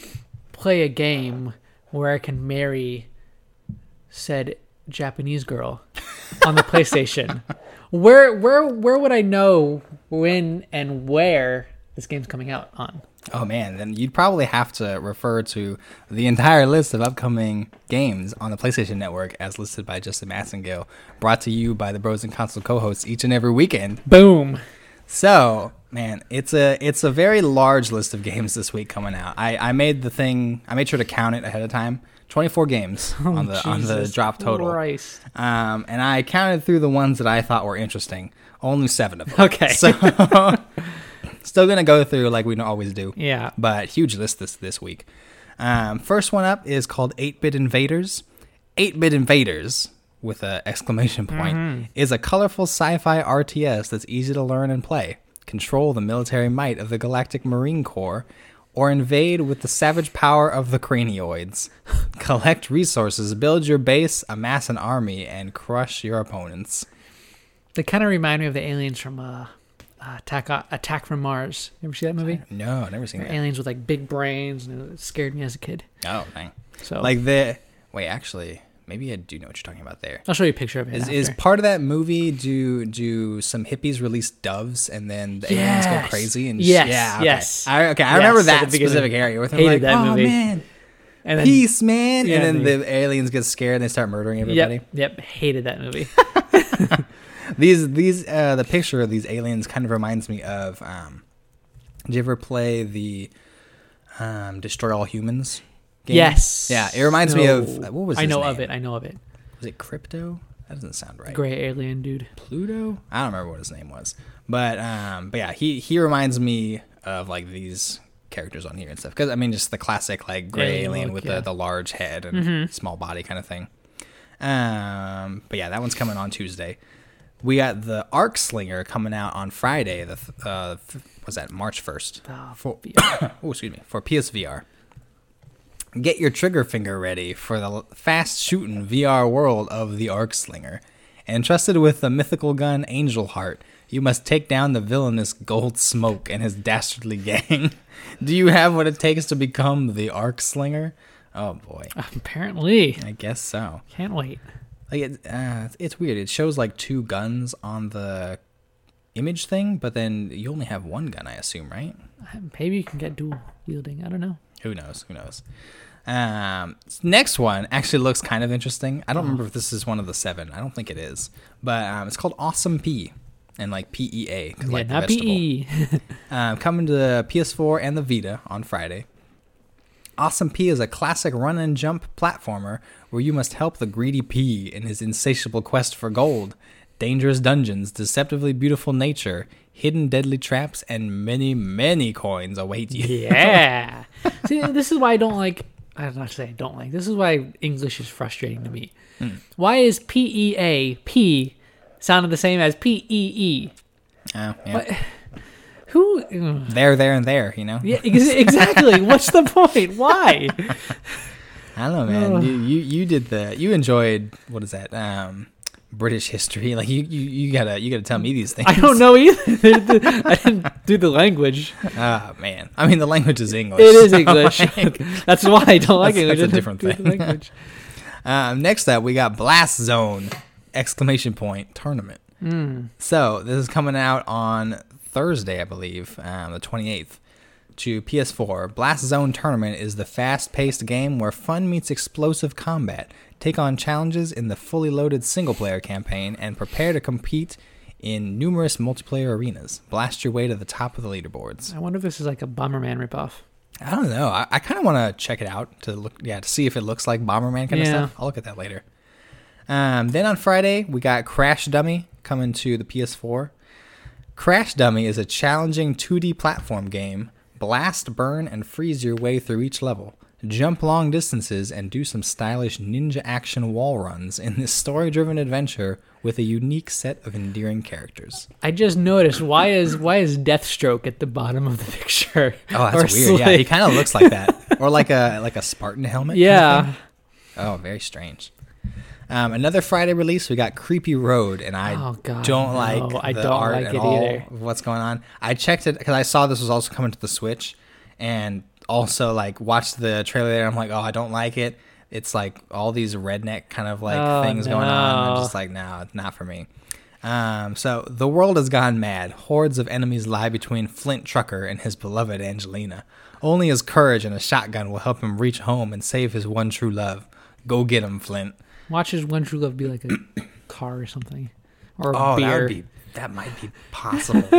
play a game where I can marry said Japanese girl on the PlayStation, where where where would I know when and where this game's coming out on? Oh man, then you'd probably have to refer to the entire list of upcoming games on the PlayStation Network as listed by Justin Massengill, brought to you by the Bros and Consoles co-hosts each and every weekend. Boom. So, man, it's a it's a very large list of games this week coming out. I, I made the thing I made sure to count it ahead of time. 24 games on the on the Oh, drop total. Christ. Um, and I counted through the ones that I thought were interesting. Only 7 of them. Okay. So still going to go through like we always do Yeah. but huge list this this week. Um, first one up is called 8-Bit Invaders. 8-Bit Invaders with an exclamation point is a colorful sci-fi RTS that's easy to learn and play. Control the military might of the Galactic Marine Corps or invade with the savage power of the cranioids. Collect resources, build your base, amass an army, and crush your opponents. They kind of remind me of the aliens from uh, uh, Attack Attack from Mars. You ever see that movie? No, never seen They're that. aliens with like big brains, and it scared me as a kid. Oh, dang. So Like the wait, actually, maybe I do know what you're talking about there. I'll show you a picture of it. Is, after. is part of that movie do do some hippies release doves and then the aliens go Yes. crazy and Yes, yeah okay. yes. I, okay I Yes, remember at that beginning. specific area with them Hated like that oh movie. man and then, peace man Yeah, and then the aliens get scared and they start murdering everybody Yep, yep, hated that movie. these these uh the picture of these aliens kind of reminds me of um did you ever play the um destroy all humans game? yes. yeah it reminds me of what was I know name? of it. I know of it. was it crypto that doesn't sound right Gray alien dude. Pluto. I don't remember what his name was, but um, but yeah, he he reminds me of like these characters on here and stuff. Because I mean, just the classic like gray Alien with yeah. the the large head and small body kind of thing. Um, but yeah, that one's coming on Tuesday. We got the Arc Slinger coming out on Friday. The th- uh, was that March first? Oh, for oh, excuse me for PSVR. Get your trigger finger ready for the fast shooting VR world of the Arc Slinger. Entrusted with the mythical gun Angel Heart, you must take down the villainous Gold Smoke and his dastardly gang. Do you have what it takes to become the Arc Slinger? Oh boy, Apparently, I guess so. can't wait. Like it, uh, it's weird. It shows like two guns on the image thing, but then you only have one gun, I assume, right? Maybe you can get dual wielding. I don't know. Who knows? Who knows? Um, next one actually looks kind of interesting. I don't remember if this is one of the seven. I don't think it is, but um, it's called Awesome Pea and like P E A, 'cause Yeah, like not. PE. Um, coming to the PS4 and the Vita on Friday. Awesome Pea is a classic run and jump platformer where you must help the greedy Pea in his insatiable quest for gold. Dangerous dungeons, deceptively beautiful nature, hidden deadly traps, and many, many coins await you. yeah. See, this is why I don't like. I don't not say I don't like. This is why English is frustrating to me. Hmm. Why is P E A P sounded the same as P E E? Oh, yeah. What? Who? There, there, and there, you know? Yeah, ex- exactly. What's the point? Why? I don't know, man. You, you you did the you enjoyed what is that? Um, British history. Like you, you you gotta you gotta tell me these things. I don't know either. I didn't do the language. Ah man. I mean the language is English. It is so, English. like, That's why I don't like That's- English. that's a different thing. um, next up we got Blast Zone exclamation point tournament. So this is coming out on Thursday, I believe, um, the twenty eighth. To PS4, Blast Zone Tournament is the fast paced game where fun meets explosive combat. Take on challenges in the fully loaded single player campaign and prepare to compete in numerous multiplayer arenas. Blast your way to the top of the leaderboards. I wonder if this is like a Bomberman ripoff. I don't know. I, I kind of want to check it out to look, yeah, to see if it looks like Bomberman kind of Yeah. stuff. I'll look at that later. Um, then on Friday we got Crash Dummy coming to the PS4. Crash Dummy is a challenging 2D platform game. Blast, burn, and freeze your way through each level. Jump long distances and do some stylish ninja action wall runs in this story-driven adventure with a unique set of endearing characters. I just noticed why is why is Deathstroke at the bottom of the picture? Oh, Or that's weird. Yeah, he kind of looks like that, or like a like a Spartan helmet. kind of Yeah. Oh, very strange. Um, another Friday release, we got Creepy Road, and I Oh, God, don't no, like I the don't art like at it all either. of what's going on. I checked it because I saw this was also coming to the Switch, and also like watched the trailer there. I'm like, oh, I don't like it. It's like all these redneck kind of like Oh, things going on. I'm just like, no, not for me. Um, so the world has gone mad. Hordes of enemies lie between Flint Trucker and his beloved Angelina. Only his courage and a shotgun will help him reach home and save his one true love. Go get him, Flint. Watch his one true love be like a car or something, or Oh, beer. that would be that might be possible.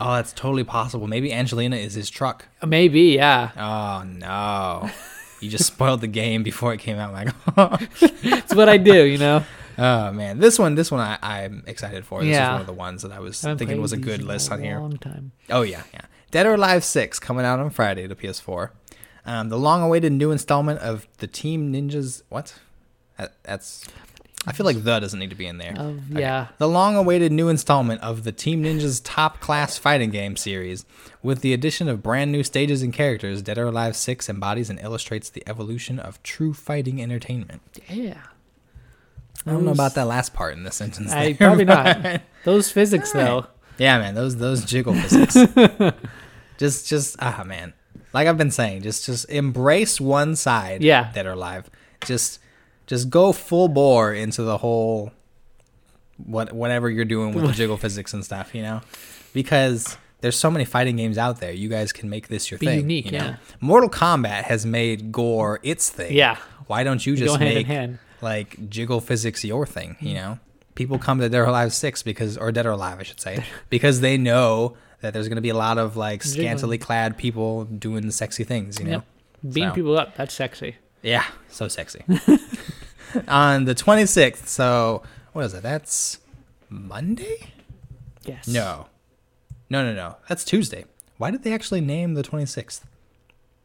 oh, that's totally possible. Maybe Angelina is his truck. Maybe, yeah. Oh no. You just spoiled the game before it came out, Michael. It's what I do, you know. oh man, this one, this one, I, I'm excited for. This Yeah. is one of the ones that I was I thinking was a good list a on here. Long time. Oh yeah, yeah. Dead or Alive Six coming out on Friday to PS4. Um, the long-awaited new installment of the Team Ninjas. What? That, that's I feel like the doesn't need to be in there. Okay. yeah. The long awaited new installment of the Team Ninja's top class fighting game series, with the addition of brand new stages and characters, Dead or Alive 6 embodies and illustrates the evolution of true fighting entertainment. Yeah. I don't know about that last part in the sentence. I there, probably but- not. Those physics though. Yeah, man, those those jiggle physics. just just ah man. Like I've been saying, just just embrace one side Yeah. that are live. Just just go full bore into the whole what whatever you're doing with the jiggle physics and stuff, you know? Because there's so many fighting games out there. You guys can make this your Be thing. unique, you know? yeah. Mortal Kombat has made gore its thing. Yeah. Why don't you Go just hand in make hand. like jiggle physics your thing, you know? People come to Dead or Alive 6 because or Dead or Alive I should say, because they know that there's going to be a lot of like scantily clad people doing sexy things, you know? Yep. Beam So- people up. That's sexy. Yeah, so sexy. On the 26th, so what is it? That's Monday? Yes. No. No, no, no. That's Tuesday. Why did they actually name the 26th?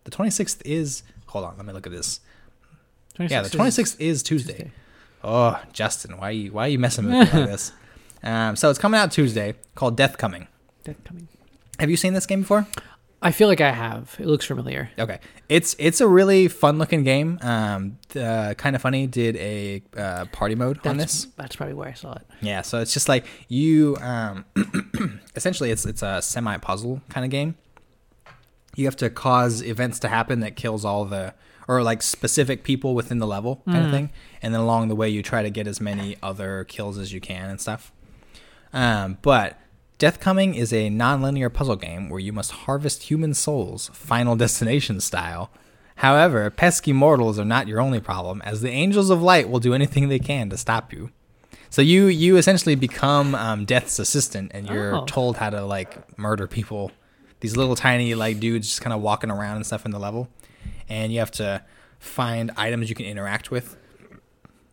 The 26th is Hold on, let me look at this. Yeah, the 26th is Tuesday. Tuesday. Oh, Justin, why you why are you messing with me like this? Um, so it's coming out Tuesday called Death Coming. Death coming. Have you seen this game before? I feel like I have. It looks familiar. Okay, it's it's a really fun looking game. Um, uh, kind of funny did a uh, party mode That's, on this. that's probably where I saw it. Yeah, so it's just like you um essentially it's it's a semi puzzle kind of game. You have to cause events to happen that kills all the or like specific people within the level kind of thing. And then along the way you try to get as many other kills as you can and stuff. Um but Death Coming is a non-linear puzzle game where you must harvest human souls, Final Destination style. However, pesky mortals are not your only problem, as the Angels of Light will do anything they can to stop you. So you you essentially become um, Death's assistant, and you're Oh. told how to like murder people. These little tiny like dudes just kind of walking around and stuff in the level, and you have to find items you can interact with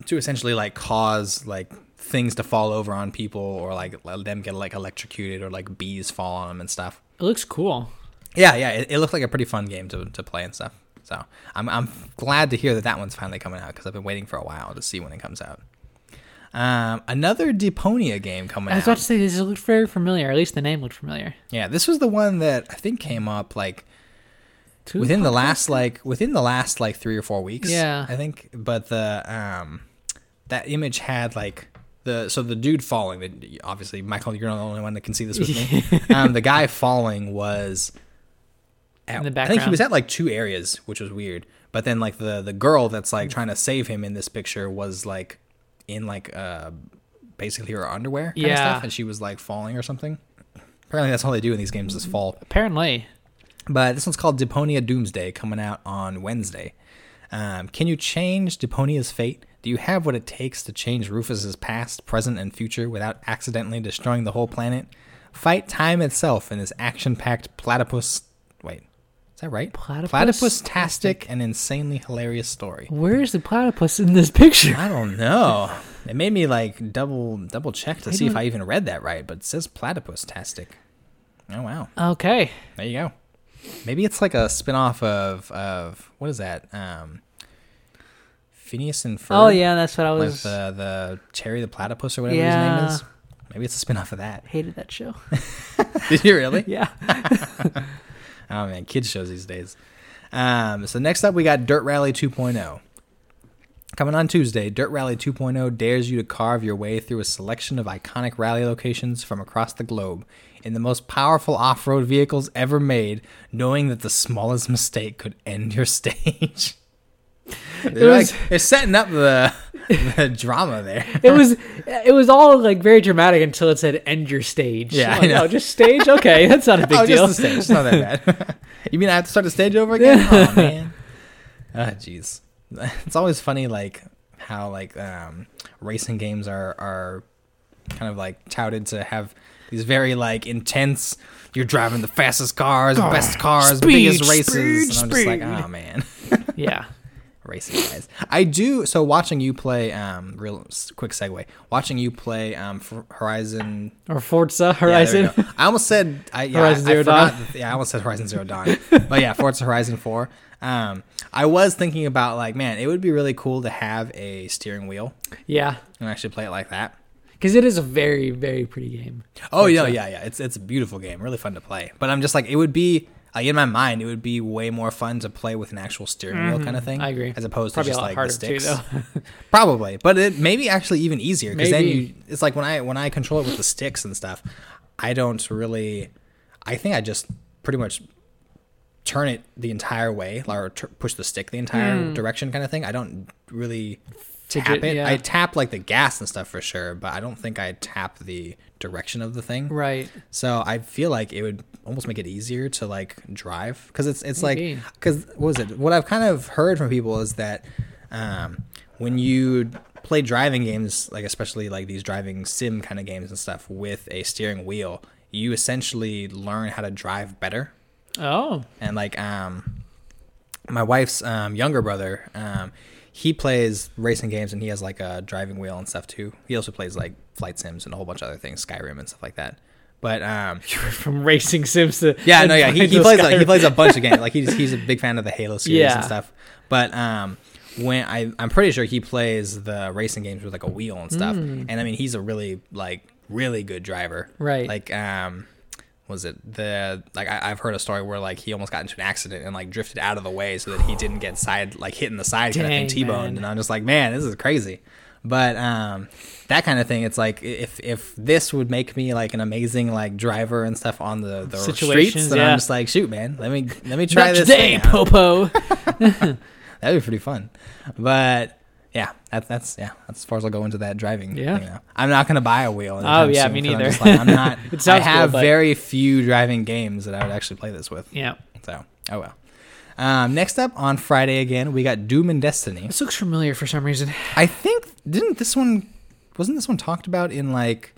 to essentially like cause like things to fall over on people or like let them get like electrocuted or like bees fall on them and stuff. It looks cool. Yeah, yeah, it, it looked like a pretty fun game to, to play and stuff. So I'm I'm glad to hear that that one's finally coming out because I've been waiting for a while to see when it comes out. Um, another Deponia game coming out. I was out. about to say this looked very familiar. At least the name looked familiar. yeah, this was the one that I think came up like Two within the last like within the last like three or four weeks. Yeah. I think. But the um, that image had like the so the dude falling. Obviously, Michael, you're not the only one that can see this with me. um, the guy falling was. At, In the I think he was at like two areas, which was weird. But then like the the girl that's like trying to save him in this picture was like in like uh basically her underwear kind of Yeah. stuff, and she was like falling or something. Apparently, that's all they do in these games is fall. Apparently. But this one's called Deponia Doomsday, coming out on Wednesday. Um, can you change Deponia's fate? Do you have what it takes to change Rufus's past, present, and future without accidentally destroying the whole planet? Fight time itself in this action-packed platypus. Wait, is that right? Platypus- Platypus-tastic and insanely hilarious story. Where's the platypus in this picture? I don't know. It made me like double double check to I see if don't- I even read that right, but it says platypus-tastic. Oh wow. Okay. There you go. Maybe it's like a spin-off of of what is that? Um Phineas and Ferb. Oh yeah, that's what I was. With uh, the Cherry the Platypus or whatever his name is. Maybe it's a spin-off of that. hated that show. Did you really? yeah. Oh man, kids shows these days. Um, so next up we got Dirt Rally 2.0. Coming on Tuesday, Dirt Rally 2.0 dares you to carve your way through a selection of iconic rally locations from across the globe in the most powerful off-road vehicles ever made, knowing that the smallest mistake could end your stage. They're, was- like, they're setting up the, the drama there. It was it was all like very dramatic until it said end your stage. Yeah, I know. Oh, just stage? Okay, that's not a big oh, deal. just the stage. It's not that bad. you mean I have to start the stage over again? Oh man. Ah, jeez. It's always funny, like how like um, racing games are are kind of like touted to have these very like intense. You're driving the fastest cars, best cars, speed, biggest races, speed, and I'm just like, oh man. yeah. Racing guys. I do. So watching you play, um, real quick segue. Watching you play, um, Horizon Or Forza Horizon. go. I almost said I, yeah, Horizon Zero I Dawn. that- yeah, I almost said Horizon Zero Dawn, but yeah, Forza Horizon Four. Um, I was thinking about like, man, it would be really cool to have a steering wheel yeah. and actually play it like that. Because it is a very, very pretty game. Oh yeah, yeah, yeah. It's it's a beautiful game, really fun to play. But I'm just like, it would be like in my mind, it would be way more fun to play with an actual steering wheel kind of thing. Mm-hmm. I agree. As opposed Probably to just like the too, sticks. though. Probably, but it may be actually even easier because then you. It's like when I when I control it with the sticks and stuff, I don't really. I think I just pretty much turn it the entire way or t- push the stick the entire direction kind of thing. I don't really tap Fidget, it. yeah. I tap like the gas and stuff for sure, but I don't think I tap the direction of the thing. Right. So I feel like it would almost make it easier to like drive because it's it's like because what was it? What I've kind of heard from people is that um, when you play driving games, like especially like these driving sim kind of games and stuff with a steering wheel, you essentially learn how to drive better. Oh. And like um, my wife's um, younger brother, um, he plays racing games and he has like a driving wheel and stuff too. He also plays like flight sims and a whole bunch of other things, Skyrim and stuff like that. But um, From racing sims to yeah, no, yeah, he, he plays a, he plays a bunch of games. Like he's he's a big fan of the Halo series Yeah. and stuff. But um, when I I'm pretty sure he plays the racing games with like a wheel and stuff. And I mean, he's a really like really good driver. Right. Like um, was it the like I, I've heard a story where like he almost got into an accident and like drifted out of the way so that he didn't get side like hit in the side kind of thing t-boned. man. And I'm just like, man, this is crazy. But um, that kind of thing, it's like if if this would make me like an amazing like driver and stuff on the the streets, then yeah. I'm just like, shoot, man, let me let me try Not this. today, thing. Popo. That'd be pretty fun. But yeah, that, that's yeah. That's as far as I'll go into that driving. Yeah. thing now. I'm not gonna buy a wheel. Oh, yeah, soon, me 'cause I'm neither. just like, I'm not. I sounds cool, have but- very few driving games that I would actually play this with. yeah. So oh well. Um, next up on Friday again, we got Doom and Destiny. This looks familiar for some reason. I think didn't this one wasn't this one talked about in like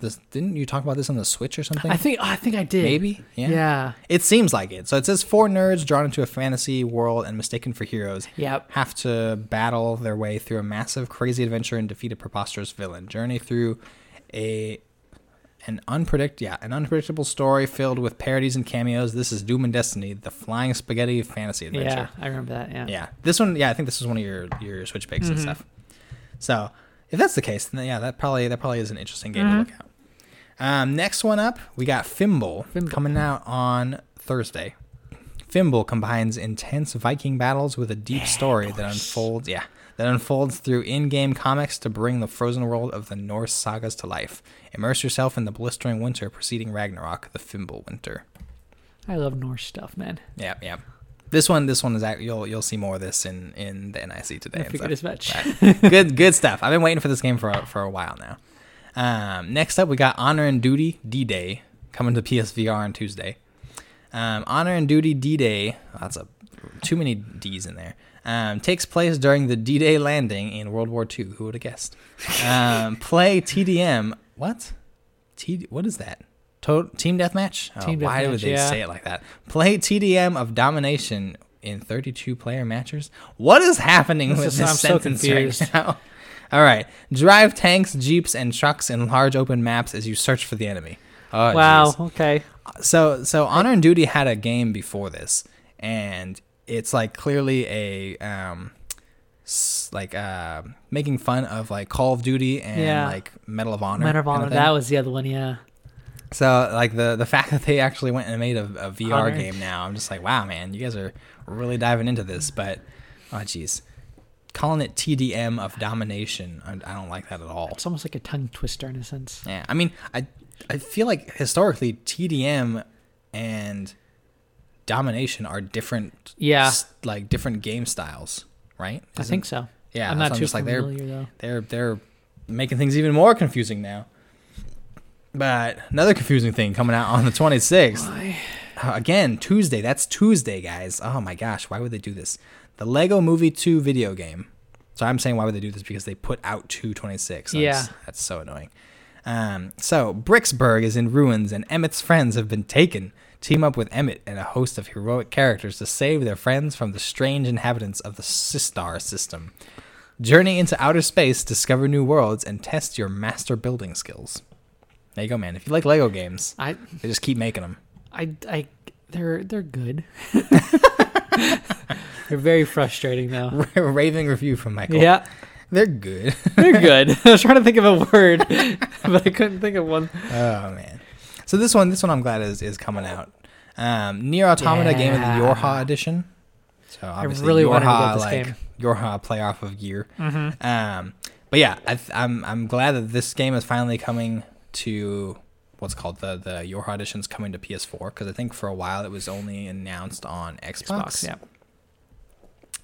this? Didn't you talk about this on the Switch or something? I think I think I did. maybe. Yeah. Yeah. It seems like it. So it says four nerds drawn into a fantasy world and mistaken for heroes Yep. have to battle their way through a massive, crazy adventure and defeat a preposterous villain. Journey through a an unpredict yeah an unpredictable story filled with parodies and cameos. This is Doom and Destiny, the flying spaghetti fantasy adventure. Yeah. I remember that. Yeah. Yeah, this one. Yeah, I think this is one of your your Switch picks Mm-hmm. and stuff. So if that's the case, then yeah, that probably that probably is an interesting game Mm-hmm. to look at. Um, next one up, we got Fimbul, Fimbul. coming out on Thursday. Fimbul combines intense Viking battles with a deep story that unfolds. Yeah, that unfolds through in-game comics to bring the frozen world of the Norse sagas to life. Immerse yourself in the blistering winter preceding Ragnarok, the Fimbul winter. I love Norse stuff, man. Yeah, yeah. This one, this one is act- you'll you'll see more of this in in the NIC today. I figured as much. Good good stuff. I've been waiting for this game for a, for a while now. Um, next up, we got Honor and Duty D Day coming to PSVR on Tuesday. Um, Honor and Duty D Day. That's a too many D's in there. Um, takes place during the D Day landing in World War II. Who would have guessed? Um, play TDM. What? T. What is that? To- team deathmatch. Oh, Team why would deathmatch, they yeah. say it like that? Play TDM of domination in 32 player matches. What is happening This with is- this I'm sentence confused. right now? All right. Drive tanks, jeeps, and trucks in large open maps as you search for the enemy. Oh, wow. jeez. Okay. So so Honor and Duty had a game before this, and it's like clearly a um like uh making fun of like Call of Duty and Yeah. like Medal of Honor. Medal of kind Honor. That was the other one. Yeah. So like the the fact that they actually went and made a, a VR Honor. game now, I'm just like, wow, man, you guys are really diving into this. But oh, jeez, calling it TDM of domination, I, I don't like that at all. It's almost like a tongue twister in a sense. Yeah, I mean, I I feel like historically TDM and domination are different. Yeah. like different game styles, right? I Isn't- think so. Yeah, I'm not too just like they're familiar though. they're they're making things even more confusing now. But another confusing thing coming out on the 26th. Why? Uh, Again, Tuesday. That's Tuesday, guys. Oh my gosh, why would they do this? The Lego Movie 2 video game. So I'm saying why would they do this because they put out 226. That's, Yeah. That's so annoying. Um, so, Bricksburg is in ruins and Emmett's friends have been taken. Team up with Emmett and a host of heroic characters to save their friends from the strange inhabitants of the Systar system. Journey into outer space, discover new worlds, and test your master building skills. There you go, man. If you like Lego games, I, they just keep making them. I, I, they're they're good. they're very frustrating though. Raving review from Michael. Yeah, They're good. they're good. I was trying to think of a word, but I couldn't think of one. oh man. So this one, this one, I'm glad is is coming out. Um, NieR Automata Game of the Yeah. Yorha edition. So obviously, really Yorha, like game. Yorha play off of Gear. Um, but yeah, I th- I'm I'm glad that this game is finally coming to what's called the the Yorha edition's coming to PS4 because I think for a while it was only announced on Xbox. Xbox, yeah.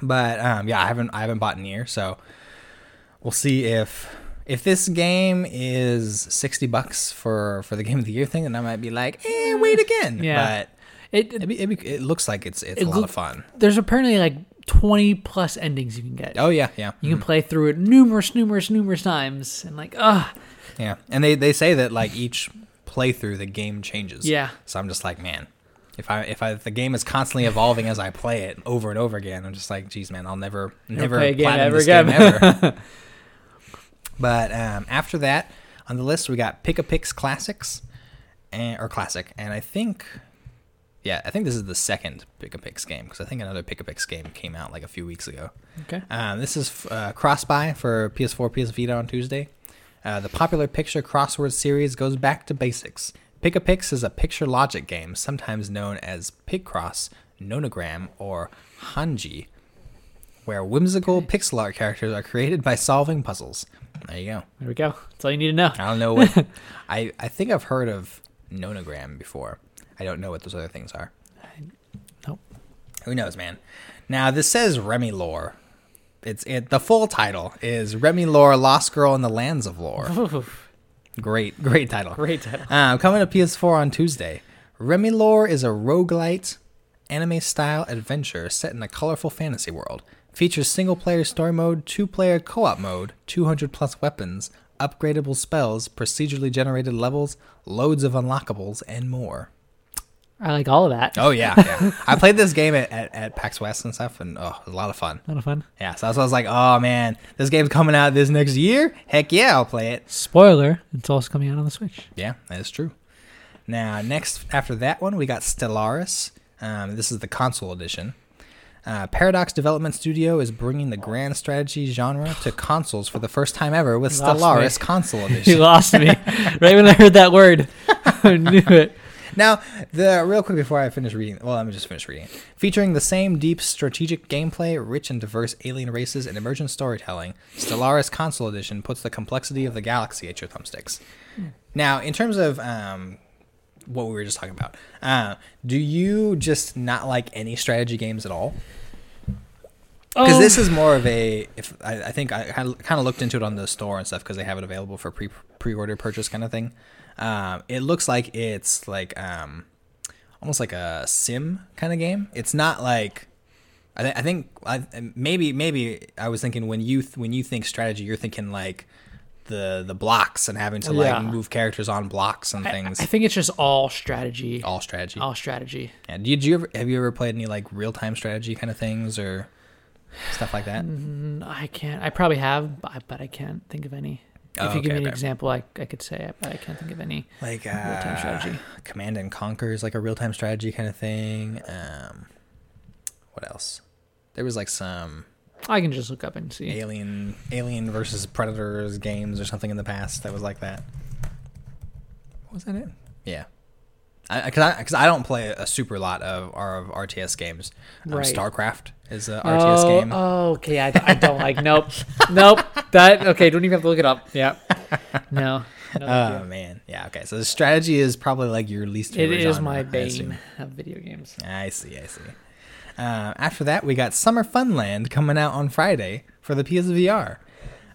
But um, yeah, I haven't I haven't bought NieR, so we'll see if if this game is sixty bucks for for the game of the year thing, then I might be like, eh, wait again. Yeah. But It, it, it, it looks like it's it's It a lot look- of fun. there's apparently like 20 plus endings you can get. Oh yeah, yeah, You can play through it numerous, numerous, numerous times, and like, ah, yeah. And they they say that like each playthrough the game changes. Yeah. So I'm just like, man. If I if I if the game is constantly evolving as I play it over and over again, I'm just like, geez, man, I'll never never play a game ever this game again. ever. but um, after that, on the list we got Pic-a-Pix Classics, and or Classic, and I think, yeah, I think this is the second Pic-a-Pix game because I think another Pic-a-Pix game came out like a few weeks ago. okay. Um, this is uh, cross-buy for PS4, PS Vita on Tuesday. Uh, the popular picture crossword series goes back to basics. Pic-a-Pix is a picture logic game, sometimes known as Picross, Nonogram, or Hanjie, where whimsical pixel art characters are created by solving puzzles. There you go. There we go. That's all you need to know. I don't know what. I, I think I've heard of Nonogram before. I don't know what those other things are. Nope. Who knows, man? Now this says RemiLore. It's it. The full title is RemiLore, Lost Girl in the Lands of Lore. Oof, Great, great title. Great title. Uh, coming to PS4 on Tuesday. RemiLore is a roguelite anime style adventure set in a colorful fantasy world. Features single player story mode, two player co op mode, 200 plus weapons, upgradable spells, procedurally generated levels, loads of unlockables, and more. I like all of that. Oh, yeah. yeah. I played this game at, at, at PAX West and stuff, and oh, it was a lot of fun. A lot of fun. Yeah, so that's why I was like, oh man, this game's coming out this next year. Heck yeah, I'll play it. Spoiler: It's also coming out on the Switch. Yeah, that is true. Now, next after that one, we got Stellaris. Um, this is the console edition. Uh, Paradox Development Studio is bringing the grand strategy genre to consoles for the first time ever with You Stellaris console You edition. lost me right when I heard that word. I knew it. Now, the real quick before I finish reading, well, let me just finish reading. it. Featuring the same deep strategic gameplay, rich and diverse alien races, and emergent storytelling, Stellaris Console Edition puts the complexity of the galaxy at your thumbsticks. Now, in terms of um, what we were just talking about, uh, do you just not like any strategy games at all? Because Oh. this is more of a, if I, I think I kind of looked into it on the store and stuff because they have it available for pre pre order purchase kind of thing. Um, it looks like it's like um, almost like a sim kind of game. It's not like I, th- I think I, maybe maybe I was thinking when you th- when you think strategy, you're thinking like the the blocks and having to Yeah. like move characters on blocks and things. I think it's just all strategy. all strategy. All strategy. Yeah. Did you ever have you ever played any like real time strategy kind of things or stuff like that? Mm, I can't. I probably have, but I, but I can't think of any. Oh, if you give okay, me an example, I, I could say it, but I can't think of any. Like uh, Real-time strategy. Command and Conquer is like a real time strategy kind of thing. Um, what else? There was like some I can just look up and see. alien alien versus predators games or something in the past that was like that. What was that it? Yeah. I, cause I, cause I don't play a super lot of, of RTS games. Um, Right. StarCraft is a RTS oh, game. Oh, okay. I, I don't like. Nope. Nope. That okay. Don't even have to look it up. Yeah. No. no Oh man, yeah. Okay, so the strategy is probably like your least. it favorite is genre, my bane of video games. I see, I see. Uh, after that, we got Summer Funland coming out on Friday for the PSVR.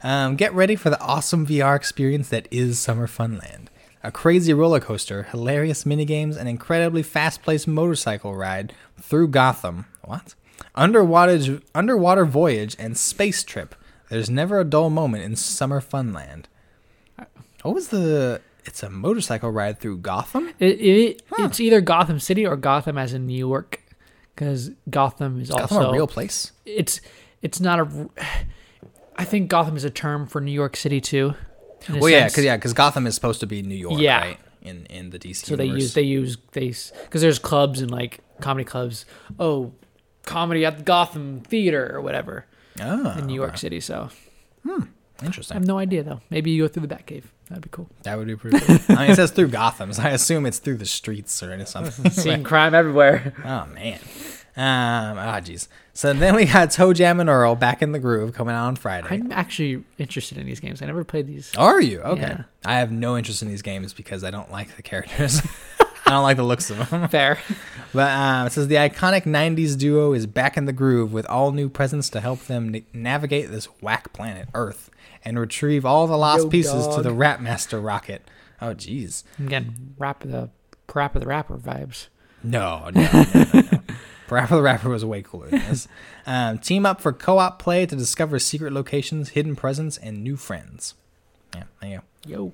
Um, get ready for the awesome VR experience that is Summer Funland. A crazy roller coaster, hilarious minigames, and incredibly fast-paced motorcycle ride through Gotham. What? Underwater, underwater voyage and space trip. There's never a dull moment in Summer Funland. What was the? It's a motorcycle ride through Gotham. It, it it's either Gotham City or Gotham as in New York, because Gotham is Gotham also a real place. it's it's not a. I think Gotham is a term for New York City too. Well, yeah, because yeah, because Gotham is supposed to be New York, Yeah. right? In in the DC So they universe. use they use they because there's clubs and like comedy clubs. Oh, comedy at the Gotham Theater or whatever oh, in New York City. So I Interesting. I have no idea though. Maybe you go through the Batcave. That'd be cool. That would be pretty. Cool. I mean, it says through Gotham, so I assume it's through the streets or something. Seeing crime everywhere. Oh man. Um. Ah, jeez. So then we got ToeJam and Earl back in the groove coming out on Friday. I'm actually interested in these games. I never played these. Are you okay? Yeah. I have no interest in these games because I don't like the characters. I don't like the looks of them. Fair. But um, it says the iconic '90s duo is back in the groove with all new presents to help them na- navigate this whack planet Earth and retrieve all the lost Yo, pieces to dog. the Rapmaster rocket. Oh, jeez. I'm getting rap of the rap of the rapper vibes. No, no, no, no, no. PaRappa the Rapper was way cooler than this. Um, team up for co-op play to discover secret locations, hidden presents, and new friends. Yeah, there you go. Yo.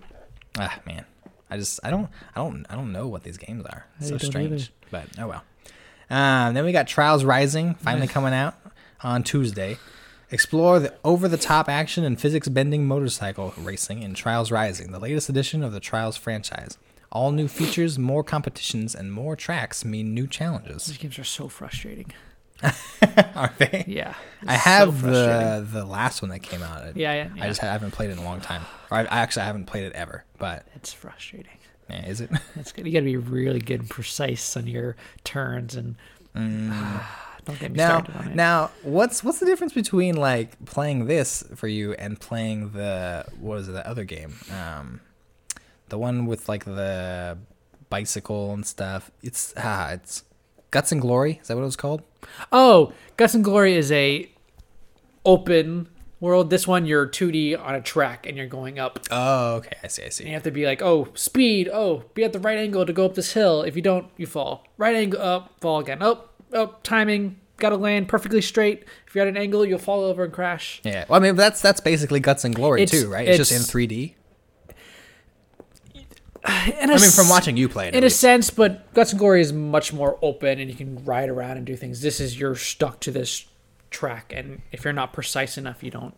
Ah, man, I just I don't I don't I don't know what these games are. It's so strange, either. but oh well. Um, then we got Trials Rising finally coming out on Tuesday. Explore the over-the-top action and physics-bending motorcycle racing in Trials Rising, the latest edition of the Trials franchise. All new features, more competitions, and more tracks mean new challenges. These games are so frustrating. Are they? Yeah. I have frustrating. the the last one that came out. I- Yeah, yeah, I yeah. just haven't played it in a long time. Or I, I actually haven't played it ever. But It's frustrating. yeah, is it? That's good. You got to be really good and precise on your turns and don't get me Mm. now, started on it. now, what's what's the difference between like playing this for you and playing the what was it, the other game? Um, the one with like the bicycle and stuff. It's ah, it's Guts and Glory. Is that what it was called? oh, Guts and Glory is a open world. This one you're 2D on a track and you're going up. Oh, okay. I see. I And see. you have to be like, oh, speed. Oh, be at the right angle to go up this hill. If you don't, you fall. Right angle, up, fall again. Oh, oh, timing. Got to land perfectly straight. If you're at an angle, you'll fall over and crash. Yeah. Well, I mean, that's that's basically Guts and Glory It's- too, right? It's, just in 3D. In a I mean, from watching you play it. in a least. sense, but Guts and Glory is much more open, and you can ride around and do things. This is you're stuck to this track, and if you're not precise enough, you don't.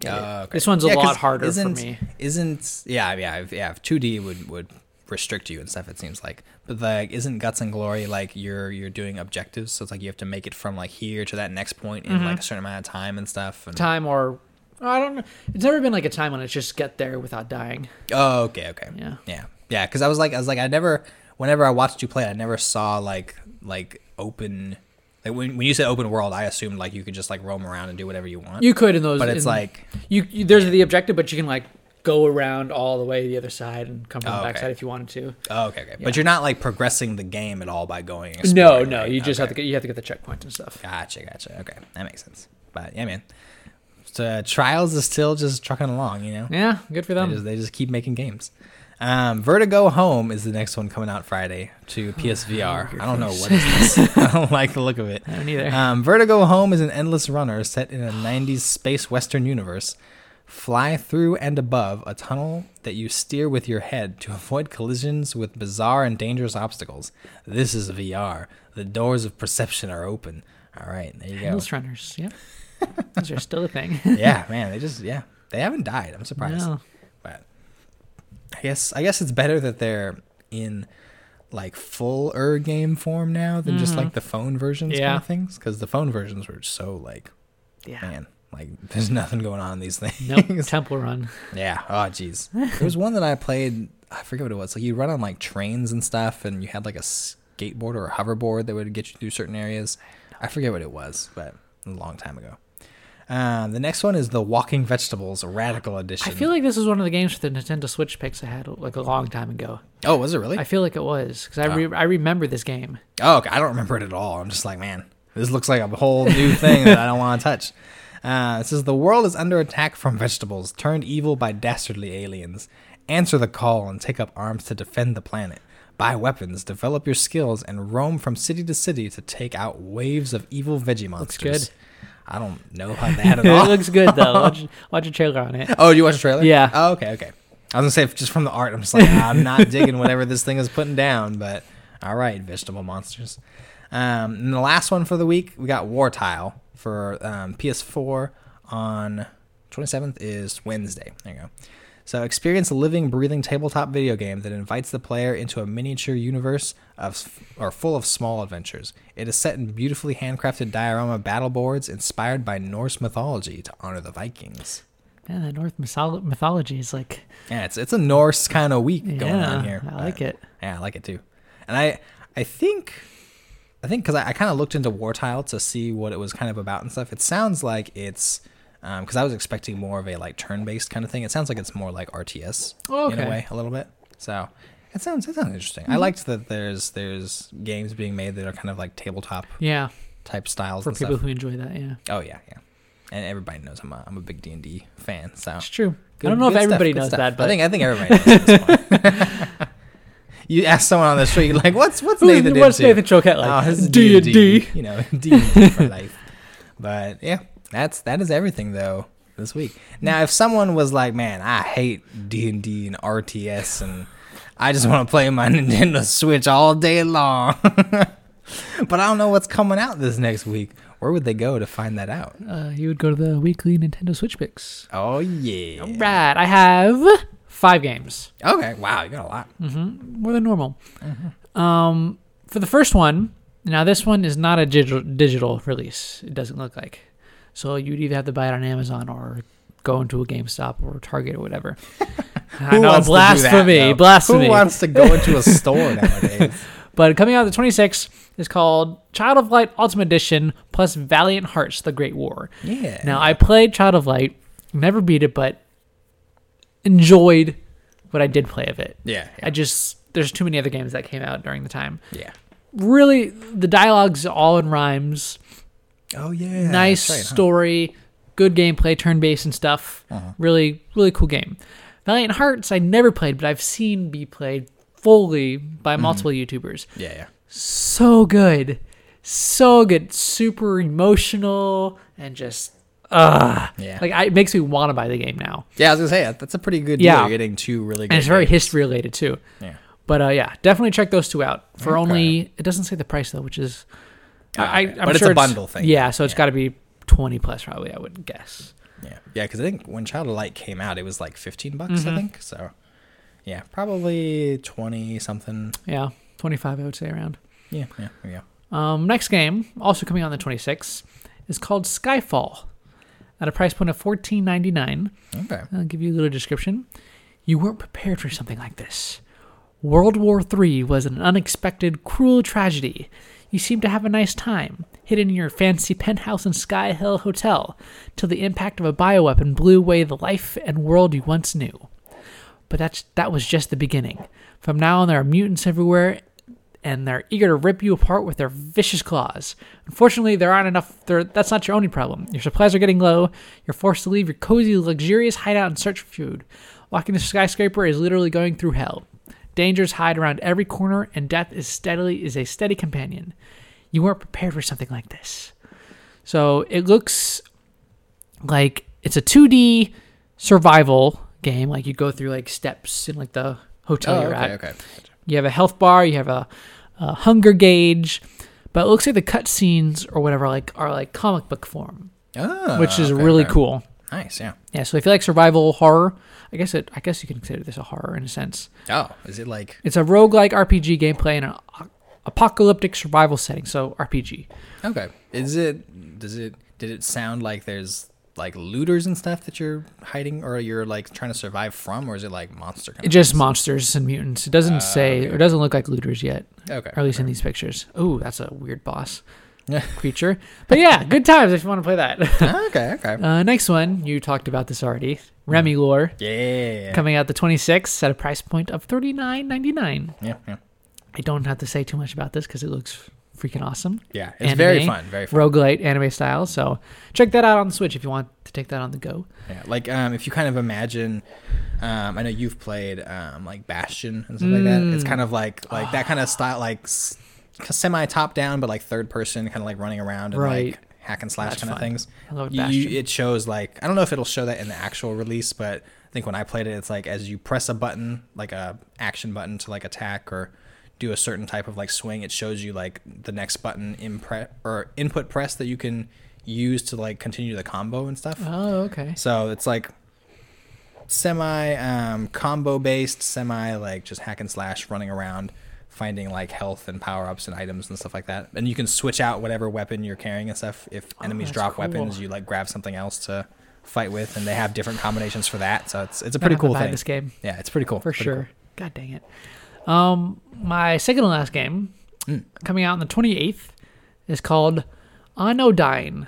Get it. Oh, okay. This one's a Yeah, 'cause lot harder for isn't, me. Isn't yeah yeah if, yeah if 2D would would restrict you and stuff it seems like but like isn't guts and glory like you're you're doing objectives so it's like you have to make it from like here to that next point in Mm-hmm. like a certain amount of time and stuff and, Time or Oh, I don't know. It's never been like a time when it's just get there without dying. oh okay okay Yeah. yeah yeah because I was like I was like I never whenever I watched you play I never saw like like open like when, when you said open world I assumed like you could just like roam around and do whatever you want You could in those, but it's in- like you, you. There's the objective, but you can like go around all the way to the other side and come from Oh, the okay. backside if you wanted to. oh okay okay Yeah. but you're not like progressing the game at all by going No, no, right? you just Okay. have to get you have to get the checkpoint and stuff. Gotcha, gotcha. Okay, that makes sense. But yeah, man. So Trials is still just trucking along, you know. Yeah, good for They them. just, they just keep making games. Um, Vertigo Home is the next one coming out Friday to PSVR. your I don't know what is this. I don't like the look of it. I don't either. Um, Vertigo Home is an endless runner set in a 90s space western universe. Fly through and above a tunnel that you steer with your head to avoid collisions with bizarre and dangerous obstacles. This is VR. The doors of perception are open. All right, there you go. Endless runners. Yep. Those are still a thing. yeah, man, they just yeah, they haven't died. I'm surprised. No. But I guess I guess it's better that they're in like full er game form now than just like the phone versions kind Mm-hmm. Of things because the phone versions were so like Yeah. man like there's nothing going on in these things. Nope. Temple Run. yeah. Oh jeez. there was one that I played. I forget what it was. Like you run on like trains and stuff, and you had like a skateboard or a hoverboard that would get you through certain areas. I forget what it was, but a long time ago. Um, the next one is the Walking Vegetables Radical Edition. I feel like this is one of the games for the Nintendo Switch picks I had like a long time ago. oh, was it really? I feel like it was because I Oh. re- I remember this game. Oh, okay. I don't remember it at all. I'm just like, man, this looks like a whole new thing that I don't want to touch. Uh, it says the world is under attack from vegetables turned evil by dastardly aliens. Answer the call and take up arms to defend the planet. Buy weapons, develop your skills, and roam from city to city to take out waves of evil veggie monsters. good. I don't know how that at all. it looks good though. Watch, watch a trailer on it. Oh, you watch a trailer? Yeah. Oh, okay, okay. I was gonna say just from the art, I'm just like I'm not digging whatever this thing is putting down. But all right, vegetable monsters. Um, and the last one for the week, we got Wartile for um, PS4 on 27th is Wednesday. There you go. So experience a living, breathing tabletop video game that invites the player into a miniature universe of or full of small adventures. It is set in beautifully handcrafted diorama battle boards inspired by Norse mythology to honor the Vikings. Yeah, the North mytholo- mythology is like Yeah, it's it's a Norse kind of week going yeah, on here. I like it. Yeah, I like it too. And I I think I think because I, I kind of looked into Wartile to see what it was kind of about and stuff. It sounds like it's because I was expecting more of a like turn-based kind of thing. It sounds like it's more like RTS Oh, in a way, a little bit. So it sounds it sounds interesting. Mm-hmm. I liked that there's there's games being made that are kind of like tabletop Yeah, type styles for people stuff. who enjoy that. Yeah, oh yeah, yeah. And everybody knows I'm a I'm a big D and D fan. So it's true. Good- I don't know if good stuff, everybody knows stuff. that, but I think I think everybody knows you ask someone on the street, you're like, "What's what's Who- Nathan what's into?" Nathan Choquette like? oh, D and D D. You know, D and D for life. But yeah, that's that is everything though this week. Now, if someone was like, "Man, I hate D and D and RTS, and I just want to play my Nintendo Switch all day long," but I don't know what's coming out this next week. Where would they go to find that out? Uh, you would go to the weekly Nintendo Switch picks. Oh yeah. All right, I have five games. Okay. Wow, you got a lot. more than normal. Um, for the first one, now this one is not a digital digital release. It doesn't look like. So you'd either have to buy it on Amazon or go into a GameStop or Target or whatever. I Who know, wants to do that, blasphemy, blasphemy. Who wants to go into a store nowadays? But coming out the 26th is called Child of Light Ultimate Edition plus Valiant Hearts: The Great War. Yeah. Now I played Child of Light, never beat it, but enjoyed what I did play of it. Yeah. I just there's too many other games that came out during the time. yeah. Really, the dialogue's all in rhymes. Oh yeah. nice right, huh? story, good gameplay, turn based and stuff. Uh-huh. Really, really cool game. Valiant Hearts I never played, but I've seen be played fully by Mm-hmm. multiple YouTubers. Yeah. Yeah. So good, so good, super emotional and just uh Yeah. like I, it makes me want to buy the game now. Yeah, I was gonna say that's a pretty good deal. Yeah. You're getting two really good. And it's very history related too. Yeah. But uh, yeah, definitely check those two out for Okay. only. It doesn't say the price though, which is. I. I'm But it's a bundle thing. Yeah, so it's Yeah. got to be twenty plus probably. I would guess. Yeah. Yeah, because I think when Child of Light came out, it was like 15 bucks. Mm-hmm. I think so. Yeah, probably 20 something. Yeah, twenty five. I would say around. Yeah. Yeah. Go. Um, next game, also coming out on the twenty sixth, is called Skyfall, at a price point of fourteen ninety nine. Okay. I'll give you a little description. You weren't prepared for something like this. World War III was an unexpected, cruel tragedy. You seemed to have a nice time, hidden in your fancy penthouse in Sky Hill Hotel, till the impact of a bioweapon blew away the life and world you once knew. But that's, that was just the beginning. From now on, there are mutants everywhere, and they're eager to rip you apart with their vicious claws. Unfortunately, there aren't enough. There, that's not your only problem. Your supplies are getting low. You're forced to leave your cozy, luxurious hideout and search for food. Walking the skyscraper is literally going through hell. Dangers hide around every corner, and death is steadily is a steady companion. You weren't prepared for something like this. So it looks like it's a 2D survival game. Like you go through like steps in like the hotel Oh, you're okay. at. Okay. You have a health bar, you have a, a hunger gauge, but it looks like the cutscenes or whatever like are like comic book form, Oh, which is okay, really okay. cool. Nice. Yeah. Yeah, so if you like survival horror, I guess it I guess you can consider this a horror in a sense. Oh, is it like? It's a roguelike RPG gameplay in an apocalyptic survival setting, so RPG. Okay. Is it? Does it? Did it sound like there's like looters and stuff that you're hiding, or you're like trying to survive from, or is it like monster? Kind just monsters and mutants. It doesn't ah, say okay. or it doesn't look like looters yet, Okay. or at least in these pictures. Ooh, that's a weird boss. creature. But yeah, good times if you want to play that. okay. Okay. Uh, next one, you talked about this already. RemiLore Yeah. coming out the 26th at a price point of $39.99. Yeah. Yeah. I don't have to say too much about this because it looks freaking awesome. Yeah. It's very fun. Very fun. Roguelite anime style. So check that out on the Switch if you want to take that on the go. Yeah, like um, if you kind of imagine, um, I know you've played um, like Bastion and stuff like that. It's Mm. kind of like like that kind of style, like semi top down, but like third person, kind of like running around and Right. like hack and slash That's kind of things. I love You, it shows like I don't know if it'll show that in the actual release, but I think when I played it, it's like as you press a button, like a action button to like attack or do a certain type of like swing, it shows you like the next button impre- or input press that you can use to like continue the combo and stuff. oh, okay. So it's like semi um, combo based, semi like just hack and slash running around, finding like health and power ups and items and stuff like that. And you can switch out whatever weapon you're carrying and stuff. If Oh, enemies drop cool. weapons, you like grab something else to fight with, and they have different combinations for that. So it's it's a pretty cool thing. This game Yeah, it's pretty cool. for Pretty sure. God dang it. Um, my second and last game Mm. coming out on the 28th is called Anodyne.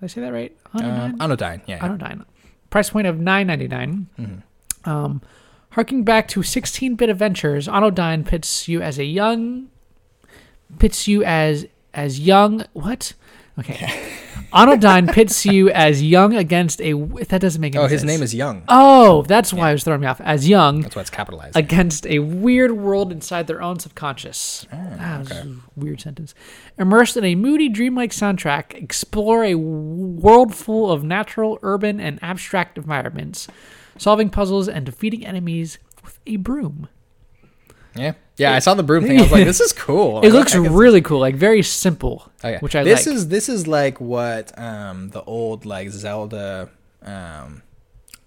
Did I say that right? cool. Um, Anodyne, yeah. yeah. Anodyne. Price point of 9.99. Mhm. Um, harking back to 16-bit adventures, Anodyne pits you as a young, pits you as as young. What? Okay. Anodyne pits you as young against a. That doesn't make any Oh, sense. his name is Young. Oh, that's why I was throwing me off. As young That's why it's capitalized. against a weird world inside their own subconscious. Ah, this okay. a weird sentence. Immersed in a moody, dreamlike soundtrack, explore a world full of natural, urban, and abstract environments, solving puzzles and defeating enemies with a broom. Yeah, yeah. I saw the broom thing. I was like, this is cool. It looks really cool, like very simple, Oh, yeah. which I this like. is this is like what um the old like Zelda um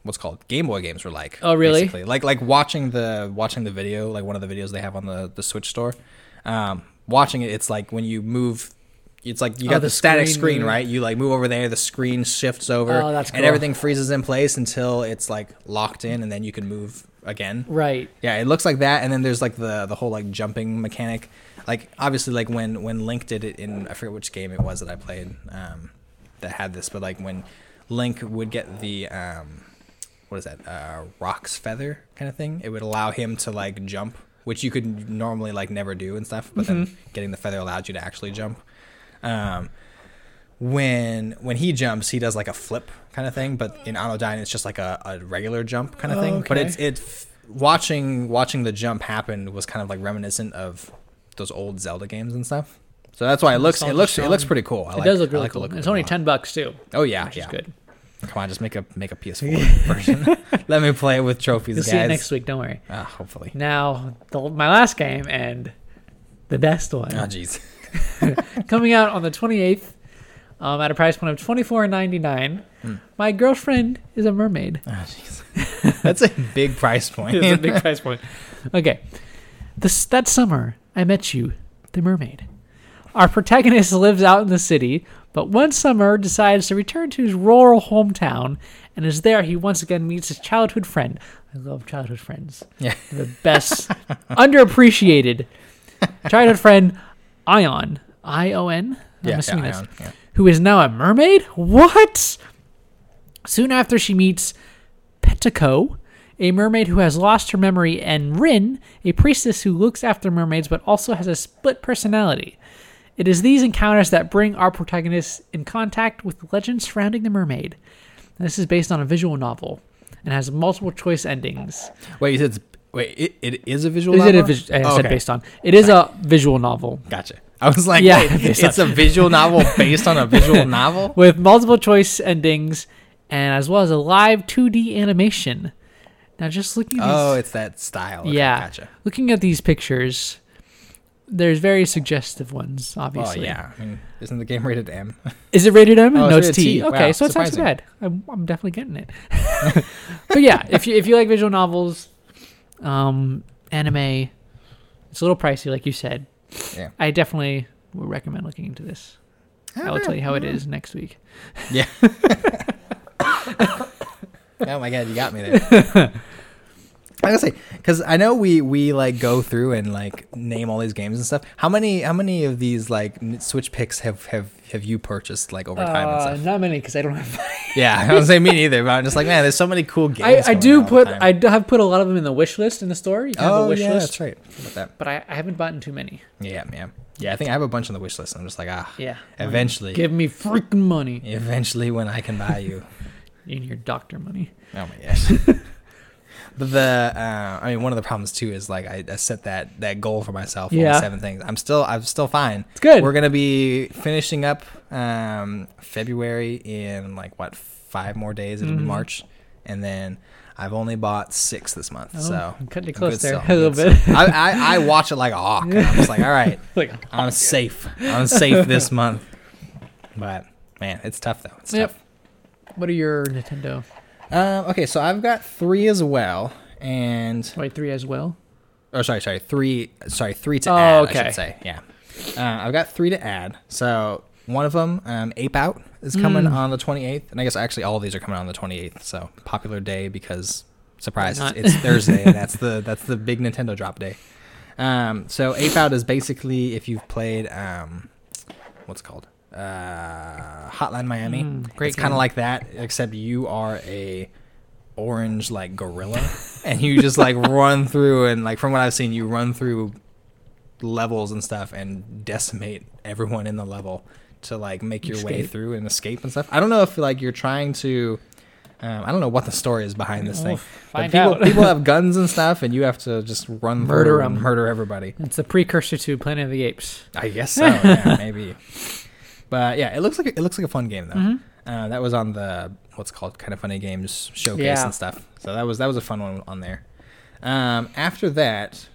what's called Game Boy games were like. Oh, really? Basically. Like like watching the watching the video, like one of the videos they have on the the Switch store. Um watching it it's like when you move it's like you Oh, got the the, static screen screen, right? You like move over there, the screen shifts over, Oh, that's and everything freezes in place until it's like locked in, and then you can move again. right. Yeah, it looks like that, and then there's like the the whole like jumping mechanic. Like obviously, like when when Link did it in I forget which game it was that I played um, that had this, but like when Link would get the um, what is that uh, Roc's feather kind of thing, it would allow him to like jump, which you could normally like never do and stuff. But then getting the feather allowed you to actually jump. Um, when when he jumps, he does like a flip kind of thing, but in Anodyne, it's just like a, a regular jump kind of Oh, thing. But okay. it's it watching watching the jump happen was kind of like reminiscent of those old Zelda games and stuff. So that's why it looks it looks it looks pretty cool. I it like, does look really like cool. look It's only ten bucks too, Oh yeah, which yeah. is good. Come on, just make a make a PS4 version. Let me play it with trophies, You'll guys. see it next week. Don't worry. Ah, hopefully. Now, the, my last game and the best one. Oh jeez. coming out on the 28th um, at a price point of twenty four ninety nine. Hmm. My girlfriend is a mermaid. Oh. That's a big price point. it's a big price point. Okay. This, that summer, I met you, the mermaid. Our protagonist lives out in the city, but one summer decides to return to his rural hometown, and is there he once again meets his childhood friend. I love childhood friends. yeah. The best, underappreciated childhood friend, Ion. I O N? I'm Yeah, assuming yeah, that's Ion, yeah. who is now a mermaid? What? Soon after she meets Petiko, a mermaid who has lost her memory, and Rin, a priestess who looks after mermaids but also has a split personality. It is these encounters that bring our protagonists in contact with the legends surrounding the mermaid. This is based on a visual novel and has multiple choice endings. Wait, you said it's, wait, it, it is a visual Is it a novel? I Oh, said okay. based on? It is a visual novel Gotcha. I was like, Yeah, wait, it's on- a visual novel based on a visual novel? with multiple choice endings and as well as a live 2D animation. Now, just looking at these, Oh, it's that style. Okay, yeah, Gotcha. looking at these pictures, there's very suggestive ones. obviously. Oh, yeah. I mean, isn't the game rated M? Is it rated M? Oh, no, it's it's T. T. Okay, Wow, so it's not too bad. I'm, I'm definitely getting it. but yeah, if you if you like visual novels, um, anime, it's a little pricey, like you said. Yeah. I definitely would recommend looking into this. I will tell you how it is next week. Yeah. oh my god, you got me there. I gotta say, because I know we we like go through and like name all these games and stuff. How many how many of these like Switch picks have have have you purchased like over time and Uh, stuff? not many because I don't have. Yeah, I don't saying me neither, but I'm just like, man, there's so many cool games. I, I do on all the put. I have put a lot of them in the wish list in the store. You can have oh a wish yeah, list, that's right. About that? but I, I haven't bought too many. Yeah, yeah, yeah. I think I have a bunch on the wish list. I'm just like, ah, Yeah. eventually, Give me freaking money. eventually, when I can buy you. In your doctor money. Oh my gosh. But the uh, I mean, one of the problems too is like I, I set that that goal for myself. Yeah. seven things. I'm still I'm still fine. It's good. We're gonna be finishing up um, February in like what five more days. It'll be Mhm. March, and then I've only bought six this month. Oh, so I'm cutting it close there still, a little bit. I, I I watch it like a hawk. and I'm just like, all right, like, I'm safe. I'm safe this month. But man, it's tough though. It's Yep. tough. what are your Nintendo? Um, okay, so I've got three as well, and Wait, three as well. oh, sorry, sorry, three, sorry, three to Oh, add. I okay. should say, yeah. Uh, I've got three to add. So one of them, um, Ape Out, is coming Mm. on the 28th, and I guess actually all of these are coming on the 28th. So popular day because surprise, Why it's, not? it's Thursday. and that's the that's the big Nintendo drop day. Um, so Ape Out is basically if you've played um, what's it called uh, Hotline Miami. Mm, great it's kind of like that, except you are a orange like gorilla, and you just like run through and like from what I've seen, you run through levels and stuff and decimate everyone in the level to like make your way through and escape and stuff. I don't know if like you're trying to. Um, I don't know what the story is behind this Oh, thing. but people, people have guns and stuff, and you have to just run Murder through and murder everybody. It's a precursor to Planet of the Apes. I guess so. yeah, maybe. But yeah, it looks like it looks like a fun game though. Mhm. Uh, that was on the what's called kind of funny games showcase Yeah. and stuff. So that was that was a fun one on there. Um, after that,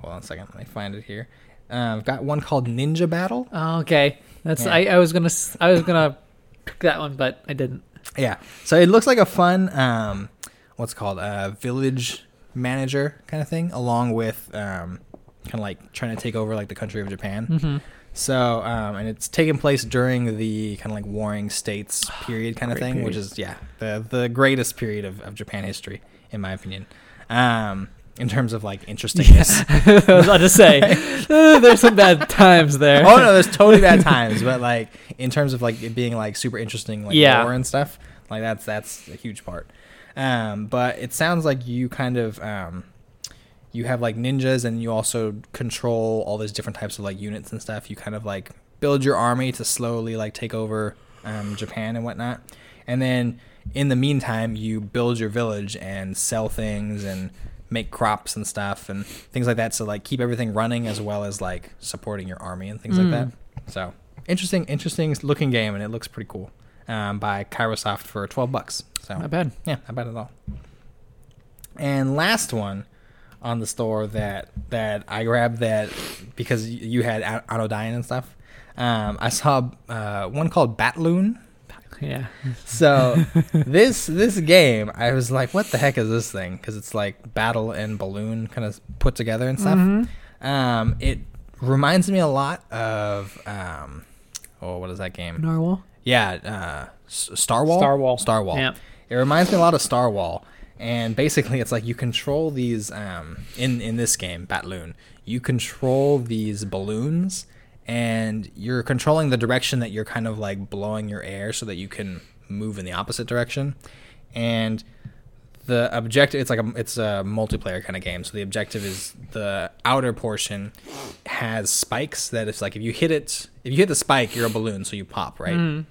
hold on a second, let me find it here. Uh, I've got one called Ninja Battle. Oh, okay. That's Yeah. I, I was gonna I was gonna pick that one, but I didn't. Yeah, so it looks like a fun um, what's called a village manager kind of thing, along with um, kind of like trying to take over like the country of Japan. Mm-hmm. So, um, and it's taken place during the kind of like warring states period kind of thing, which is yeah, the the greatest period of, of Japan history, in my opinion. Um, in terms of like interestingness. I was about to say uh, there's some bad times there. oh no, there's totally bad times, but like in terms of like it being like super interesting, like Yeah. lore and stuff, like that's that's a huge part. Um, but it sounds like you kind of um, you have like ninjas, and you also control all these different types of like units and stuff. You kind of like build your army to slowly like take over um, Japan and whatnot, and then in the meantime, you build your village and sell things and make crops and stuff and things like that. So like keep everything running as well as like supporting your army and things like Mm. that. So interesting, interesting looking game, and it looks pretty cool. Um, by Kairosoft for twelve bucks. So Not bad. yeah, not bad at all. And last one on the store that that I grabbed that because you had An- Anodyne and stuff. Um, I saw uh, one called Batloon. Yeah. So this this game, I was like, what the heck is this thing? Because it's like battle and balloon kind of put together and stuff. Mhm. Um, it reminds me a lot of um, oh, what is that game? Narwhal. Yeah, uh, S- Starwhal. Star Wall. Starwhal. Yeah. It reminds me a lot of Starwhal, and basically, it's like you control these um, in in this game, Batloon. You control these balloons, and you're controlling the direction that you're kind of like blowing your air, so that you can move in the opposite direction. And the objective it's like a it's a multiplayer kind of game so the objective is the outer portion has spikes that it's like if you hit it if you hit the spike you're a balloon so you pop right Mm.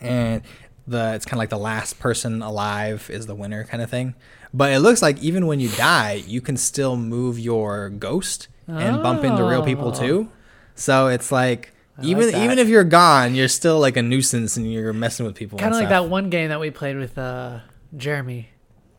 and the it's kind of like the last person alive is the winner kind of thing. But it looks like even when you die, you can still move your ghost and bump into real people Oh. too. So it's like I even that. even if you're gone, you're still like a nuisance and you're messing with people. Kind of like stuff. that one game that we played with uh, Jeremy,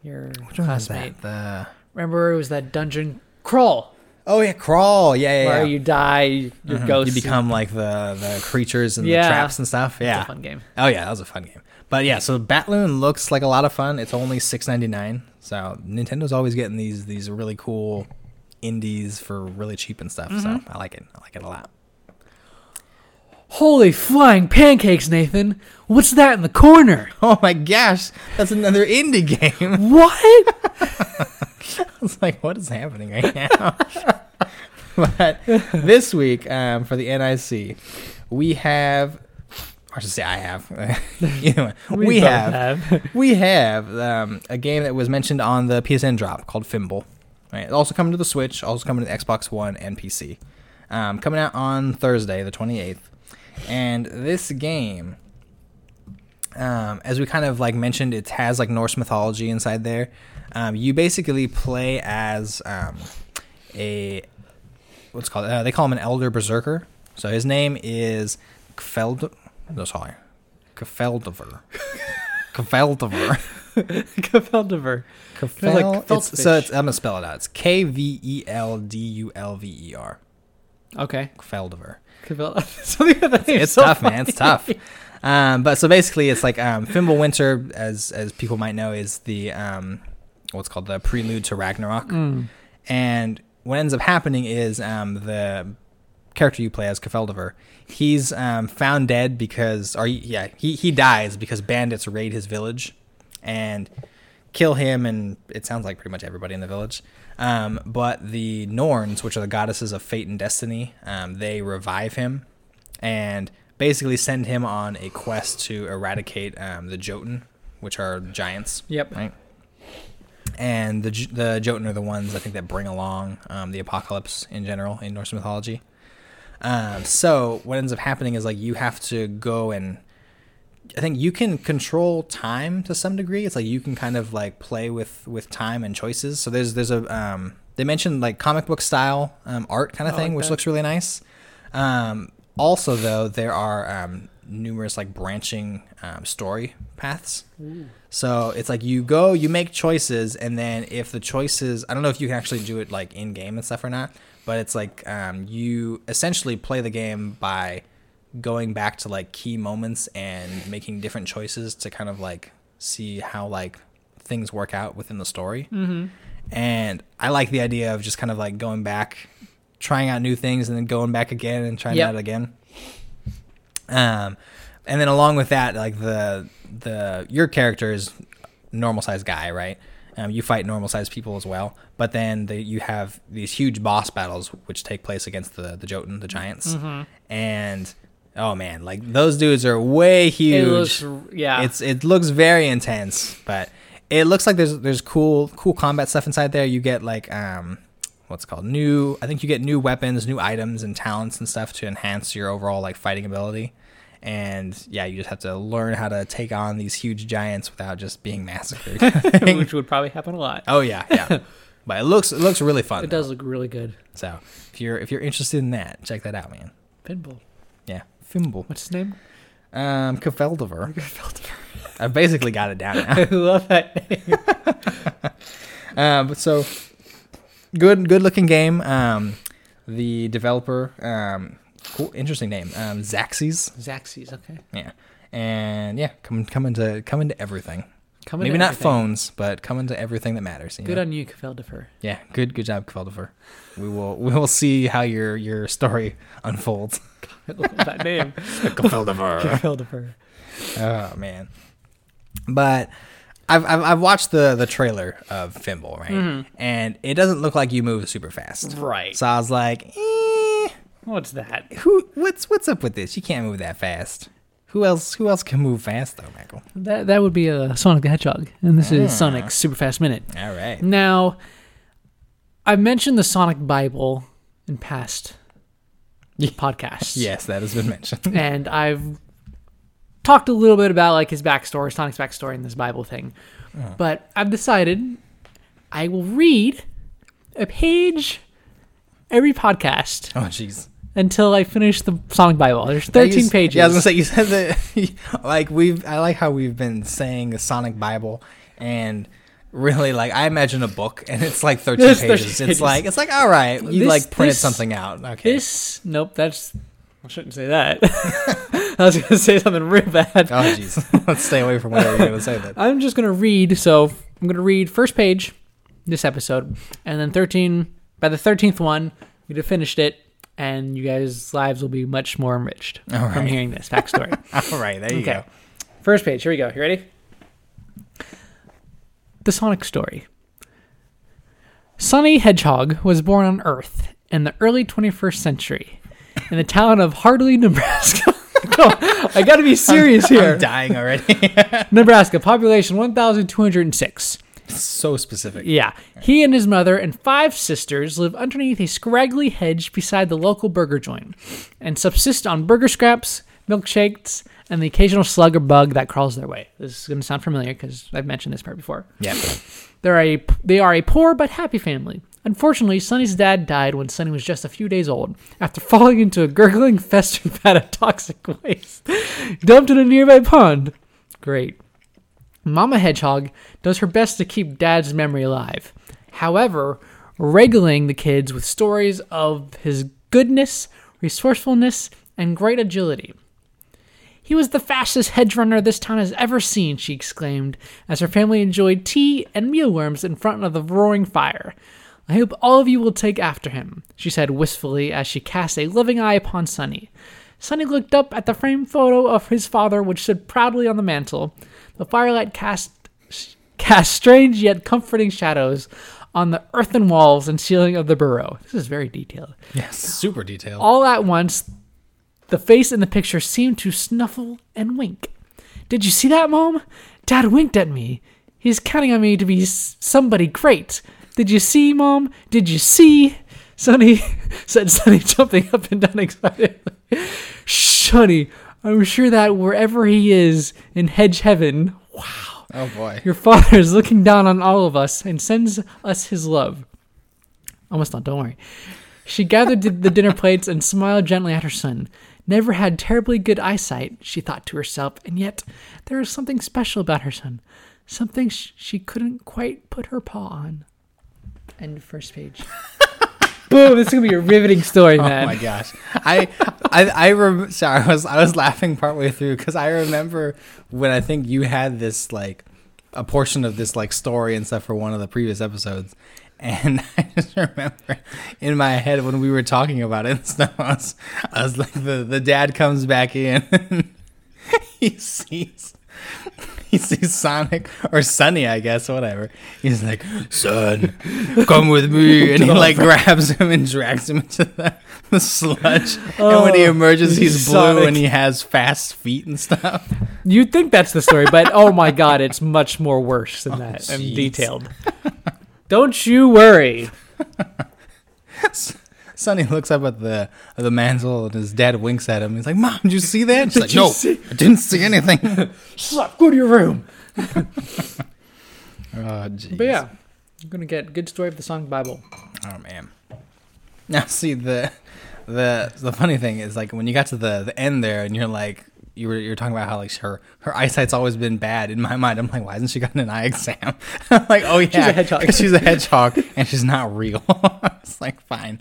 your Which classmate. The Remember, it was that dungeon crawl oh yeah, crawl. Yeah, yeah. where yeah. you die, your Mhm. ghost. You become like the the creatures and Yeah. the traps and stuff. Yeah. a fun game. Oh yeah, that was a fun game. But yeah, so Batloon looks like a lot of fun. It's only six ninety nine. So Nintendo's always getting these these really cool indies for really cheap and stuff. So I like it. I like it a lot. Holy flying pancakes, Nathan! What's that in the corner? Oh my gosh, that's another indie game. What? I was like, what is happening right now? but this week, um, for the NIC, we have. I should say I have. you know, we, both have. we have um, a game that was mentioned on the PSN drop called Fimbul. Right. It's also coming to the Switch, also coming to the Xbox One and PC. Um, coming out on Thursday, the 28th. And this game um, as we kind of like mentioned, it has like Norse mythology inside there. Um, you basically play as um, a what's it called uh, they call him an elder berserker. So his name is Kfeld. No, sorry, Kfeldover. Kfeldover. Kveldiver. Kfel, like it's, so it's, I'm gonna spell it out. It's K V E L D U L V E R. Okay. Kfeldover. Kvel- Something about that name is It's so tough, man. It's tough. Um, but so basically, it's like um, Fimbulwinter, as as people might know, is the um, what's called the prelude to Ragnarok. Mm. And what ends up happening is um, the character you play as Kfeldover, he's um, found dead because, or he- yeah, he he dies because bandits raid his village and kill him, and it sounds like pretty much everybody in the village. Um, but the Norns, which are the goddesses of fate and destiny, um, they revive him and basically send him on a quest to eradicate um, the Jotun, which are giants. Yep. Right. And the the Jotun are the ones I think that bring along um, the apocalypse in general in Norse mythology. Um, so what ends up happening is like you have to go and I think you can control time to some degree. It's like you can kind of like play with with time and choices. So there's there's a um, they mentioned like comic book style um, art kind of thing, like which that. looks really nice. Um, also, though, there are um, numerous like branching um, story paths. So it's like you go, you make choices, and then if the choices, I don't know if you can actually do it like in game and stuff or not, but it's like um, you essentially play the game by going back to like key moments and making different choices to kind of like see how like things work out within the story. Mm-hmm. And I like the idea of just kind of like going back, trying out new things, and then going back again and trying Yep. it out again. Um, and then along with that, like the the your character is normal sized guy, right? Um, you fight normal sized people as well, but then the, you have these huge boss battles which take place against the the Jotun, the giants, Mm-hmm. and oh man, like those dudes are way huge. It looks, yeah. It's it looks very intense, but it looks like there's there's cool cool combat stuff inside there. You get like um what's it called new I think you get new weapons, new items and talents and stuff to enhance your overall like fighting ability. And yeah, you just have to learn how to take on these huge giants without just being massacred. which would probably happen a lot. oh yeah, yeah. But it looks it looks really fun. It does look really good. So if you're if you're interested in that, check that out, man. Pinball. Yeah, Fimbul. What's his name? Um, Kfeldover. I basically got it down now. I love that name. Um, but so good, good looking game. Um, the developer, um, cool, interesting name, um, Zaxis. Zaxis, okay. Yeah, and yeah, come coming to coming to everything. Coming Maybe to not everything. phones, but coming to everything that matters. you Good know? on you, Kveldifer. yeah, good, good job, Kveldifer. We will, we will see how your your story unfolds. That name. Kveldifer. Kveldifer. Oh man, but I've, I've I've watched the the trailer of Fimbul, right? And it doesn't look like you move super fast. Right. So I was like, eh, What's that? who? What's what's up with this? You can't move that fast. Who else? Who else can move fast though, Michael? That that would be a Sonic the Hedgehog, and this is ah. Sonic Super Fast Minute. All right. Now, I've mentioned the Sonic Bible in past podcasts. Yes, that has been mentioned. and I've talked a little bit about like his backstory, Sonic's backstory and this Bible thing. Uh-huh. But I've decided I will read a page every podcast oh jeez. until I finish the Sonic Bible. There's 13 You- pages. Yeah, I was gonna say you said that. like we've, I like how we've been saying the Sonic Bible, and really like I imagine a book, and it's like thirteen It's 13 pages. It's pages. like it's like all right, you This- like printed this- something out. Okay. This nope, that's I shouldn't say that. I was gonna say something real bad. Oh jeez, let's stay away from whatever you're gonna say. that. I'm just gonna read. So I'm gonna read first page this episode, and then 13. By the 13th one, we'd have finished it, and you guys' lives will be much more enriched All from right. hearing this backstory. All right, there you okay, go. first page. Here we go. You ready? The Sonic story. Sonny Hedgehog was born on Earth in the early 21st century in the town of Hardly, Nebraska. I got to be serious here. I'm dying already. Nebraska, population 1,206. So specific. Yeah. He and his mother and five sisters live underneath a scraggly hedge beside the local burger joint and subsist on burger scraps, milkshakes, and the occasional slug or bug that crawls their way. This is going to sound familiar because I've mentioned this part before. Yeah. They're a, they are a poor but happy family. Unfortunately, Sonny's dad died when Sonny was just a few days old after falling into a gurgling, festering vat of toxic waste dumped in a nearby pond. Great. Mama Hedgehog does her best to keep Dad's memory alive. However, regaling the kids with stories of his goodness, resourcefulness, and great agility. He was the fastest hedge runner this town has ever seen, she exclaimed, as her family enjoyed tea and mealworms in front of the roaring fire. I hope all of you will take after him, she said wistfully as she cast a loving eye upon Sonny. Sonny looked up at the framed photo of his father, which stood proudly on the mantel. The firelight cast cast strange yet comforting shadows on the earthen walls and ceiling of the burrow. This is very detailed. Yes. Super detailed. All at once, the face in the picture seemed to snuffle and wink. Did you see that, Mom? Dad winked at me. He's counting on me to be somebody great. Did you see, Mom? Did you see? Sonny said Sonny jumping up and down excitedly. Sonny, I'm sure that wherever he is in Hedge Heaven, wow, oh boy. your father is looking down on all of us and sends us his love. Almost not, don't worry. She gathered the- dinner plates and smiled gently at her son. Never had terribly good eyesight, she thought to herself, and yet there was something special about her son. Something sh- she couldn't quite put her paw on. End of first page. Boom! This is gonna be a riveting story, oh man. Oh my gosh, I, I, I rem- sorry, I was, I was laughing partway through because I remember when I think you had this like a portion of this like story and stuff for one of the previous episodes, and I just remember in my head when we were talking about it and stuff, I was, I was like, the the dad comes back in, and he sees. He sees Sonic or Sunny, I guess, whatever. He's like, "Son, come with me," and he like grabs him and drags him into the, the sludge. and when he Oh, emerges, he's blue and he has fast feet and stuff. You'd think that's the story, but oh my god, it's much more worse than oh, that and detailed. Don't you worry. Sonny looks up at the at the mantle and his dad winks at him. He's like, "Mom, did you see that?" She's like, "No, see- I didn't see anything." Stop, go to your room. oh, jeez. But yeah, I'm gonna get good story of the song Bible. Oh man. Now see the the the funny thing is like when you got to the the end there and you're like you were you're talking about how like her her eyesight's always been bad in my mind. I'm like, why hasn't she gotten an eye exam? I'm like, oh yeah, she's a hedgehog. she's a hedgehog and she's not real. it's like fine,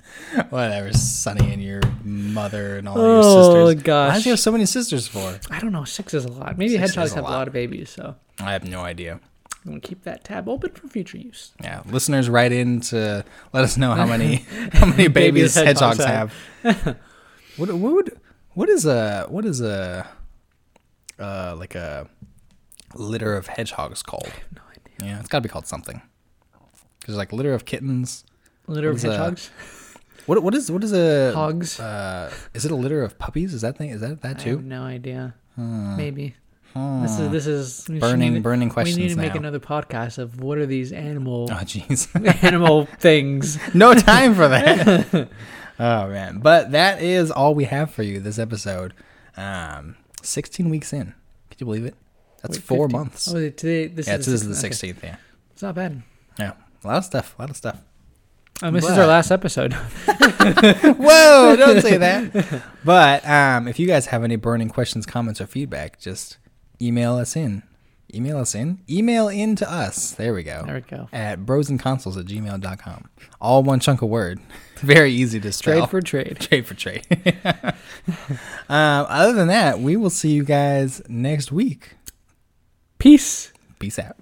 whatever. Sonny and your mother and all Oh, your sisters. Why gosh. Why does she have so many sisters for? I don't know, six is a lot. Maybe Six hedgehogs a have a lot. lot of babies, so I have no idea. I'm gonna keep that tab open for future use. Yeah, listeners, write in to let us know how many how many babies, Babies hedgehogs hedgehogs have. what what would what is a what is a uh like a litter of hedgehogs called? No idea. Yeah, it's got to be called something. Because like litter of kittens. Litter of hedgehogs, What what is what is a hogs. uh is it a litter of puppies? Is that thing is that that I have too? no idea. Hmm. Maybe Hmm. this is this is burning need- burning questions. We need to make another podcast of what are these animal Oh jeez. animal things. no time for that. oh man, but that is all we have for you this episode. Um, sixteen weeks in. Could you believe it? That's Wait, four 15. months. Oh, today this yeah, is this is the 16th. Okay. sixteenth. Yeah, It's not bad. yeah, a lot of stuff. A lot of stuff. Um, this is our last episode. Whoa! Don't say that. But um, if you guys have any burning questions, comments, or feedback, just email us in. Email us in. Email in to us. There we go. There we go. At brosandconsoles at gmail.com. All one chunk of word. Very easy to spell. Trade for trade. trade for trade. um, other than that, we will see you guys next week. Peace. Peace out.